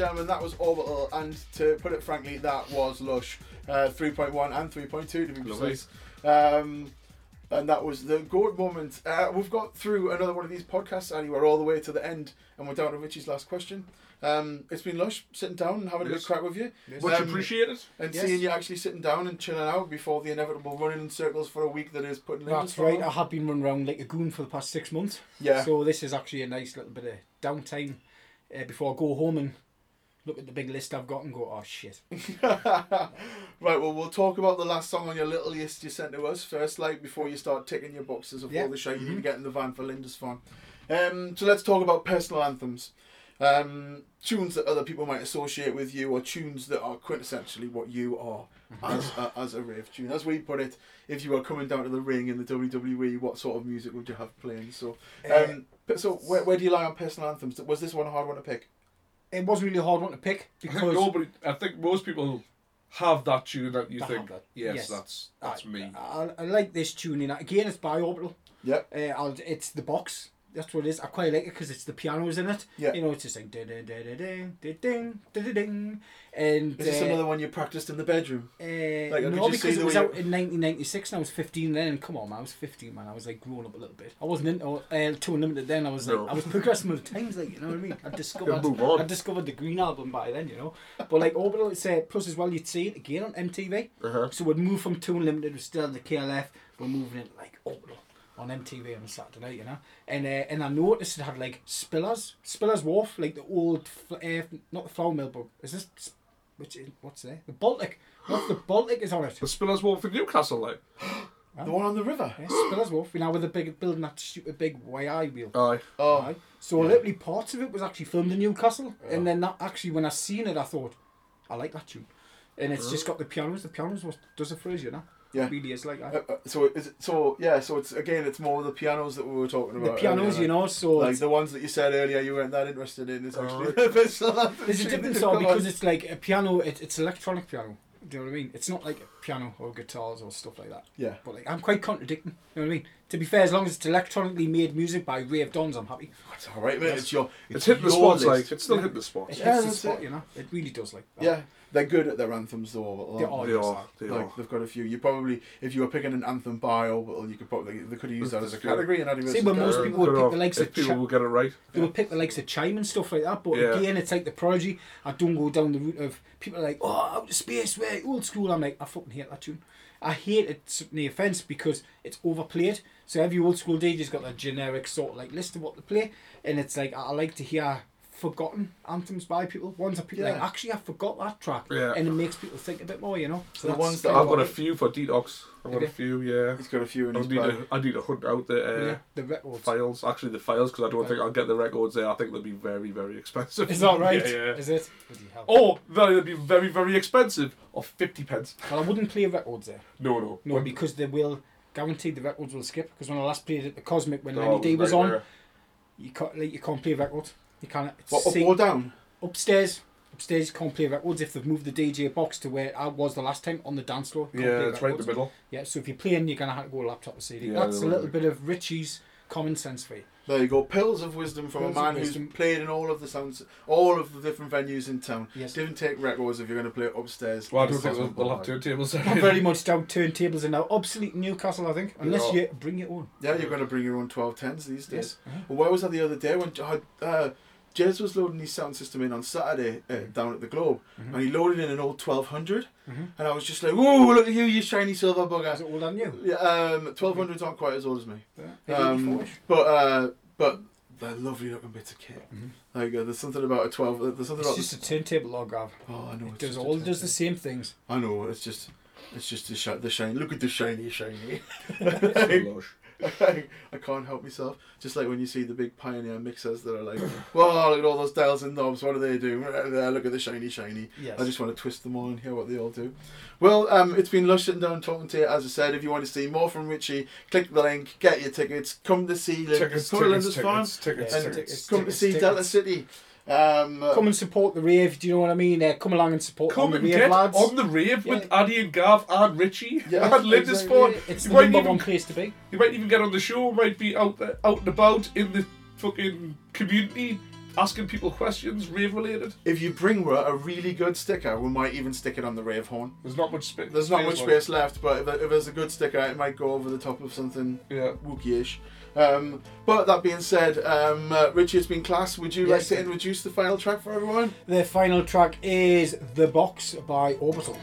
S5: gentlemen, that was Orbital, and to put it frankly, that was Lush. Uh, 3.1 and 3.2 to be
S1: Lovely.
S5: precise. Um, and that was the good moment. Uh, we've got through another one of these podcasts, and we're all the way to the end, and we're down to Richie's last question. Um, it's been lush sitting down and having a good crack with you.
S1: Much
S5: Um,
S1: appreciated.
S5: And
S7: Yes.
S5: seeing you actually sitting down and chilling out before the inevitable running in circles for a week that is putting in.
S7: That's right. I have been running around like a goon for the past six months.
S5: Yeah.
S7: So this is actually a nice little bit of downtime uh, before I go home and look at the big list I've got and go, oh shit.
S5: right, well, we'll talk about the last song on your little list you sent to us first, like before you start ticking your boxes of all the shit you need to get in the van for Lindisfarne. Um, so let's talk about personal anthems. Um, tunes that other people might associate with you, or tunes that are quintessentially what you are as a, as a rave tune. As we put it, if you were coming down to the ring in the WWE, what sort of music would you have playing? So, um, but so where, where do you lie on personal anthems? Was this one a hard one to pick?
S7: It wasn't really a hard one to pick
S1: I think
S7: because
S1: nobody. I think most people have that tune that you think.
S7: that.
S1: Yes,
S7: Yes.
S1: that's that's
S7: I,
S1: me.
S7: I, I like this tune in again. It's by Orbital.
S5: Yep.
S7: Uh, it's the box that's what it is. I quite like it because it's the pianos in it.
S5: Yeah.
S7: You know, it's just like da da da da ding da ding da ding. And
S5: is this
S7: uh,
S5: another one you practiced in the bedroom?
S7: Uh,
S5: like,
S7: no, because it was out in 1996 and I was 15 then. Come on, man, I was 15, man. I was like growing up a little bit. I wasn't into uh, Two Unlimited then. I was like,
S1: no.
S7: I was progressing with times, like you know what I mean. I discovered. I discovered the Green album by then, you know. But like Orbital, it's uh, plus as well. You'd see it again on MTV.
S1: Uh-huh.
S7: So we'd move from Two Unlimited, we're still in the KLF. We're moving it like Orbital on MTV on a Saturday night, you know. And uh, and I noticed it had like Spillers, Spillers Wharf, like the old, fl- uh, not the flour mill, but is this, which is, what's there? The Baltic. What's the Baltic is on it?
S1: The Spillers Wharf in Newcastle, like.
S5: The one on the river?
S7: Yes, Spillers Wharf. You know, with the big building that stupid big Whey Aye wheel.
S1: Aye.
S5: Oh,
S7: Aye. So literally parts of it was actually filmed in Newcastle, and then that actually when I seen it, I thought, I like that tune, and it's just got the pianos. The pianos was does it for us, you know.
S5: Yeah.
S7: Really is like that.
S5: Uh, uh, so is it, so yeah, so it's again it's more the pianos that we were talking about.
S7: the pianos,
S5: earlier,
S7: you know. So
S5: like the ones that you said earlier you weren't that interested in. Is actually
S1: Alright.
S5: the
S7: there's a
S5: tune
S7: difference
S5: that
S7: though because
S5: on.
S7: it's like a piano. It, it's electronic piano. Do you know what I mean? It's not like a piano or guitars or stuff like that.
S5: yeah.
S7: But like I'm quite contradicting. You know what I mean? To be fair, as long as it's electronically made music by Rave Dons, I'm happy.
S5: It's all right, mate. It's your
S1: It's hitting the
S5: your
S1: spots,
S5: list.
S1: like. It's still hit the spots.
S7: It
S5: Yeah,
S7: hits the spot,
S5: it.
S7: you know. It really does like. that.
S5: Yeah, they're good at their anthems though.
S7: They
S5: aren't
S7: are.
S1: They
S7: yes,
S1: are. They
S5: Like
S1: are.
S5: they've got a few. You probably, if you were picking an anthem by Orbital, you could probably they could have used that as a category and not even.
S7: See, but most people would pick
S1: have-
S7: the likes
S1: if
S7: of
S1: people
S7: Cha-
S1: will get it right.
S7: They would pick the likes of Chime and stuff like that, but
S1: Yeah.
S7: again, it's like the prodigy. I don't go down the route of people are like, oh, out of space, way old school. I'm like, I fucking hate that tune. I hate it the offence because it's overplayed. So every old school DJ's got a generic sort of like list of what to play, and it's like I like to hear forgotten anthems by people. Ones that people are like, actually, I forgot that track,
S1: Yeah.
S7: and it makes people think a bit more, you know. So
S5: The ones that
S1: I've got a few for detox. I've got a few, yeah.
S5: He's got a few in
S1: I
S5: his
S1: need
S5: bag.
S1: to, I need to hunt out the uh,
S7: yeah, the records.
S1: files, actually the files, because I don't think I'll get the records there. I think they'll be very, very expensive.
S7: Is that right?
S1: Yeah, yeah.
S7: Is it? Bloody hell.
S1: Or they'll be very, very expensive, or 50 pence.
S7: Well, I wouldn't play records there.
S1: No, no.
S7: No,
S1: When-
S7: because they will guaranteed the records will skip. Because when I last played at the Cosmic when
S1: Oh,
S7: Lenny D was
S1: right
S7: on,
S1: there.
S7: you can't like you can't play records. You can't. It's
S5: What, up
S7: see-
S5: or down?
S7: upstairs. Upstairs you can't play records if they've moved the DJ box to where I was the last time on the dance floor.
S1: Yeah,
S7: play
S1: it's right in the middle.
S7: Yeah, so if you're playing, you're gonna have to go laptop or CD.
S1: Yeah,
S7: That's a little bit of Richie's common sense for you.
S5: There you go. Pills of wisdom from
S7: Pills
S5: a man who's played in all of the sounds, all of the different venues in town.
S7: Yes.
S5: Didn't take records if you're going to play it upstairs.
S1: Well, I don't
S5: Yes,
S1: think they'll,
S5: that's
S1: they'll have
S5: I'm
S1: turntables.
S7: Not very much down turntables are now obsolete Newcastle, I think, unless
S1: Yeah.
S7: you bring your own.
S5: Yeah, you're going to bring your own 1210s these days.
S7: Yes. Uh-huh.
S5: Well, where was that the other day when uh, uh, Jez was loading his sound system in on Saturday uh, down at the Globe,
S7: Mm-hmm.
S5: and he loaded in an old 1200, and I was just like, "Whoa, look at you, you shiny silver
S7: Is
S5: bugger!"
S7: it older than you?
S5: Yeah, um, 1200s aren't quite as old as me,
S7: Yeah.
S5: um, but uh, but they're lovely looking bits of kit. Like uh, there's something about a 12. There's something
S7: Mm-hmm. It's
S5: about
S7: just a turntable log Gav.
S5: Oh, I know.
S7: It
S5: it's
S7: does
S5: just
S7: all does the same things.
S5: I know. It's just, it's just the shi- the shiny. Look at the shiny, shiny.
S1: Lush.
S5: I can't help myself. Just like when you see the big Pioneer mixers that are like, "Whoa, look at all those dials and knobs. What do they do? Look at the shiny, shiny."
S7: Yes.
S5: I just want to twist them all and hear what they all do. Well, um, it's been lush sitting down talking to you. As I said, if you want to see more from Richie, click the link, get your tickets, come to see Lin-
S1: Tickets,
S5: come to
S1: tickets,
S5: Lindisfarne,
S1: tickets, tickets,
S5: and
S1: tickets.
S5: come to see
S7: tickets.
S5: Delta City. Um,
S7: Come and support the rave. Do you know what I mean? Uh, come along and support
S1: Come
S7: on the
S1: and
S7: rave,
S1: get
S7: lads.
S1: on the rave with
S7: Yeah.
S1: Addy and Gav and Richie
S5: Yeah,
S1: and Lindisfarne.
S7: It's
S1: You
S7: the
S1: might
S7: number
S1: even
S7: one place to be.
S1: You might even get on the show, might be out there, out and about in the fucking community asking people questions, rave related.
S5: If you bring her a really good sticker, we might even stick it on the rave horn.
S1: There's not much space.
S5: There's not much space left, but if, if there's a good sticker, it might go over the top of something
S1: Yeah.
S5: Wookiee-ish. Um, but that being said, um, uh, Richard's been class. Would you
S7: Yes.
S5: like to introduce the final track for everyone?
S7: The final track is The Box by Orbital.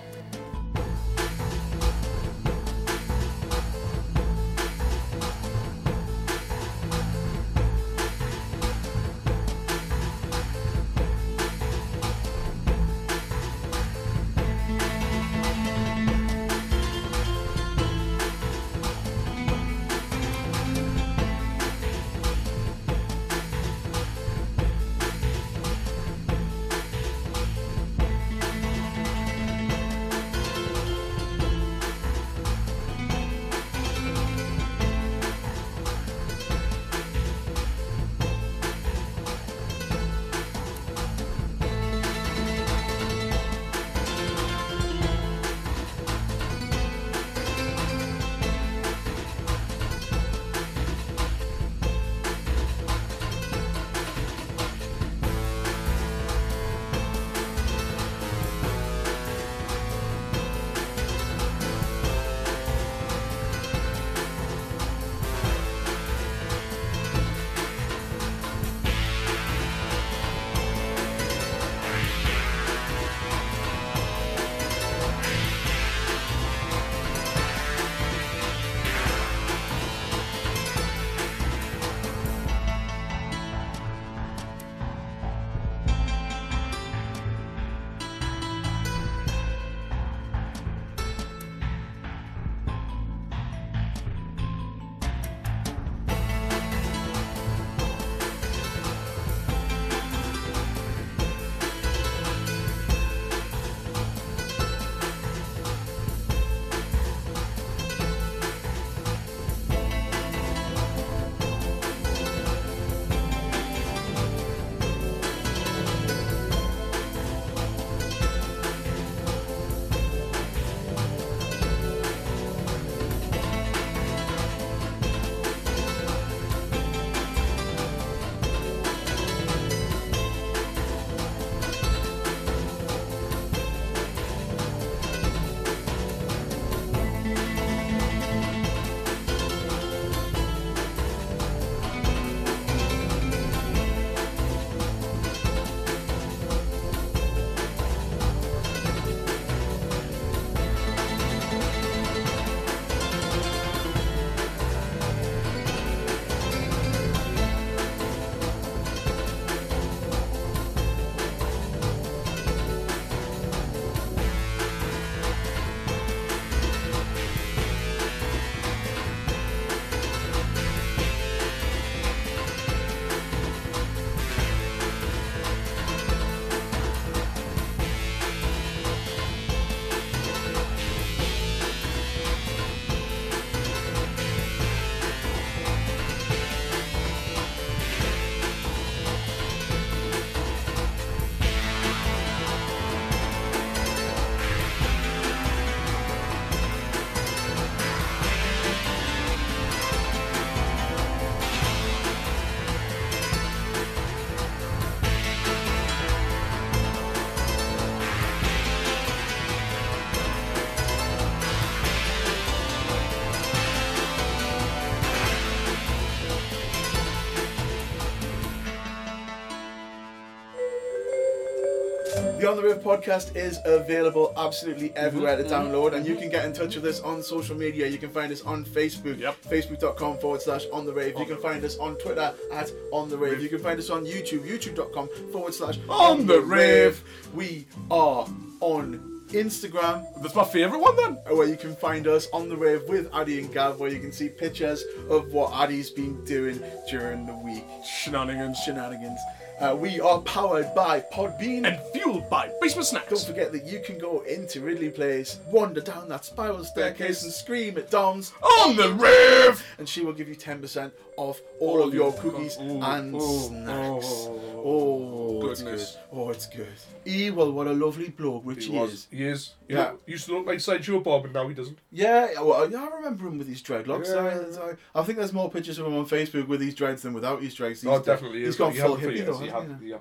S5: The On the Rave podcast is available absolutely mm-hmm, everywhere to mm-hmm. download, and you mm-hmm. can get in touch with us on social media. You can find us on Facebook,
S1: Yep.
S5: facebook.com forward slash on the rave. You can find us on Twitter at on the rave. You can find us on YouTube, youtube.com forward slash
S1: On the Rave.
S5: We are on Instagram,
S1: That's my favourite one then.
S5: Uh, where you can find us on the rave with Addy and Gav, where you can see pictures of what Addy's been doing during the week.
S1: Shenanigans.
S5: Shenanigans. Uh, we are powered by Podbean.
S1: And fueled by Basement Snacks.
S5: Don't forget that you can go into Ridley Place, wander down that spiral staircase, and scream at Dom's,
S1: On the Rave!
S5: and she will give you 10% off all of your cookies
S1: Ooh,
S5: and
S1: ooh,
S5: snacks.
S1: ooh.
S5: Oh,
S1: goodness.
S5: it's good. Oh, it's good. E, well, what a lovely bloke Richie
S1: He
S5: is.
S1: He is. He
S5: Yeah.
S1: look- used to look like Sideshow Bob, and now he doesn't.
S5: Yeah, well, yeah, I remember him with his dreadlocks.
S1: Yeah.
S5: I, I, I think there's more pictures of him on Facebook with his dreads than without his dreads.
S1: oh,
S5: He's-
S1: definitely
S5: He's
S1: is.
S5: gone
S1: He
S5: full
S1: had them for
S5: hippie though.
S1: Had,
S5: he?
S1: yeah,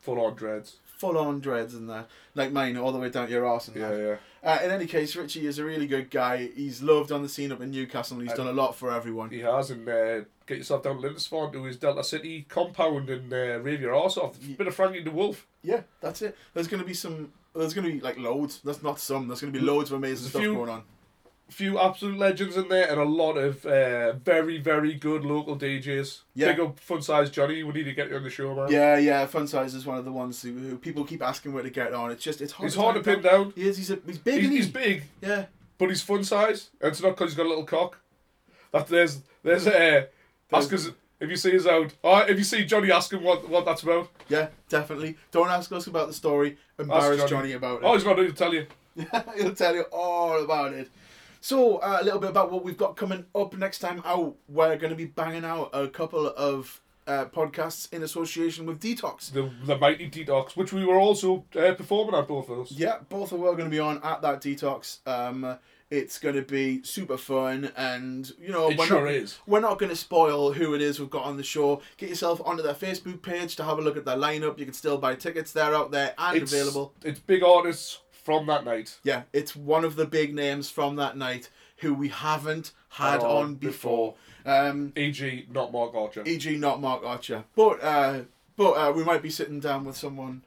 S1: full on dreads.
S5: Full on dreads and that, like mine, all the way down to your arse and
S1: Yeah,
S5: that.
S1: yeah.
S5: Uh, in any case, Richie is a really good guy. He's loved on the scene up in Newcastle. and He's
S1: And-
S5: done a lot for everyone.
S1: He has, and uh, get yourself down to Lindisfarne to his Delta City compound and uh, rave your arse off. Bit of Frank De Wulf.
S5: Yeah, that's it. There's going to be some. There's going to be like loads. That's not some. There's going to be loads of amazing
S1: There's
S5: stuff
S1: few-
S5: going on.
S1: Few absolute legends in there, and a lot of uh, very, very good local DJs.
S5: Yeah.
S1: Big up Fun Size Johnny. We need to get you on the show, man.
S5: Yeah, yeah. Fun size is one of the ones who, who people keep asking where to get on. It's just it's hard.
S1: He's hard to pin down.
S5: He is. He's a, he's big.
S1: He's,
S5: isn't
S1: he's big,
S5: Yeah.
S1: but he's fun size, and it's not because he's got a little cock. That there's there's uh, ask us if you see us out. Or if you see Johnny, ask him what what that's about.
S5: Yeah, definitely. Don't ask us about the story. Embarrass
S1: Johnny.
S5: Johnny. about it.
S1: Oh, he's going to tell you.
S5: He'll tell you all about it. So, uh, a little bit about what we've got coming up next time out. We're going to be banging out a couple of uh, podcasts in association with Detox.
S1: The the mighty detox, which we were also uh, performing at both of those.
S5: Yeah, both of us are going to be on at that Detox. Um, it's going to be super fun, and you know,
S1: It
S5: we're
S1: sure
S5: not,
S1: is.
S5: We're not going to spoil who it is we've got on the show. Get yourself onto their Facebook page to have a look at their lineup. You can still buy tickets; they're out there and
S1: It's
S5: available.
S1: It's big artists from that night.
S5: Yeah, it's one of the big names from that night who we haven't had on
S1: on
S5: before. Um,
S1: E.g., not Mark Archer.
S5: e.g., not Mark Archer, but uh, but uh, we might be sitting down with someone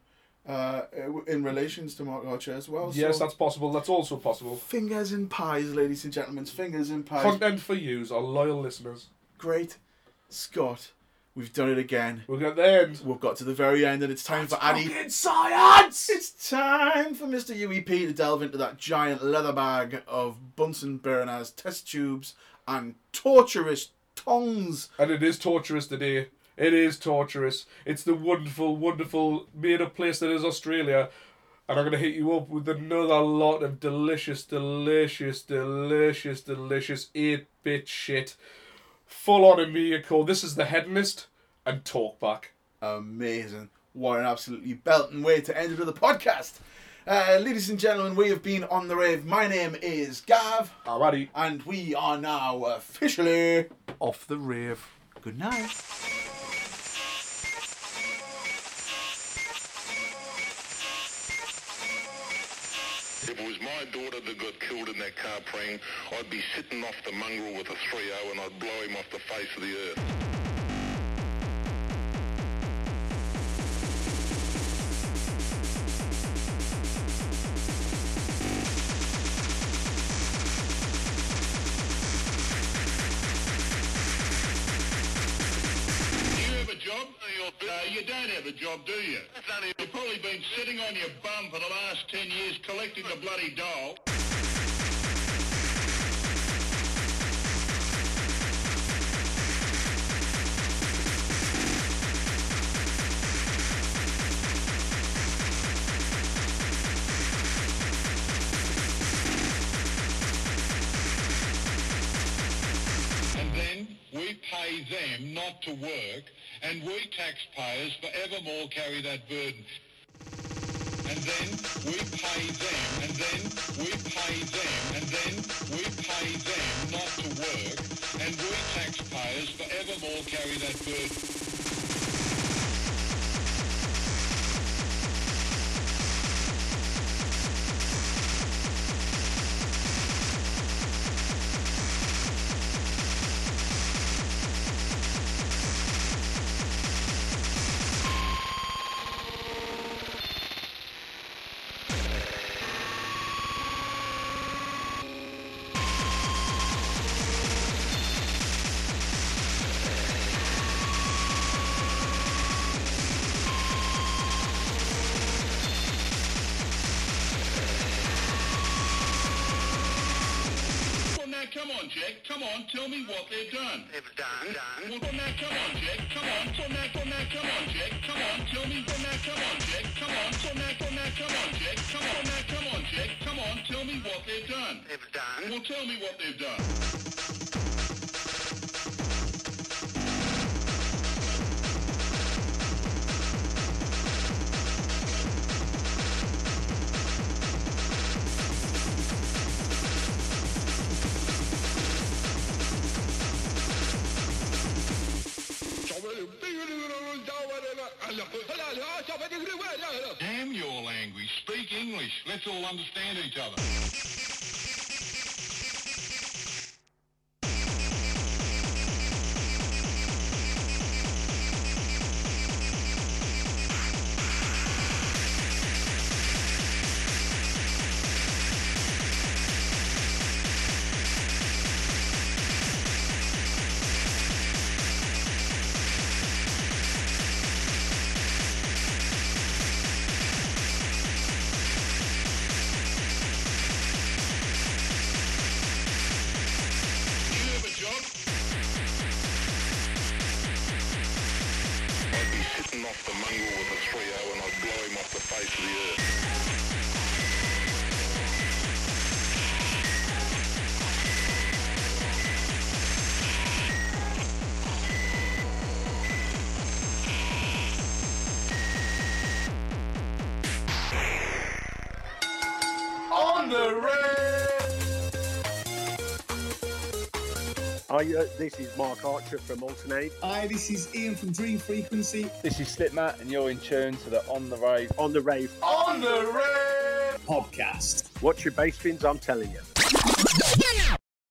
S5: uh, in relations to Mark Archer as well.
S1: yes,
S5: so
S1: that's possible. That's also possible.
S5: fingers in pies, ladies and gentlemen. Fingers in pies.
S1: Content for yous, our loyal listeners.
S5: Great, Scott. We've done it again.
S1: We'll get the end.
S5: We've got to the very end, and it's time for Addy.
S1: Fucking science!
S5: It's time for Mr. UEP to delve into that giant leather bag of Bunsen Burners, test tubes, and torturous tongues.
S1: And it is torturous today. It is torturous. It's the wonderful, wonderful made up place that is Australia. And I'm going to hit you up with another lot of delicious, delicious, delicious, delicious 8 bit shit. Full on in vehicle. This is the Hedonist and Talkback.
S5: Amazing. What an absolutely belting way to end it with the podcast. Uh, ladies and gentlemen, we have been on the rave. My name is Gav,
S1: Alrighty.
S5: and we are now officially
S1: Off the rave.
S5: good night.
S10: My daughter that got killed in that car prank, I'd be sitting off the mongrel with a 3-0 and I'd blow him off the face of the earth. A job, do you? You've probably been sitting on your bum for the last 10 years collecting the bloody doll. And then we pay them not to work, and we taxpayers forevermore carry that burden. And then we pay them, and then we pay them, and then we pay them not to work, and we taxpayers forevermore carry that burden. Tell me what they've done. They've done, done. Well, now come on, Jack. Come on. Well, now, well, now come on, Jack. Come on, tell me. Well, now come on, Jack. Come on. Well, now, well, now come on, Jack. Come on. Now come on, Jack. Come on, tell me what they've done. They've done. Well, tell me what they've done. Damn your language.
S13: Speak English. Let's all understand each other.
S2: This is Mark Archer from Altern 8.
S3: Hi, this is Ian from Dream Frequency.
S14: This is Slipmatt, and you're in tune to the On the Rave.
S2: On the rave.
S1: On the Rave
S3: podcast.
S2: Watch your bass fins, I'm telling you.